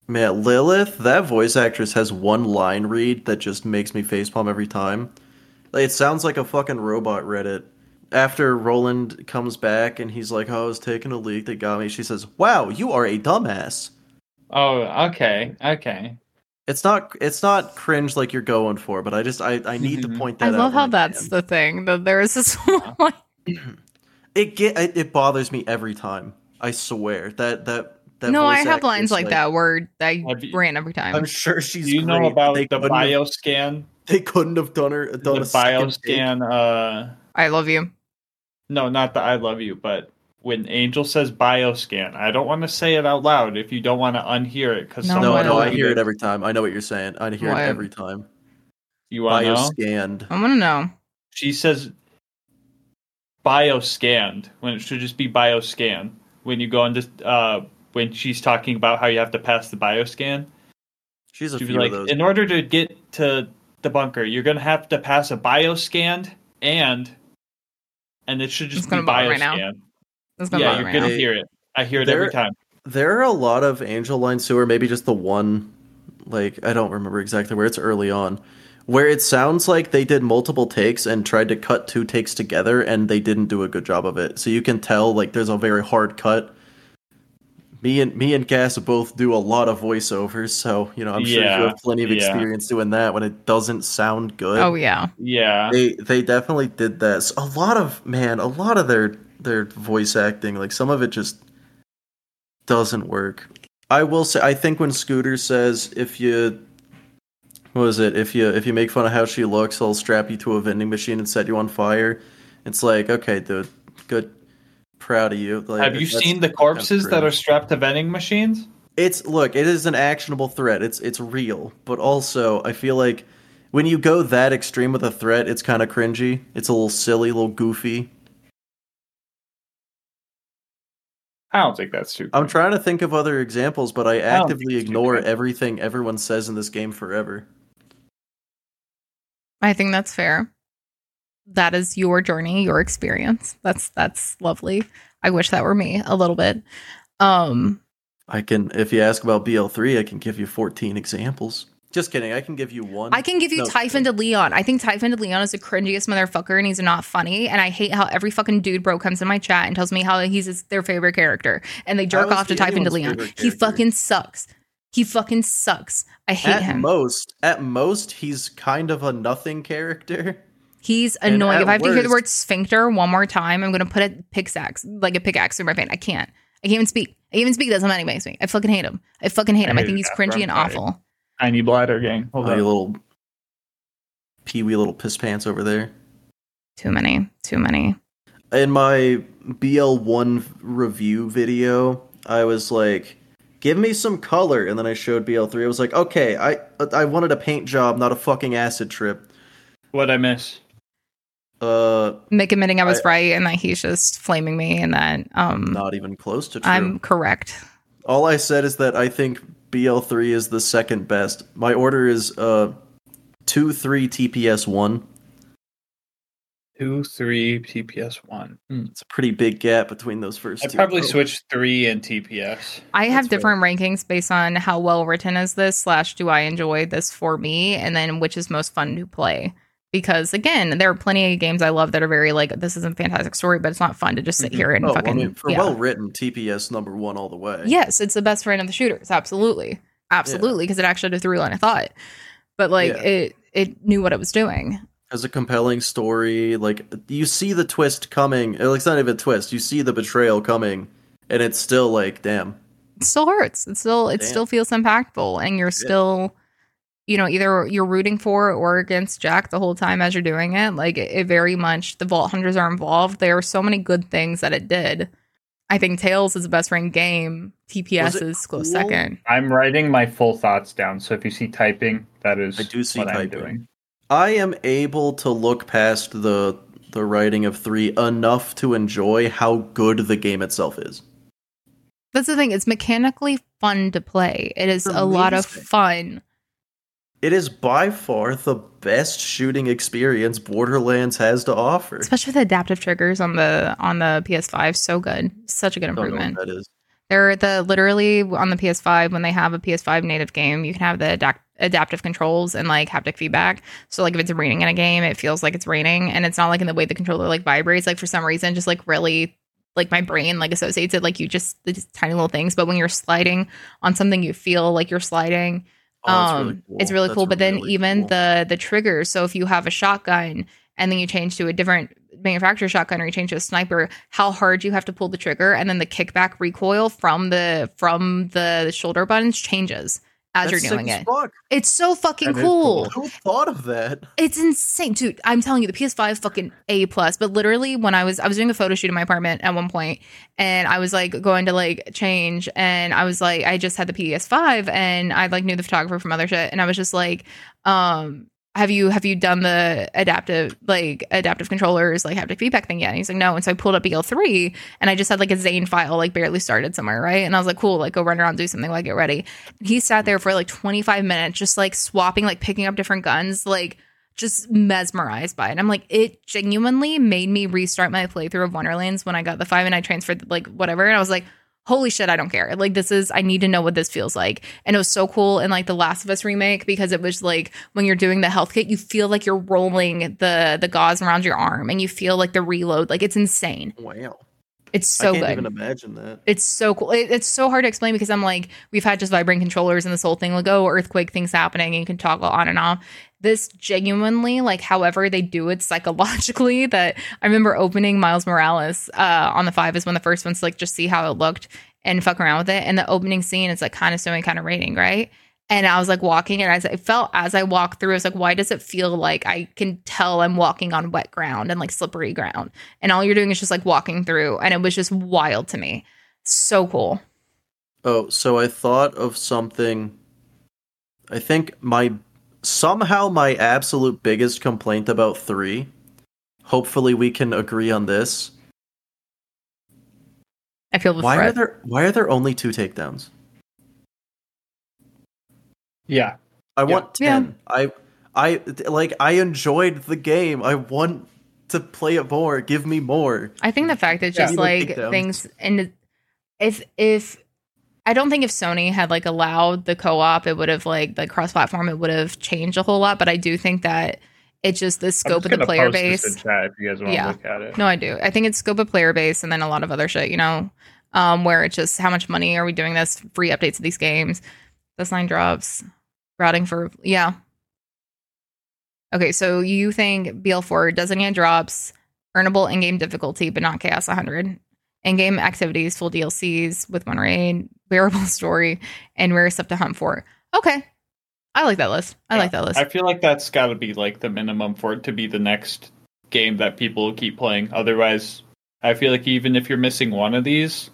man, Lilith, that voice actress has one line read that just makes me facepalm every time. Like, it sounds like a fucking robot Reddit. After Roland comes back and he's like, "Oh, I was taking a leak that got me," she says, "Wow, you are a dumbass." Oh, okay, okay. It's not it's not cringe like you're going for, but I just I, I need to mm-hmm. point that I love when how that's can. the thing. That there is this one. it get it, it bothers me every time. I swear that that that no, I have lines like, that where I you- ran every time. I'm sure she's. Do you know great, but about they the couldn't have- They couldn't have done her done The a second take. bioscan. Uh, I love you. no, not the I love you, but when Angel says bioscan, I don't want to say it out loud if you don't want to unhear it because No, No, what? no, I hear it every time. I know what you're saying. I hear What? it every time. You want to know? Bioscanned. I want to know. She says bioscanned when it should just be bioscan. When you go into uh, when she's talking about how you have to pass the bioscan, She's a she'd be few like, of those. in order to get to the bunker, you're gonna have to pass a bioscan and and it should just It's be gonna bother now. bioscan. That's Yeah, you're me gonna now. Hear it. I hear it There- every time. There are a lot of angel Line sewer, maybe just the one. Like I don't remember exactly where it's early on, where it sounds like they did multiple takes and tried to cut two takes together, and they didn't do a good job of it. So you can tell like there's a very hard cut. Me and me and Gas both do a lot of voiceovers, so you know I'm sure Yeah, you have plenty of yeah. experience doing that when it doesn't sound good. Oh yeah. Yeah. they they definitely did that. So a lot of man, a lot of their their voice acting, like some of it just doesn't work. I will say, I think when Scooter says if you what was it if you if you make fun of how she looks, I'll strap you to a vending machine and set you on fire. It's like okay, dude, good, proud of you. Like, Have you seen the corpses that are strapped to vending machines? It's look, it is an actionable threat. It's it's real, but also I feel like when you go that extreme with a threat, it's kind of cringy. It's a little silly, a little goofy. I don't think that's too. I'm trying to think of other examples, but I actively it's too ignore everything everyone says in this game forever. I think that's fair. That is your journey, your experience. That's that's lovely. I wish that were me a little bit. Um I can, if you ask about BL3, I can give you 14 examples. Just kidding. I can give you one. I can give you No, Typhon de Leon. I think Typhon de Leon is the cringiest motherfucker and he's not funny. And I hate how every fucking dude bro comes in my chat and tells me how he's his, their favorite character. And they jerk off to Typhon anyone's Leon. He fucking sucks. He fucking sucks. I hate At him. most, at most, he's kind of a nothing character. He's annoying. If I have to hear the word sphincter one more time, I'm gonna put a pickaxe, like a pickaxe through my vein. I can't. I can't even speak. I can't even speak. That's how mad he makes me. I fucking hate him. I fucking hate him. I, hate think he's cringy and tired. awful. Tiny bladder gang. Hold Oh, you on. little pee wee little piss pants over there. Too many. Too many. in my BL1 review video, I was like, "Give me some color," and then I showed BL3. I was like, "Okay, I I wanted a paint job, not a fucking acid trip." What'd I miss? Uh, Miq admitting I was I- right and that he's just flaming me and that um not even close to true. I'm correct. All I said is that I think BL3 is the second best. My order is uh two three TPS one. Two, three, TPS one. Hmm. It's a pretty big gap between those first I'd two. probably though. switch three and TPS. I have That's fair. different rankings based on how well written is this slash do I enjoy this for me, and then which is most fun to play. Because again, there are plenty of games I love that are very like this isn't a fantastic story, but it's not fun to just sit Mhm. here and Oh, fucking. I mean, for yeah. well written, TPS number one all the way. Yes, it's the best friend of the shooters. Absolutely, absolutely, because it actually had a through line of thought. But like Yeah. it, it knew what it was doing. has a compelling story. Like you see the twist coming. Like, It's not even a twist. You see the betrayal coming, and it's still like, damn. It still hurts. It still, it Damn. still feels impactful, and you're still, you know, either you're rooting for or against Jack the whole time as you're doing it. Like it, it very much, the Vault Hunters are involved. There are so many good things that it did. I think Tales is the best ranked game. TPS is it is close second. I'm writing my full thoughts down. So if you see typing, that is I do see what I'm typing. doing. I am able to look past the the writing of three enough to enjoy how good the game itself is. That's the thing. It's mechanically fun to play. It is a lot of fun. It is by far the best shooting experience Borderlands has to offer. especially the adaptive triggers on the on the PS5. So good, such a good I don't know what improvement. that is. They're the literally on the PS5 when they have a PS5 native game, you can have the adapt- adaptive controls and like haptic feedback. So like if it's raining in a game, it feels like it's raining, and it's not like in the way the controller like vibrates. Like for some reason, just like really like my brain like associates it like you just the tiny little things. But when you're sliding on something, you feel like you're sliding Oh, it's um really cool. it's really That's cool but then really even cool. the the triggers so if you have a shotgun and then you change to a different manufacturer shotgun or you change to a sniper how hard you have to pull the trigger and then the kickback recoil from the from the shoulder buttons changes as That's you're doing it fuck. it's so fucking That is cool. cool. Who thought of that? It's insane, dude. I'm telling you, the PS5 fucking A plus. But literally, when I was I was doing a photo shoot in my apartment at one point, and I was like going to like change, and I was like, I just had the PS5, and I like knew the photographer from other shit, and I was just like, um. Have you have you done the adaptive like adaptive controllers like haptic feedback thing yet? And he's like no, and so I pulled up BL3 and I just had like a Zane file like barely started somewhere right, and I was like cool, like go run around do something like get ready. He sat there for like 25 minutes just like swapping like picking up different guns like just mesmerized by it. I'm like, it genuinely made me restart my playthrough of Wonderlands when I got the five and I transferred like whatever. And I was like, holy shit, I don't care. Like this is I need to know what this feels like. And it was so cool in like the Last of Us remake because it was like when you're doing the health kit, you feel like you're rolling the the gauze around your arm and you feel like the reload. Like it's insane. Wow. It's so I can't good. even imagine that. It's so cool. It, it's so hard to explain because I'm like, we've had just vibrating controllers and this whole thing, like, oh, earthquake things happening, and you can toggle on and off. This genuinely, like, however they do it psychologically, that I remember opening Miles Morales uh, on the five is one of the first ones to like just see how it looked and fuck around with it. And the opening scene is like kind of snowy, kind of raining, right? And I was like walking, and as I felt as I walked through, I was like, why does it feel like I can tell I'm walking on wet ground and like slippery ground? And all you're doing is just like walking through, and it was just wild to me. So cool. Oh, so I thought of something. I think my somehow my absolute biggest complaint about three. Hopefully, we can agree on this. I feel Why are there Why are there only two takedowns? Yeah. I Yeah. want Yeah. ten. I I like. I enjoyed the game. I want to play it more. Give me more. I think the fact that Yeah. just Like like things and if if I don't think if Sony had like allowed the co-op, it would have like the cross-platform, it would have changed a whole lot. But I do think that it just the scope just of the player post this base. in chat if you guys want to Yeah. look at it. No, I do. I think it's scope of player base and then a lot of other shit, you know, um, where it's just how much money are we doing this free updates of these games? This line drops, routing for yeah. Okay, so you think BL4 doesn't get drops, earnable in-game difficulty, but not chaos 100. In-game activities, full DLCs with one raid, bearable story, and rare stuff to hunt for. Okay. I like that list. I Yeah. like that list. I feel like that's got to be like the minimum for it to be the next game that people keep playing. Otherwise, I feel like even if you're missing one of these,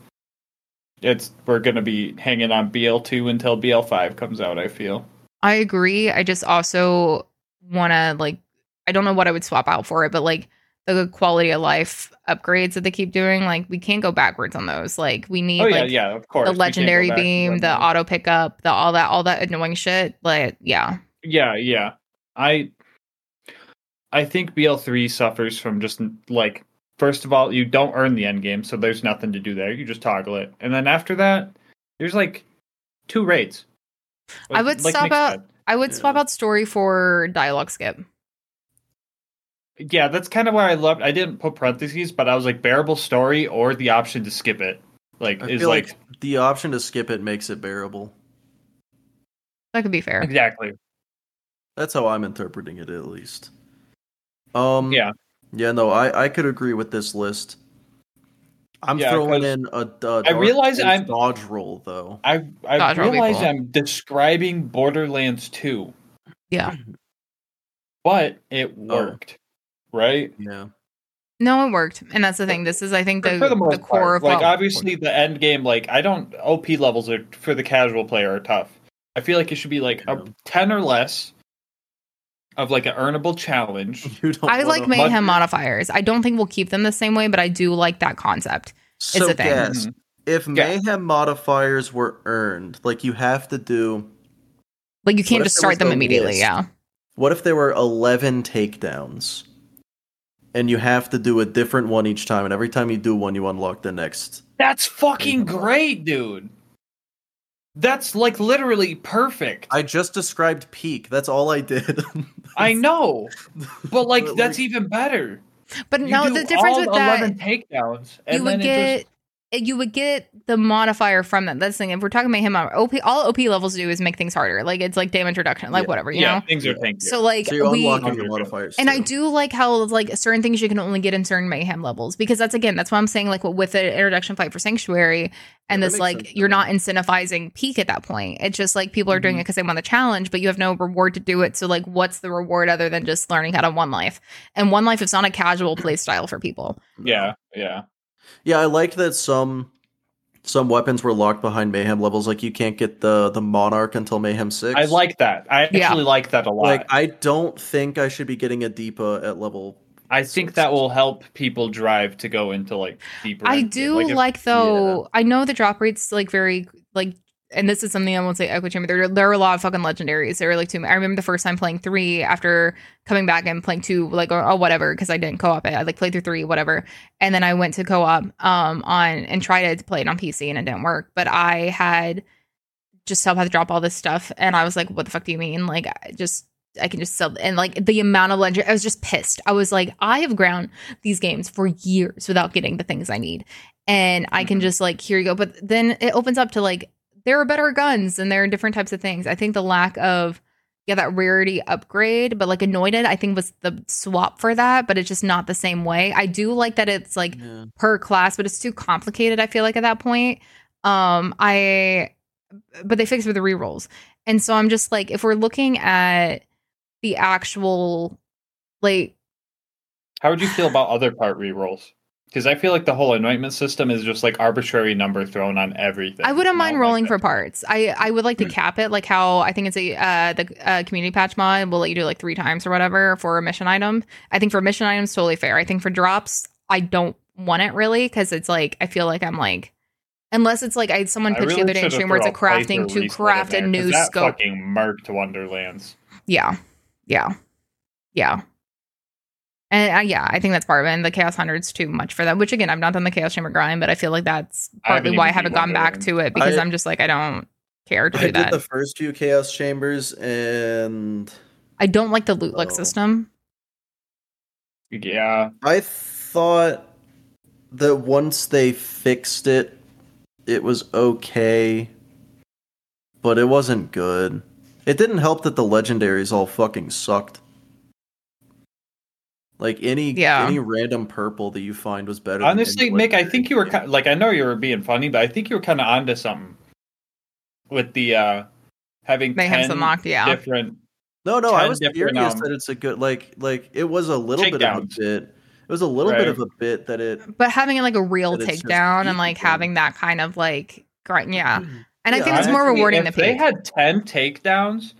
it's we're gonna be hanging on BL two until BL five comes out. I feel. I agree. I just also want to like I don't know what I would swap out for it, but like the quality of life upgrades that they keep doing, like we can't go backwards on those. Like we need Oh yeah, like yeah, of course. the We can't go legendary beam, the auto pickup, the all that all that annoying shit. Like yeah. Yeah, yeah. I I think BL3 suffers from just like first of all, you don't earn the end game, so there's nothing to do there. You just toggle it, and then after that, there's like two raids. I would like stop Nick out- said. I would swap out story for dialogue skip. Yeah, that's kind of where I loved. I didn't put parentheses, but I was like bearable story or the option to skip it. Like I is feel like, like the option to skip it makes it bearable. That could be fair. exactly. That's how I'm interpreting it, at least. Um. Yeah. Yeah. No, I I could agree with this list. I'm Yeah, throwing 'cause in a, a I realize I'm- dodge roll though. I I Dodge roll would be realize cool. I'm describing Borderlands 2, Yeah. but it oh. worked, right? Yeah. No, it worked, and that's the thing. This is, I think, the For- for the, most core part. of like what- obviously the end game. Like I don't OP levels are for the casual player are tough. I feel like it should be like a ten or less of like an earnable challenge. You don't I like wanna- mayhem modifiers. I don't think we'll keep them the same way, but I do like that concept. So a thing. guess Mhm. if Yeah. mayhem modifiers were earned, like you have to do. Like you can't just start them no immediately. list? Yeah. What if there were eleven takedowns, and you have to do a different one each time, and every time you do one, you unlock the next. That's fucking great, dude. That's like literally perfect. I, I just described peak. That's all I did. I know, but like But, that's like- even better. But You no, the difference all with that, takedowns, and you would then it get just- you would get the modifier from that. That's the thing. If we're talking mayhem, OP, all OP levels do is make things harder. Like it's like damage reduction, like Yeah. whatever, you yeah, know. things are Yeah. tanked. So like so you're we unlocking the modifiers. And I do like how like certain things you can only get in certain mayhem levels because that's again that's why I'm saying like with the introduction fight for sanctuary and that this like sense you're not incentivizing peak at that point. It's just like people are doing Mm-hmm. it because they want the challenge, but you have no reward to do it. So like, what's the reward other than just learning how to one life? And one life is not a casual play style for people. yeah, yeah. Yeah, I liked that some some weapons were locked behind mayhem levels. Like you can't get the the monarch until mayhem six. I like that. I actually Yeah. like that a lot. Like I don't think I should be getting a Deepa at level. I think that will help people drive to go into like deeper. I end do game. like, if- though. I know the drop rates like very like, and this is something I won't say Echo Chamber. There, there are a lot of fucking legendaries. There were like two. I remember the first time playing three after coming back and playing two, like oh, oh whatever, because I didn't co-op it. I like played through three, whatever, and then I went to co-op um on and tried to play it on PC and it didn't work. But I had just still had to drop all this stuff, and I was like, what the fuck do you mean? Like, I just. I can just sell and like the amount of legend. I was just pissed. I was like, I have ground these games for years without getting the things I need. And I can Mhm. just like, here you go. But then it opens up to like, there are better guns and there are different types of things. I think the lack of, yeah, that rarity upgrade, but like Anointed, I think was the swap for that, but it's just not the same way. I do like that it's like Yeah. per class, but it's too complicated, I feel like at that point. Um, I, but they fixed it with the rerolls. And so I'm just like, if we're looking at the actual, like, How would you feel about other part rerolls? Because I feel like the whole anointment system is just like arbitrary number thrown on everything. I wouldn't mind like rolling for parts. I I would like to cap it, like how I think it's a uh, the uh, community patch mod will let you do like three times or whatever for a mission item. I think for mission items, totally fair. I think for drops, I don't want it really because it's like I feel like I'm like unless it's like I someone pitched really the other day in stream where it's a crafting to craft a in there, 'cause new that scope. Fucking murked Wonderlands. Yeah, yeah, yeah. And uh, yeah, I think that's part of it. And the Chaos Hundred's too much for that. Which again, I've not done the Chaos Chamber grind, but I feel like that's partly haven't why I haven't gone back to it because I- I, am just like I don't care to I do did that. the first few chaos chambers, and I don't like the loot luck Oh. system. Yeah, I thought that once they fixed it, it was okay, but it wasn't good. It didn't help that the legendaries all fucking sucked. Like any Yeah. any random purple that you find was better. honestly, any Miq, I think you were game. ki- like I know you were being funny, but I think you were kind of onto something with the uh having Mayhem's 10 unlocked, yeah. different. No, no, I was curious um, that it's a good like like it was a little bit of a bit. It was a little bit of a bit that it. But having like a real That it's just takedown and like having that kind of like grind, yeah. And I Yeah, think it's more rewarding if the they had ten takedowns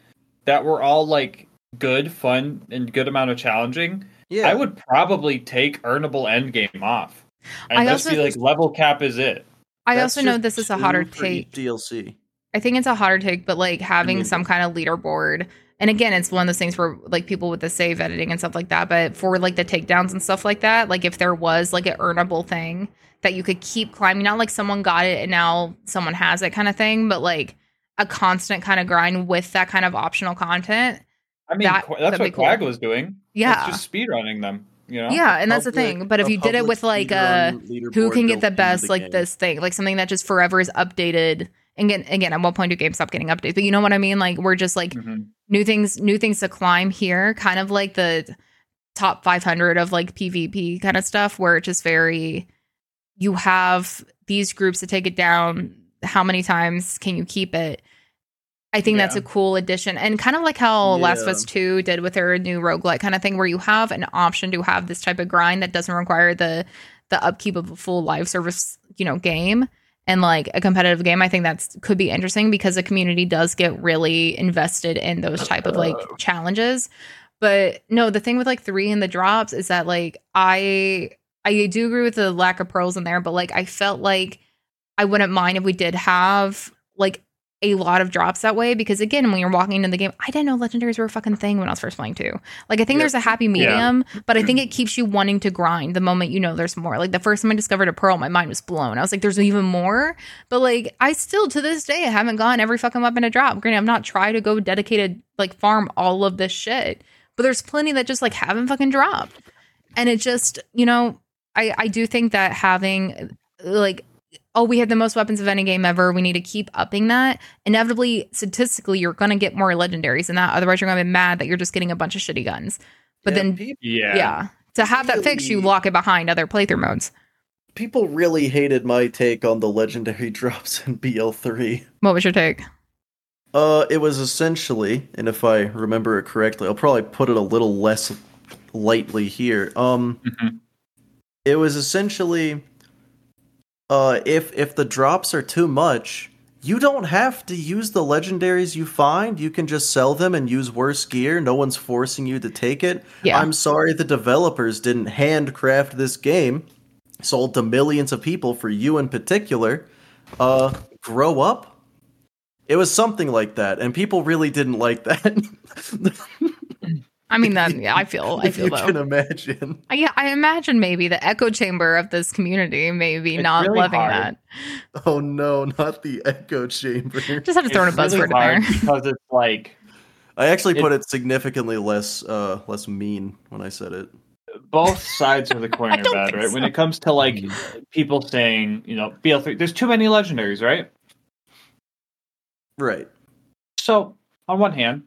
that were all like good, fun, and good amount of challenging, Yeah, I would probably take earnable endgame off and I just also- be like level cap is it. I That's also know this is a hotter take. DLC. I think it's a hotter take, but like having mean- some kind of leaderboard and again, it's one of those things where like people with the save editing and stuff like that. But for like the takedowns and stuff like that, like if there was like an earnable thing that you could keep climbing, not like someone got it and now someone has it kind of thing, but like a constant kind of grind with that kind of optional content. I mean, That- Qu- that's what cool. Quag was doing. Yeah. It's just speed running them. You know. Yeah, and that's the thing. But if you did it with like uh speedrun leaderboard who can get the best the like game. this thing like something that just forever is updated and again again at what point do games stop getting updates but you know what i mean like we're just like Mhm. new things new things to climb here kind of like the top 500 of like pvp kind of stuff where it's just very you have these groups to take it down how many times can you keep it i think that's a cool addition and kind of like how last of Yeah. us 2 did with their new roguelike kind of thing where you have an option to have this type of grind that doesn't require the the upkeep of a full live service you know game and like a competitive game i think that's could be interesting because the community does get really invested in those type of like uh-huh. challenges. But no the thing with like three and the drops is that like i i do agree with the lack of pearls in there but like i felt like i wouldn't mind if we did have like a lot of drops that way because again when you're walking into the game i didn't know legendaries were a fucking thing when i was first playing too. Like i think Yep. there's a happy medium but i think it keeps you wanting to grind the moment you know there's more. Like the first time i discovered a pearl my mind was blown. I was like there's even more? But like i still to this day I haven't gone every fucking weapon to drop. Granted i've not tried to go dedicated like farm all of this shit but there's plenty that just like haven't fucking dropped. And it just you know i i do think that having like oh we have the most weapons of any game ever we need to keep upping that inevitably statistically you're gonna get more legendaries than that otherwise you're gonna be mad that you're just getting a bunch of shitty guns but Yeah, then peop- Yeah. yeah. To have that fixed, you lock it behind other playthrough modes. people really hated my take on the legendary drops in BL3. What was your take? Uh, it was essentially, and if I remember it correctly, I'll probably put it a little less lightly here. Um, Mhm. it was essentially, uh, if if the drops are too much, you don't have to use the legendaries you find. You can just sell them and use worse gear. No one's forcing you to take it. Yeah. I'm sorry the developers didn't handcraft this game, sold to millions of people for you in particular. Uh, grow up. It was something like that, and people really didn't like that. I mean that yeah, I feel I feel you though. can imagine. I- yeah, I imagine maybe the echo chamber of this community maybe It's not really loving hard. that. Oh no, not the echo chamber. Just have to throw in a It's really buzzword in there. because it's like I actually It- put it significantly less uh less mean when I said it. both sides of the coin are bad, think right? When it comes to like people saying, you know, BL3, there's too many legendaries, right? Right. So, on one hand,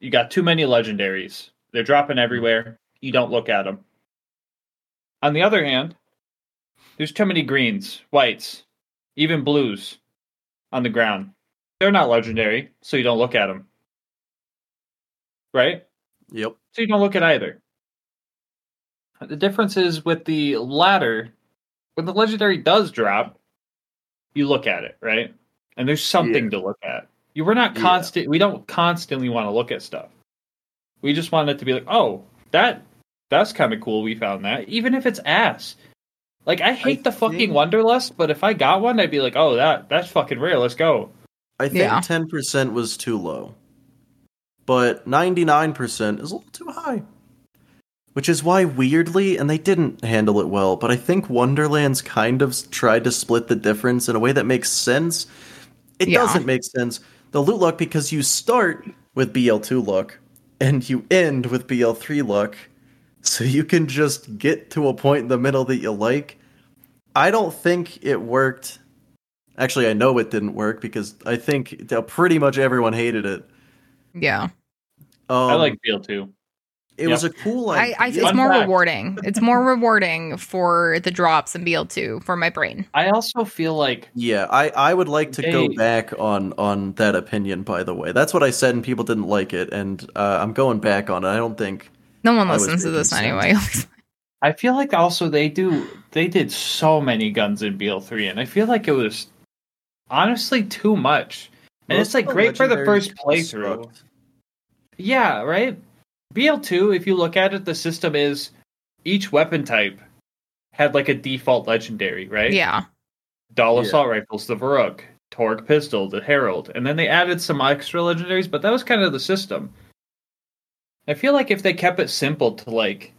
you got too many legendaries. They're dropping everywhere. You don't look at them. On the other hand, there's too many greens, whites, even blues on the ground. They're not legendary, so you don't look at them. Right? Yep. So you don't look at either. The difference is with the latter, when the legendary does drop, you look at it, right? And there's something Yeah. to look at. You we're not Yeah. constant we don't constantly want to look at stuff. We just want it to be like, oh, that that's kind of cool we found that. Even if it's ass. Like I hate the fucking think- Wonderlust, but if I got one, I'd be like, oh that that's fucking rare, let's go. I think Yeah. ten percent was too low. But ninety nine percent is a little too high. Which is why weirdly, and they didn't handle it well, but I think Wonderlands kind of tried to split the difference in a way that makes sense. It Yeah. doesn't make sense. The loot luck because you start with BL2 luck and you end with BL3 luck. So you can just get to a point in the middle that you like. I don't think it worked. Actually, I know it didn't work because I think pretty much everyone hated it. Yeah. Um, I like BL2. It was a cool I, idea. I it's Fun more fact. rewarding. It's more rewarding for the drops in BL2 for my brain. I also feel like Yeah, I, I would like to go back on on that opinion. By the way, that's what I said, and people didn't like it, and uh, I'm going back on it. I don't think No one listens to this making anyway. I feel like also they do they did so many guns in BL3 and I feel like it was honestly too much. And most it's like great for the first kinda playthrough. Yeah, right? BL2, if you look at it, the system is each weapon type had like a default legendary, right? yeah. Dahl Yeah. assault rifles, the Veruc. Torgue Pistol, the Harold, and then they added some extra legendaries, but that was kind of the system. I feel like if they kept it simple to like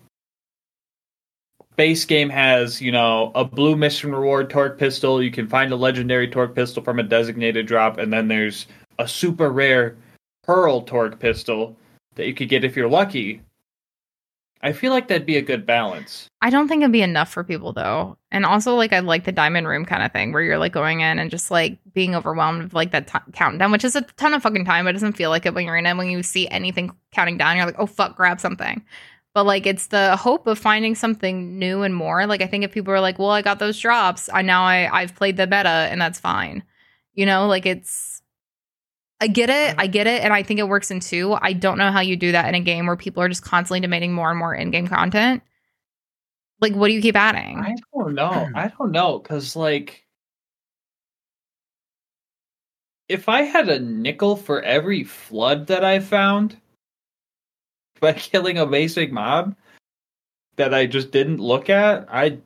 base game has, you know, a blue mission reward Torgue pistol, you can find a legendary Torgue pistol from a designated drop, and then there's a super rare pearl Torgue pistol that you could get if you're lucky. I feel like that'd be a good balance. I don't think it'd be enough for people though. And also like I like the diamond room kind of thing where you're like going in and just like being overwhelmed with like that t- countdown, which is a ton of fucking time. But it doesn't feel like it when you're in it. When you see anything counting down, you're like, oh fuck, grab something. But like it's the hope of finding something new and more. Like I think if people are like, well, I got those drops, I now I I've played the meta and that's fine. You know, like it's I get it. Uh-huh. I get it. And I think it works in two. I don't know how you do that in a game where people are just constantly demanding more and more in game content. Like, what do you keep adding? I don't know. Hmm. I don't know. Cause like if I had a nickel for every flood that I found by killing a basic mob that I just didn't look at, I'd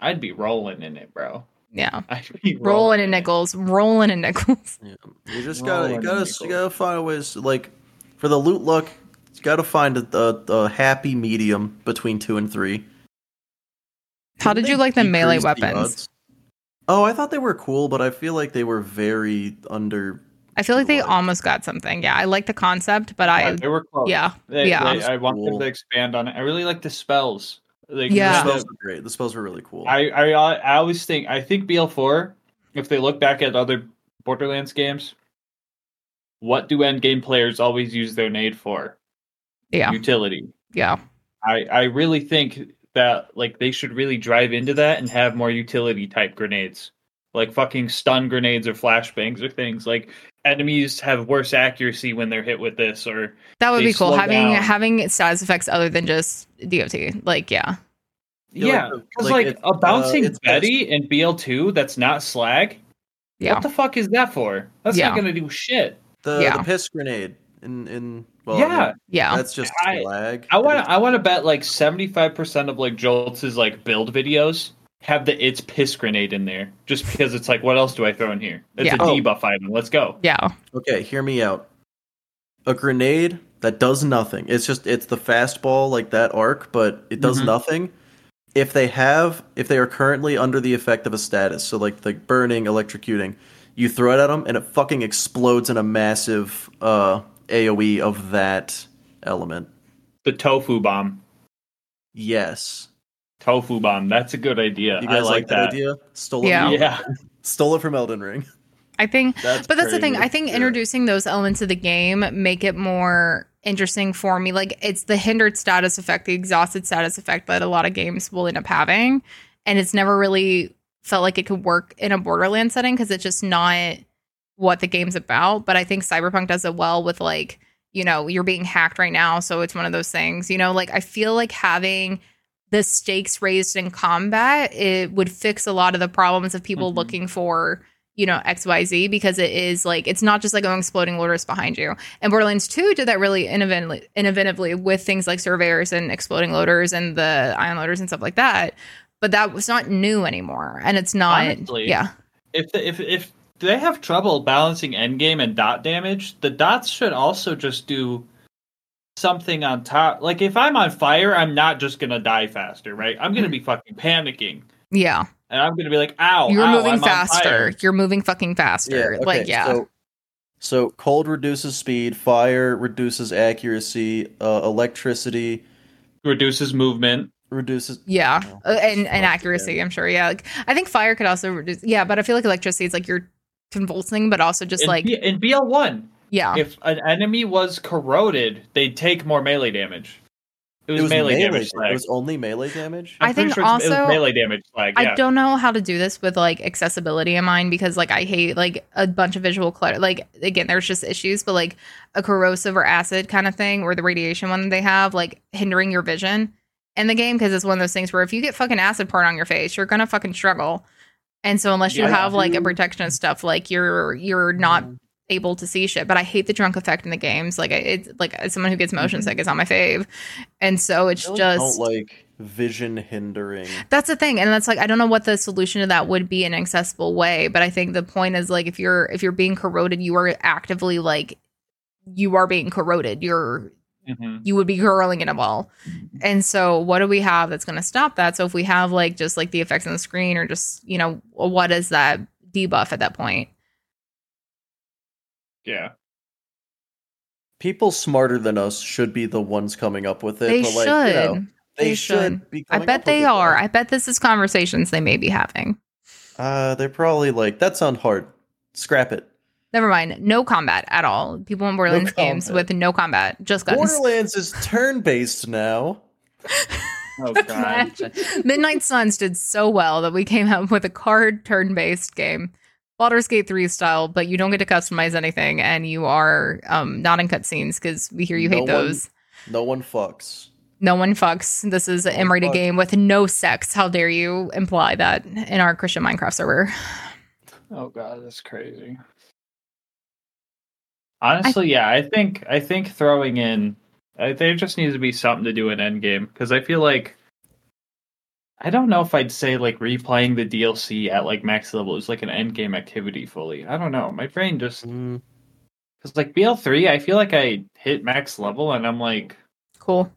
I'd be rolling in it, bro. Yeah. I'd be Rolling in nickels, rolling in nickels. Yeah. You just gotta, you gotta, you gotta find ways. Like for the loot luck, you gotta find a, a, a happy medium between two and three. How Didn't did you like the melee decrease weapons? odds? Oh, I thought they were cool, but I feel like they were very under. I feel like they Utilized. almost got something. Yeah, I like the concept, but Yeah, I they were close. yeah They- yeah. they- I want them to expand on it. I really like the spells. Like, Yeah. The the- spells were great. The spells were really cool. I, I I always think I think BL4, if they look back at other Borderlands games, what do end game players always use their nade for? yeah Utility. yeah I I really think that like they should really drive into that and have more utility type grenades. Like fucking stun grenades or flashbangs or things. Like enemies have worse accuracy when they're hit with this or that would be cool having down. having status effects other than just dot like yeah Yeah, Yeah, like, because like, like, a bouncing uh, it's Betty in BL2 that's not slag. yeah What the fuck is that for? That's Yeah. not gonna do shit. the yeah. the piss grenade in in well, yeah, yeah that's just I- lag. I want It is- to. I want to bet like seventy five percent of like Joltz' like build videos have the it's piss grenade in there, just because it's like, what else do I throw in here? It's Yeah. a Oh. debuff item. Let's go. yeah Okay, hear me out. A grenade that does nothing. It's just it's the fastball like that arc, but it does Mhm. nothing. If they have if they are currently under the effect of a status, so like like burning, electrocuting, you throw it at them and it fucking explodes in a massive uh AoE of that element. The tofu bomb. Yes. Tofu bomb. That's a good idea. You I guys like, like, that. that. idea? Stole it Yeah. from Yeah. Stole it from Elden Ring. I think That's but that's the thing. I think Yeah. introducing those elements of the game make it more interesting for me. Like it's the hindered status effect, the exhausted status effect that a lot of games will end up having, and it's never really felt like it could work in a Borderland setting because it's just not what the game's about. But I think Cyberpunk does it well with like you know you're being hacked right now, so it's one of those things. You know, like I feel like having the stakes raised in combat it would fix a lot of the problems of people Mhm. looking for you know xyz because it is like it's not just like going exploding loaders behind you. And borderlands 2 did that really innovatively, innovatively with things like surveyors and exploding loaders and the ion loaders and stuff like that. But that was not new anymore and it's not Honestly, yeah. If the, if if they have trouble balancing endgame and dot damage, the dots should also just do something on top. Like if I'm on fire, I'm not just gonna die faster, right? I'm gonna be fucking panicking, yeah and I'm gonna be like, "Ow!" you're ow, moving I'm on faster fire. you're moving fucking faster okay, like yeah So, so cold reduces speed, fire reduces accuracy, uh, electricity Reduces movement. reduces Yeah, Oh, uh, and and accuracy. I'm sure. Yeah, like I think fire could also reduce. Yeah, but I feel like electricity is like you're convulsing, but also just in, like B- in BL one, yeah, if an enemy was corroded, they'd take more melee damage. It was, melee, damage. It was only melee damage. I I'm pretty think sure it's- it was also- melee damage. Slag. Yeah. I don't know how to do this with like accessibility in mind because like I hate like a bunch of visual clutter. Like again, there's just issues, but like a corrosive or acid kind of thing, or the radiation one that they have, like hindering your vision in the game because it's one of those things where if you get fucking acid poured on your face, you're gonna fucking struggle. And so unless you Yeah. have like a protection and stuff, like you're you're not mm. Able to see shit. But I hate the drunk effect in the games. Like it's like as someone who gets motion Mhm. sick, is on my fave, and so I it's really just don't like vision hindering. That's the thing, and that's like I don't know what the solution to that would be in an accessible way, but I think the point is like if you're if you're being corroded, you are actively like you are being corroded. You're Mhm. you would be curling in a ball. And so what do we have that's going to stop that? So if we have like just like the effects on the screen or just, you know, what is that debuff at that point? Yeah. People smarter than us should be the ones coming up with it. They but should. like, you know, they, They should. should. Be I bet they are. though. I bet this is conversations they may be having. Uh, they're probably like that. sounds hard. Scrap it. Never mind. No combat at all. People in Borderlands games with no combat, just guns. Borderlands is turn based now. Oh god. Midnight Suns did so well that we came out with a card turn based game, Baldur's Gate 3 style, but you don't get to customize anything and you are um, not in cutscenes because we hear you hate No one- those. No one fucks. No one fucks. This is an one M-rated game with no sex. How dare you imply that in our Christian Minecraft server? Oh god, that's crazy. Honestly, yeah, I think I think throwing in uh, there just needs to be something to do in Endgame because I feel like I don't know if I'd say like replaying the DLC at like max level is like an end game activity fully. I don't know. My brain just Mm, because like BL three, I feel like I hit max level and I'm like, Cool.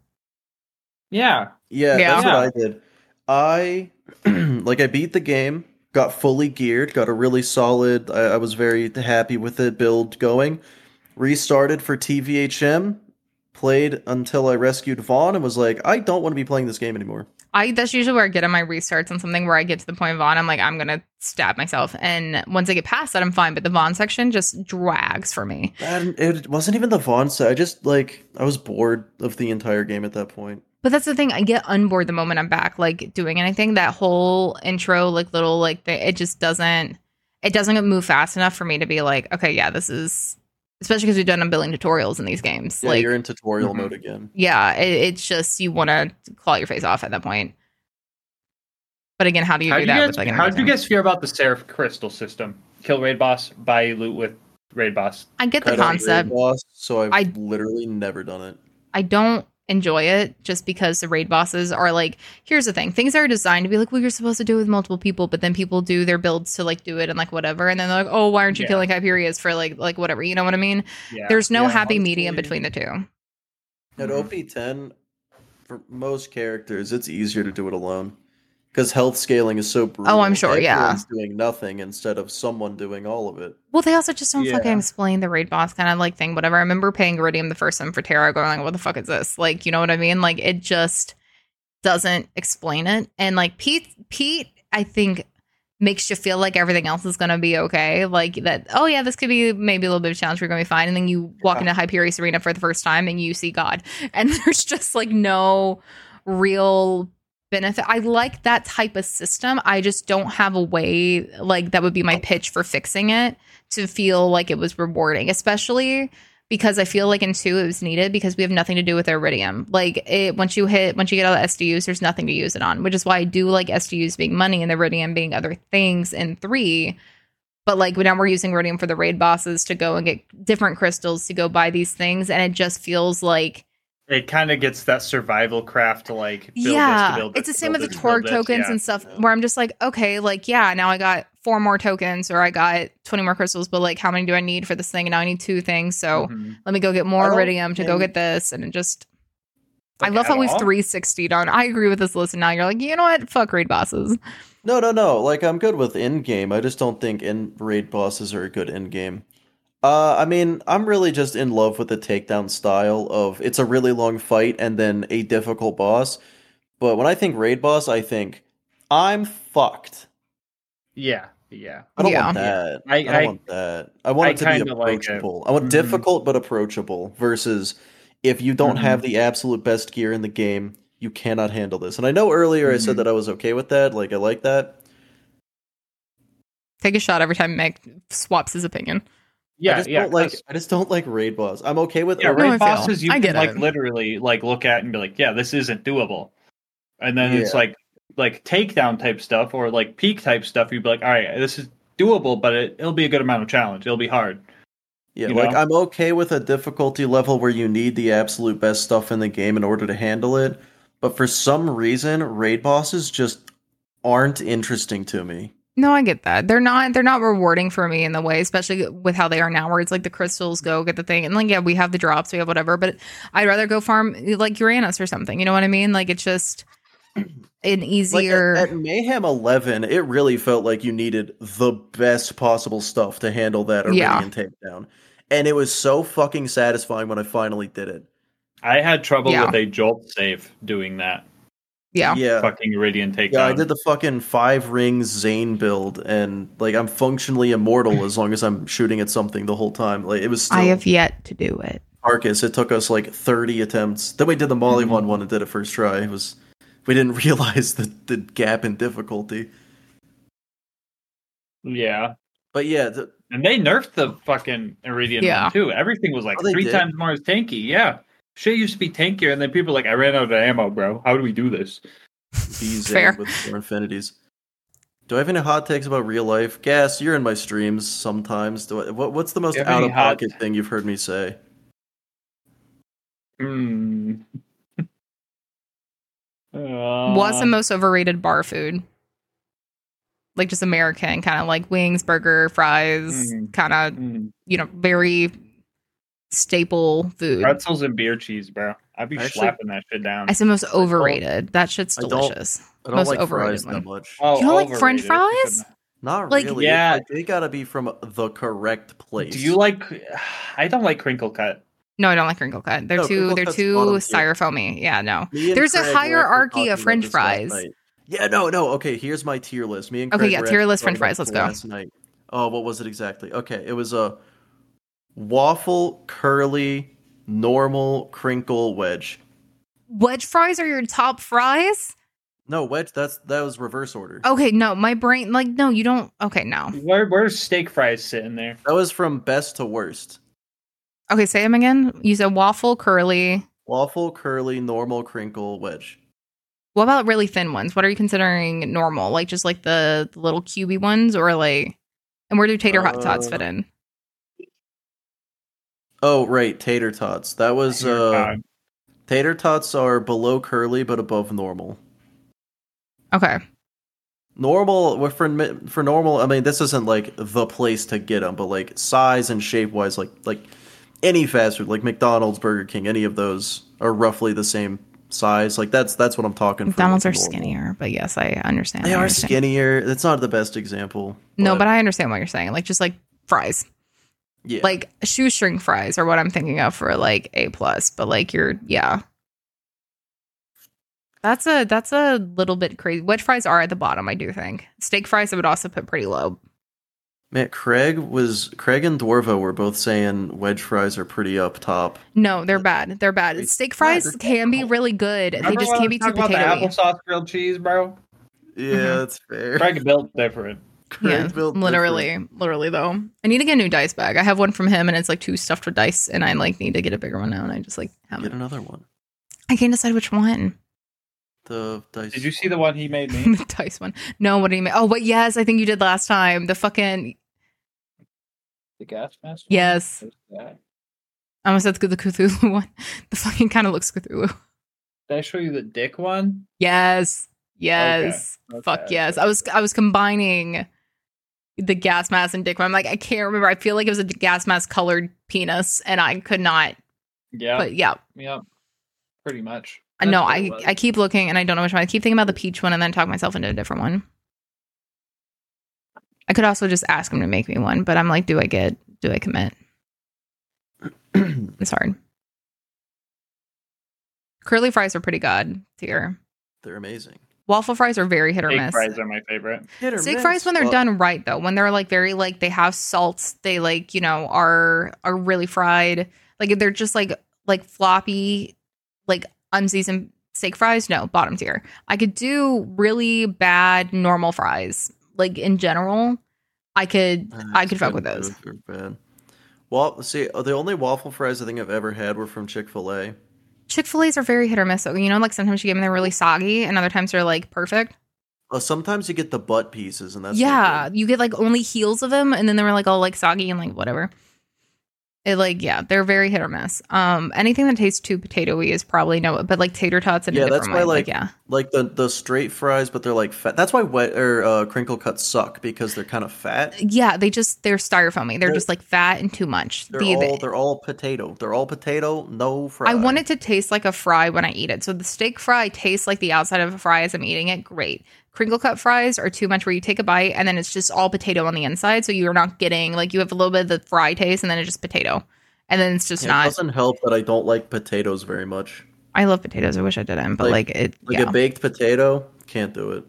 yeah, yeah, Yeah. that's what I did. I like I beat the game, got fully geared, got a really solid. I, I was very happy with it build going. Restarted for TVHM, played until I rescued Vaughn, and was like, I don't want to be playing this game anymore. I that's usually where I get on my restarts on something where I get to the point of Vaughn, I'm like, I'm gonna stab myself. And once I get past that, I'm fine. But the Vaughn section just drags for me. And it wasn't even the Vaughn set. I just like I was bored of the entire game at that point. But that's the thing. I get unboard the moment I'm back, like doing anything. That whole intro, like little, like the, it just doesn't, it doesn't move fast enough for me to be like, okay, yeah, this is, especially because we've done a billion tutorials in these games. Yeah, like, you're in tutorial Mhm. mode again. yeah, it, it's just you want to claw your face off at that point. But again, how do you how do do that you with like? how do you anything? guys feel about the Seraph Crystal system? Kill raid boss, buy loot with raid boss. I get the Cut concept. raid boss, so I've I- literally never done it. I don't enjoy it just because the raid bosses are like here's the thing. Things are designed to be like well you're supposed to do it with multiple people but then people do their builds to like do it and like whatever. And then they're like oh why aren't you Yeah. killing Hyperius for like like whatever? You know what i mean? Yeah, there's no yeah, happy honestly. medium between the two. At Mhm. OP10, for most characters, it's easier to do it alone because health scaling is so brutal. Oh, I'm sure, yeah. Doing nothing instead of someone doing all of it. well they also just don't fucking explain the raid boss kind of like thing whatever i remember paying Eridium the first time for terra going like what the fuck is this like you know what i mean like it just doesn't explain it and like pete pete i think makes you feel like everything else is going to be okay. Like that, oh yeah, this could be maybe a little bit of a challenge. We're going to be fine. And then you walk Yeah. into Hyperius Arena for the first time and you see God. And there's just like no real benefit. I like that type of system. I just don't have a way, like, that would be my pitch for fixing it to feel like it was rewarding, especially because I feel like in two it was needed because we have nothing to do with Eridium. Like it once you hit once you get all the SDUs, there's nothing to use it on, which is why I do like SDUs being money and the Eridium being other things in three. But like now we're using Eridium for the raid bosses to go and get different crystals to go buy these things, and it just feels like It kind of gets that survival craft to like build yeah, this, to build it's the same with the this, to build Torgue tokens yeah. and stuff. Yeah. Where I'm just like, okay, like yeah, now I got four more tokens, or I got 20 more crystals, but like how many do I need for this thing? And now I need two things, so Mhm. let me go get more I Eridium to go get this, and it just. I love how at we've all? 360'd on. I agree with this list, and now you're like, you know what? Fuck raid bosses. No, no, no. Like I'm good with in game. I just don't think in raid bosses are a good in game. Uh, I mean, I'm really just in love with the takedown style of it's a really long fight and then a difficult boss. But when I think raid boss, I think I'm fucked. Yeah, yeah. I don't Yeah. want that. I- I, don't I- want that. I want I it to be kinda like approachable. I want Mhm. difficult but approachable versus if you don't Mhm. have the absolute best gear in the game, you cannot handle this. And I know earlier I said Mhm. that I was okay with that. Like I like that. Take a shot every time Meg swaps his opinion. I just yeah. don't like 'cause- I just don't like raid boss. I'm okay with yeah, a No, I raid bosses you I can get like it. literally like look at and be like, yeah, this isn't doable. And then it's like like takedown type stuff or like peak type stuff. You'd be like, all right, this is doable, but it, it'll be a good amount of challenge. It'll be hard. Yeah, you like know? I'm okay with a difficulty level where you need the absolute best stuff in the game in order to handle it. but for some reason, raid bosses just aren't interesting to me. No, I get that. They're not they're not rewarding for me in the way, especially with how they are now, where it's like the crystals go get the thing, and like yeah, we have the drops, we have whatever, but I'd rather go farm like Uranus or something. You know what I mean? Like it's just an Like easier. at, at Mayhem 11, it really felt like you needed the best possible stuff to handle that Yeah. Takedown. And it was so fucking satisfying when I finally did it. I had trouble Yeah. with a Joltz save doing that. Yeah. Yeah. Fucking Eridian takedown. Yeah, I did the fucking five rings Zane build, and like I'm functionally immortal as long as I'm shooting at something the whole time. Like it was still I have yet to do it. Arcus. It took us like 30 attempts. Then we did the Molly Mm-hmm. one one and did it first try. It was we didn't realize the the gap in difficulty. Yeah. But yeah, the, And they nerfed the fucking Eridian Yeah. one too. Everything was like Oh, they three did? times more as tanky. Yeah. Shit used to be tankier, and then people were like, I ran out of ammo, bro. How do we do this? be Zane Fair. with four infinities. Do I have any hot takes about real life? Gas, you're in my streams sometimes. Do I, what, what's the most Do you have out any of hot- pocket thing you've heard me say? Hmm. Uh, What's the most overrated bar food? Like just American, kind of like wings, burger, fries, Mm. kind of hmm. you know very staple food. pretzels and beer cheese, bro? I'd be Actually- slapping that shit down. I said most overrated. That shit's I don't- delicious. I don't Most like overrated fries that much. Oh, You don't like French fries? Not like- really. Yeah. Like, they gotta be from the correct place. Do you like? I don't like crinkle cut. No, I don't like crinkle cut. They're No, too they're too bottom tier. styrofoamy. Yeah, no. There's a Craig were actually hierarchy of French fries. Yeah, no, no. Okay, here's my tier list. Me and Okay, yeah, tier list French fries, let's go. Last night. Oh, what was it exactly? Okay, it was a waffle, curly, normal, crinkle wedge. Wedge fries are your top fries? No, wedge. That's that was reverse order. Okay, no, my brain like no, you don't. Okay, no. Where where's steak fries sitting there? That was from best to worst. Okay, say them again. You said waffle, curly. Waffle, curly, normal, crinkle, wedge. What about really thin ones? What are you considering normal? Like just like the, the little cubey ones, or like? And where do tater hot tots Uh, fit in? Oh, right, tater tots. That was Dear uh tater tots are below curly but above normal. Okay, Normal for for normal. I mean, this isn't like the place to get them, but like size and shape wise, like like any fast food, like McDonald's, Burger King, any of those are roughly the same size. Like that's that's what I'm talking. for, McDonald's like, are normal. skinnier, but yes, I understand. They I are understand. skinnier. It's not the best example. No, but I understand what you're saying. Like just like fries. Yeah, like shoestring fries are what I'm thinking of for like A plus, but like you're yeah. That's a that's a little bit crazy. Wedge fries are at the bottom, I do think. Steak fries I would also put pretty low. man, Craig was Craig and Dwarvo were both saying wedge fries are pretty up top. No, they're bad. They're bad. Steak fries they're can be really good. They just can't be too talking about the applesauce grilled cheese, bro. Yeah, Mhm. that's fair. Craig built different. Craig Yeah, built literally, different. literally though. I need to get a new dice bag. I have one from him, and it's like two stuffed with dice, and I like need to get a bigger one now. And I just like have Get another one. I can't decide which one. The dice. Did you see the one he made me? the dice one. No, what did you make? Oh, wait, yes, I think you did last time. The fucking the gas mask. yes. Did I almost said the Cthulhu one. The fucking kind of looks Cthulhu. Did I show you the dick one? Yes. Yes. Okay, Fuck okay, yes. okay. I was I was combining the gas mask and dick. I'm like, I can't remember. I feel like it was a gas mask colored penis, and I could not. Yeah. But yeah, yeah. Pretty much. I know. That's what I. I keep looking, and I don't know which one. I keep thinking about the peach one, and then talk myself into a different one. I could also just ask him to make me one, but I'm like, do I get? Do I commit? It's hard. Curly fries are pretty good tier. They're amazing. Waffle fries are very hit or Steak miss. fries are my favorite. Hit or Steak miss. fries when they're Well, done right though, when they're like very like they have salts, they like, you know, are are really fried. Like they're just like like floppy, like unseasoned steak fries, no, bottom tier. I could do really bad normal fries. Like in general, I could uh, I could fuck with those. bad. Well, see, the only waffle fries I think I've ever had were from Chick Fil A. Chick-fil-A's are very hit or miss. You know, like sometimes you get them they're really soggy and other times they're like perfect. Uh, sometimes you get the butt pieces, and that's yeah, you get like only heels of them and then they were like all like soggy and like whatever. It like yeah, they're very hit or miss. Um, anything that tastes too potatoy is probably no. But like tater tots in Yeah, that's why, way. like- yeah, Like the the straight fries, but they're like fat. That's why wet or uh, crinkle cuts suck because they're kind of fat. yeah, they just they're styrofoamy. They're They're- just like fat and too much. They're The- all they're all potato. They're all potato, no fry. I want it to taste like a fry when I eat it. So the steak fry tastes like the outside of a fry as I'm eating it. Great. Crinkle cut fries are too much where you take a bite and then it's just all potato on the inside. So you're not getting like you have a little bit of the fry taste and then it's just potato. And then it's just It not. doesn't help that I don't like potatoes very much. I love potatoes. I wish I didn't, but like, Like- it, Like yeah, a baked potato, can't do it.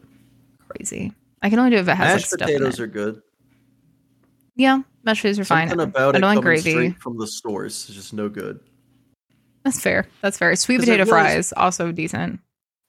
crazy. I can only do it if it has like Mashed stuff in potatoes it. are good. yeah, mashed potatoes are fine. Something about I it don't like gravy. from the stores is just no good. That's fair. That's fair. Sweet it potato really- fries also decent.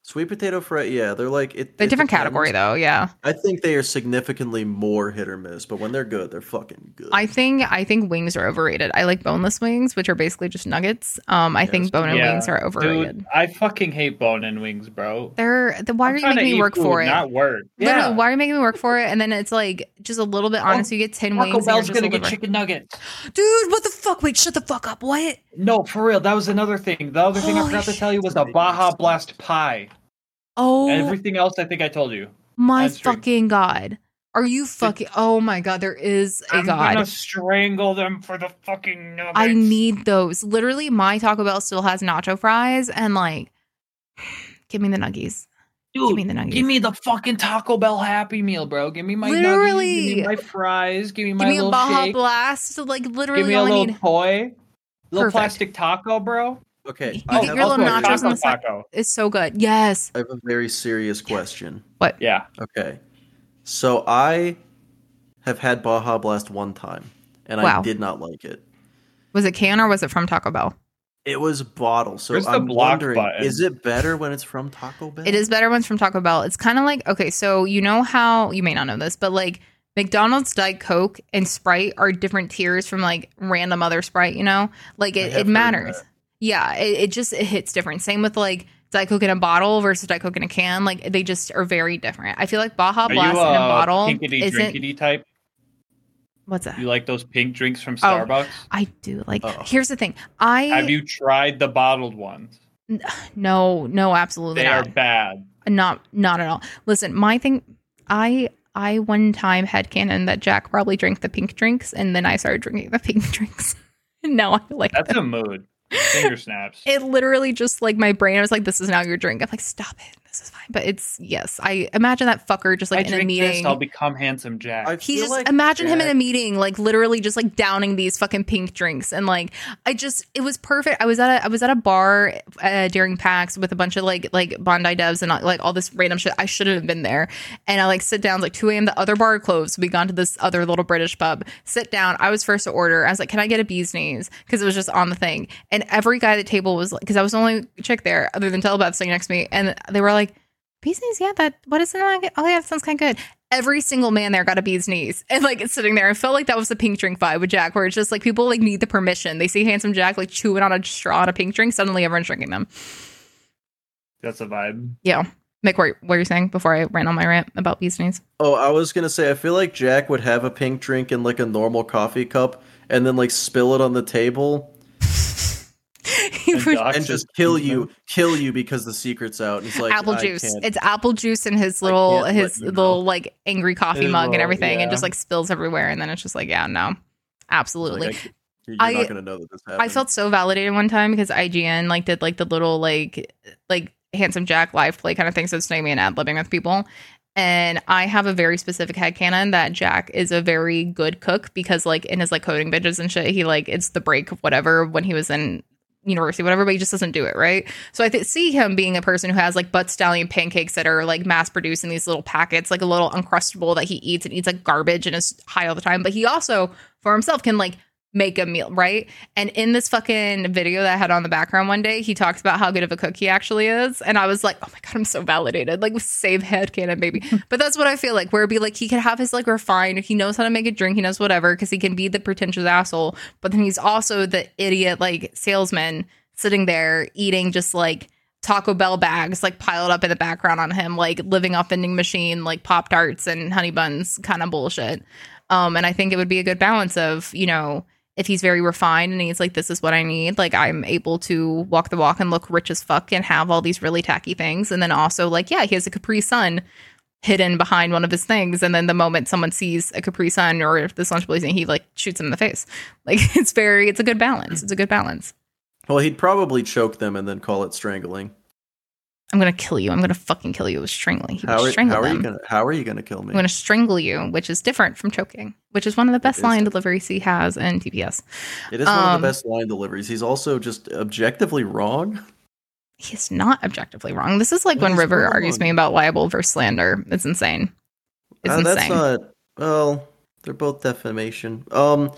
Sweet potato fry, yeah, they're like it. They're it different depends. category though. Yeah. I think they are significantly more hit or miss, but when they're good, they're fucking good. I think I think wings are overrated. I like boneless wings, which are basically just nuggets. Um, I Yes. think bone and Yeah, wings are overrated. Dude, I fucking hate bone and wings, bro. They're the, why I'm are you making me work food, for it? Not work. Literally, Yeah. why are you making me work for it? And then it's like just a little bit honest. you get ten wings. Taco and you're Bell's just gonna get liver. chicken nuggets. Dude, what the fuck? Wait, shut the fuck up. What? No, for real. That was another thing. The other thing I forgot to tell you was a Baja. Blast pie. Oh Everything else, I think I told you. my fucking god! Are you fucking? Oh my god! There is a I'm god. gonna strangle them for the fucking nuggets. I need those. Literally, my Taco Bell still has nacho fries, and like, give me the nuggies. Dude, give me the nuggets. Give me the fucking Taco Bell Happy Meal, bro. Give me my Literally. nuggets. Give me my fries. Give me my Give me a Baja shake. Blast. Like literally, Give me a little need toy. Little Perfect. plastic taco, bro. okay, You I get have, your little a nachos very, on the side. taco. It's so good. Yes. I have a very serious question. What? Yeah. Okay, so I have had Baja Blast one time, and Wow. I did not like it. Was it can or was it from Taco Bell? It was bottle, so Where's the I'm block wondering: button? is it better when it's from Taco Bell? It is better ones from Taco Bell. It's kind of like okay, so you know how you may not know this, but like McDonald's Diet Coke and Sprite are different tiers from like random other Sprite. You know, like it, it matters. Yeah, it, it just it hits different. Same with like Diet Coke in a bottle versus Diet Coke in a can. Like they just are very different. I feel like Baja Are you Blast in a a bottle pinkity isn't. drinkity type? What's that? You like those pink drinks from Oh. Starbucks? I do like. Oh. Here's the thing. I Have you tried the bottled ones? no no absolutely They are bad. not not at all listen my thing i i one time had canon that jack probably drank the pink drinks and then i started drinking the pink drinks and now i like That's them. a mood. Finger snaps. it literally just like my brain i was like this is now your drink i'm like stop it this is fine but it's yes i imagine that fucker just like I like in a drink meeting this, I'll become handsome Jack. I he just like imagine him in a meeting, like literally just like downing these fucking pink drinks, and like I just it was perfect. I was at a I was at a bar uh, during PAX with a bunch of like like Bondi devs and like all this random shit. I shouldn't have been there, and I like sit down. It's like two a.m. The other bar closed. So We gone to this other little British pub. Sit down. I was first to order. I was like, "Can I get a bee's knees?" Because it was just on the thing, and every guy at the table was like, because I was the only chick there other than Telebeth sitting next to me, and they were like. Bee's knees, yeah. That what is it like? Oh yeah, that sounds kind of good every single man there got a bee's knees and like it's sitting there. I felt like that was the pink drink vibe with Jack, where it's just like people like need the permission. They see handsome Jack like chewing on a straw on a pink drink, suddenly everyone's drinking them. That's a vibe. Yeah. Miq, what, what were you saying before I ran on my rant about bee's knees? Oh, I was gonna say I feel like Jack would have a pink drink in like a normal coffee cup and then like spill it on the table He And would- Doc and just kill you, kill you because the secret's out. And he's like apple juice. It's apple juice in his little his let you know. little like angry coffee His mug and little- everything, and just like spills everywhere. And then it's just like, yeah, no, absolutely. Like, I- you're I- not gonna know that this happened. I felt so validated one time because IGN like did like the little like like handsome Jack live play kind of thing. So it's me and ad libbing with people. And I have a very specific head headcanon that Jack is a very good cook because like in his like coding bitches and shit, he like it's the break of whatever when he was in university, whatever, but he just doesn't do it, right? So I th- see him being a person who has like butt stallion pancakes that are like mass produced in these little packets, like a little uncrustable that he eats and eats like garbage and is high all the time. But he also for himself can like make a meal, right? And in this fucking video that I had on the background one day, he talks about how good of a cook he actually is. And I was like, oh my God, I'm so validated. Like, save headcanon, baby. but that's what I feel like, where it'd be like he could have his like refined, he knows how to make a drink, he knows whatever, because he can be the pretentious asshole. But then he's also the idiot, like, salesman sitting there eating just like Taco Bell bags, like piled up in the background on him, like living off vending machine, like Pop Tarts and honey buns kind of bullshit. Um, and I think it would be a good balance of, you know, if he's very refined and he's like, this is what I need, like I'm able to walk the walk and look rich as fuck and have all these really tacky things. And then also, like, yeah, he has a Capri Sun hidden behind one of his things. And then the moment someone sees a Capri Sun or if this lunch blazing, he like shoots him in the face. Like it's very, it's a good balance. It's a good balance. Well, he'd probably choke them and then call it strangling. I'm gonna kill you. I'm gonna fucking kill you with strangling. He How would are, strangle how are you gonna How are you gonna kill me? I'm gonna strangle you, which is different from choking, which is one of the best line deliveries he has in TPS. It is one of um, the best line deliveries. He's also just objectively wrong. He's not objectively wrong. This is like when River wrong. argues me about libel versus slander. It's insane. It's Uh, that's insane. not. Well, they're both defamation. Um,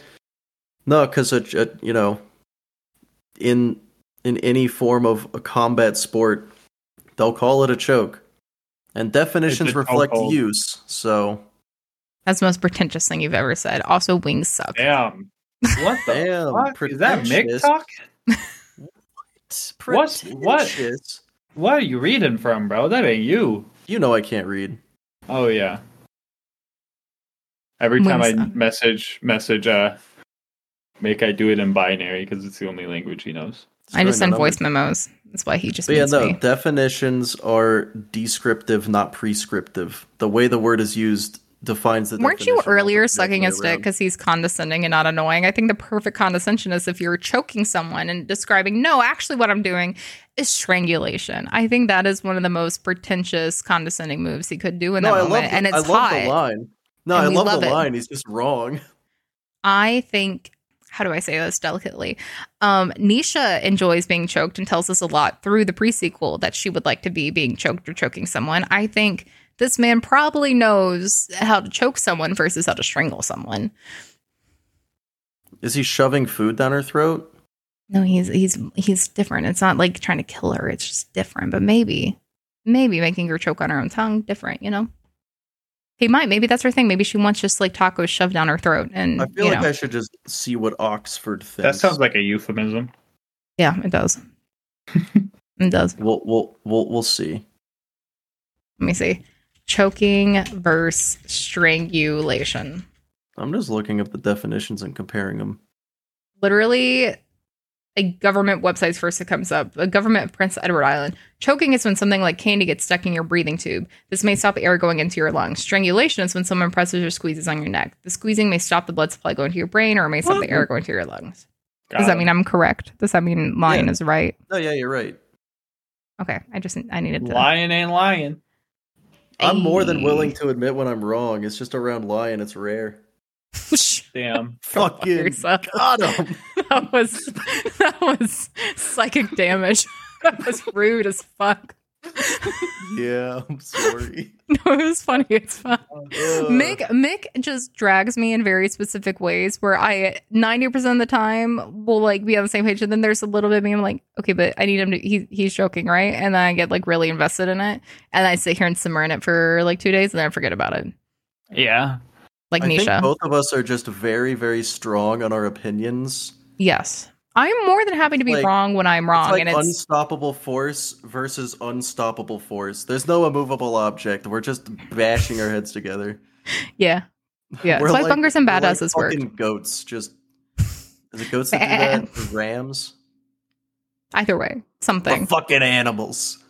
no, because you know, in in any form of a combat sport, they'll call it a choke, and definitions reflect chokehold. use. So, That's the most pretentious thing you've ever said. Also, wings suck. Damn. What the damn, fuck? Is that Miq talk? What's what? What are you reading from, bro? That ain't you. You know I can't read. Oh yeah. Every time I message message uh make I do it in binary because it's the only language he knows. I just send voice numbers. memos. That's why he just But yeah, no, me. definitions are descriptive, not prescriptive. The way the word is used defines the Weren't you earlier the sucking his dick because he's condescending and not annoying? I think the perfect condescension is if you're choking someone and describing, no, actually, what I'm doing is strangulation. I think that is one of the most pretentious, condescending moves he could do in No, that I moment. love, and it's I love hot. the line. No, And I love, love the it. line. He's just wrong. I think how do I say this delicately? Um, Nisha enjoys being choked and tells us a lot through the pre-sequel that she would like to be being choked or choking someone. I think this man probably knows how to choke someone versus how to strangle someone. Is he shoving food down her throat? No, he's he's he's different. It's not like trying to kill her. It's just different. But maybe, maybe making her choke on her own tongue, different. You know, he might. Maybe that's her thing. Maybe she wants just like tacos shoved down her throat. And I feel you like know, I should just see what Oxford thinks. That sounds like a euphemism. yeah, it does. it does. We'll we'll we'll we'll see. Let me see. Choking versus strangulation. I'm just looking up the definitions and comparing them. Literally, a government website's first that comes up. A government of Prince Edward Island. Choking is when something like candy gets stuck in your breathing tube. This may stop air going into your lungs. Strangulation is when someone presses or squeezes on your neck. The squeezing may stop the blood supply going to your brain or it may stop the air going to your lungs. Got Does that it. mean I'm correct? Does that mean lion Yeah. is right? Oh yeah, you're right. Okay, I just I needed to. lion ain't lying? I'm more than willing to admit when I'm wrong. It's just around lion. It's rare. Damn. Fucking yourself. got him. that was that was psychic damage. that was rude as fuck. Yeah, I'm sorry. No, it was funny. It's fun. Oh, ugh. Miq Miq just drags me in very specific ways where I ninety percent of the time will like be on the same page, and then there's a little bit of me. I'm like, okay, but I need him to. He, he's joking, right? And then I get like really invested in it, and I sit here and simmer in it for like two days, and then I forget about it. Yeah. Like I think Nisha. both of us are just very, very strong on our opinions. yes, I'm more than happy to be Like, wrong when I'm wrong, it's like and it's unstoppable force versus unstoppable force. There's no immovable object. We're just bashing our heads together. yeah, yeah. We're It's why Bunkers and we're like Badasses work. goats. Just is it goats that do that? Or Rams. Either way, something. fucking animals.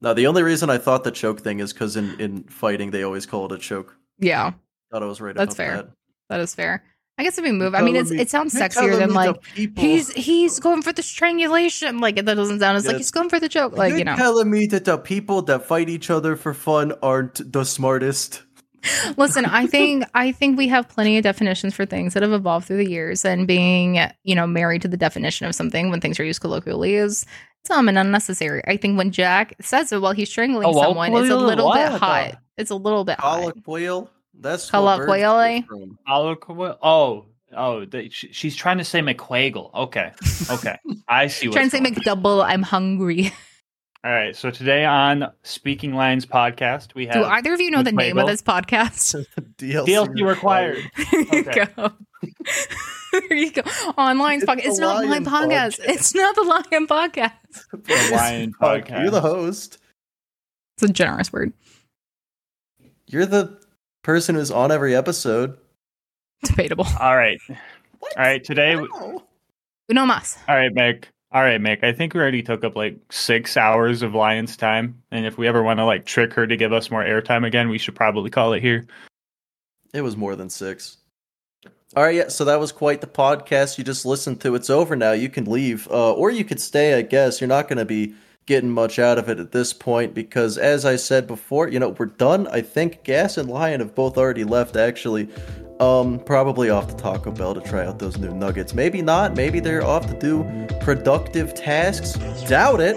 now the only reason I thought the choke thing is because in in fighting they always call it a choke. Yeah, Thought I was right. That's fair. That. that is fair. I guess if we move, I mean, it's, me- it sounds sexier than like he's he's going for the strangulation. Like that doesn't sound as like he's going for the joke. Like You're you know, telling me that the people that fight each other for fun aren't the smartest. listen. I think I think we have plenty of definitions for things that have evolved through the years, and being you know married to the definition of something when things are used colloquially is dumb and unnecessary. I think when Jack says it while he's strangling Oh, well, someone, it's a little bit hot. It's a little bit hot. Colloquial. That's Colloquially? what birds get from. Alloqu- Oh, oh, the, she, she's trying to say Miqueagul. Okay, okay, I see. What. Trying to say going on. McDouble, I'm hungry. All right, so today on Speaking Lines podcast, we have Do either of you know the name of this podcast? DLC, DLC required. There you Okay. go. there you go. Online It's podcast. It's not my podcast. Podcast. It's not the Lion podcast. The Lion podcast. You're the host. It's a generous word. You're the person who's on every episode. Debatable. All right, What? All right, today. we- No. Uno mas. All right, Miq. All right, Miq. I think we already took up like six hours of Lion's time, and if we ever want to like trick her to give us more airtime again, we should probably call it here. It was more than six. All right, yeah. So that was quite the podcast you just listened to. It's over now. You can leave, uh, or you could stay. I guess you're not going to be getting much out of it at this point because, as I said before, you know we're done. I think Gas and Lion have both already left. Actually, um, probably off to Taco Bell to try out those new nuggets. Maybe not. Maybe they're off to do productive tasks. Doubt it.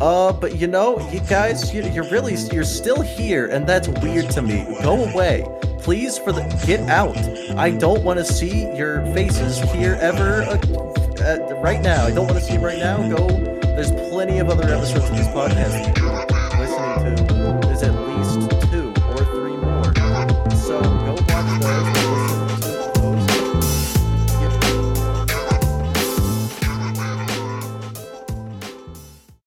Uh, but you know, you guys, you, you're really you're still here, and that's weird to me. Go away, please. For the get out. I don't want to see your faces here ever. Uh, uh, right now, I don't want to see them right now. Go. There's plenty of other episodes of this podcast.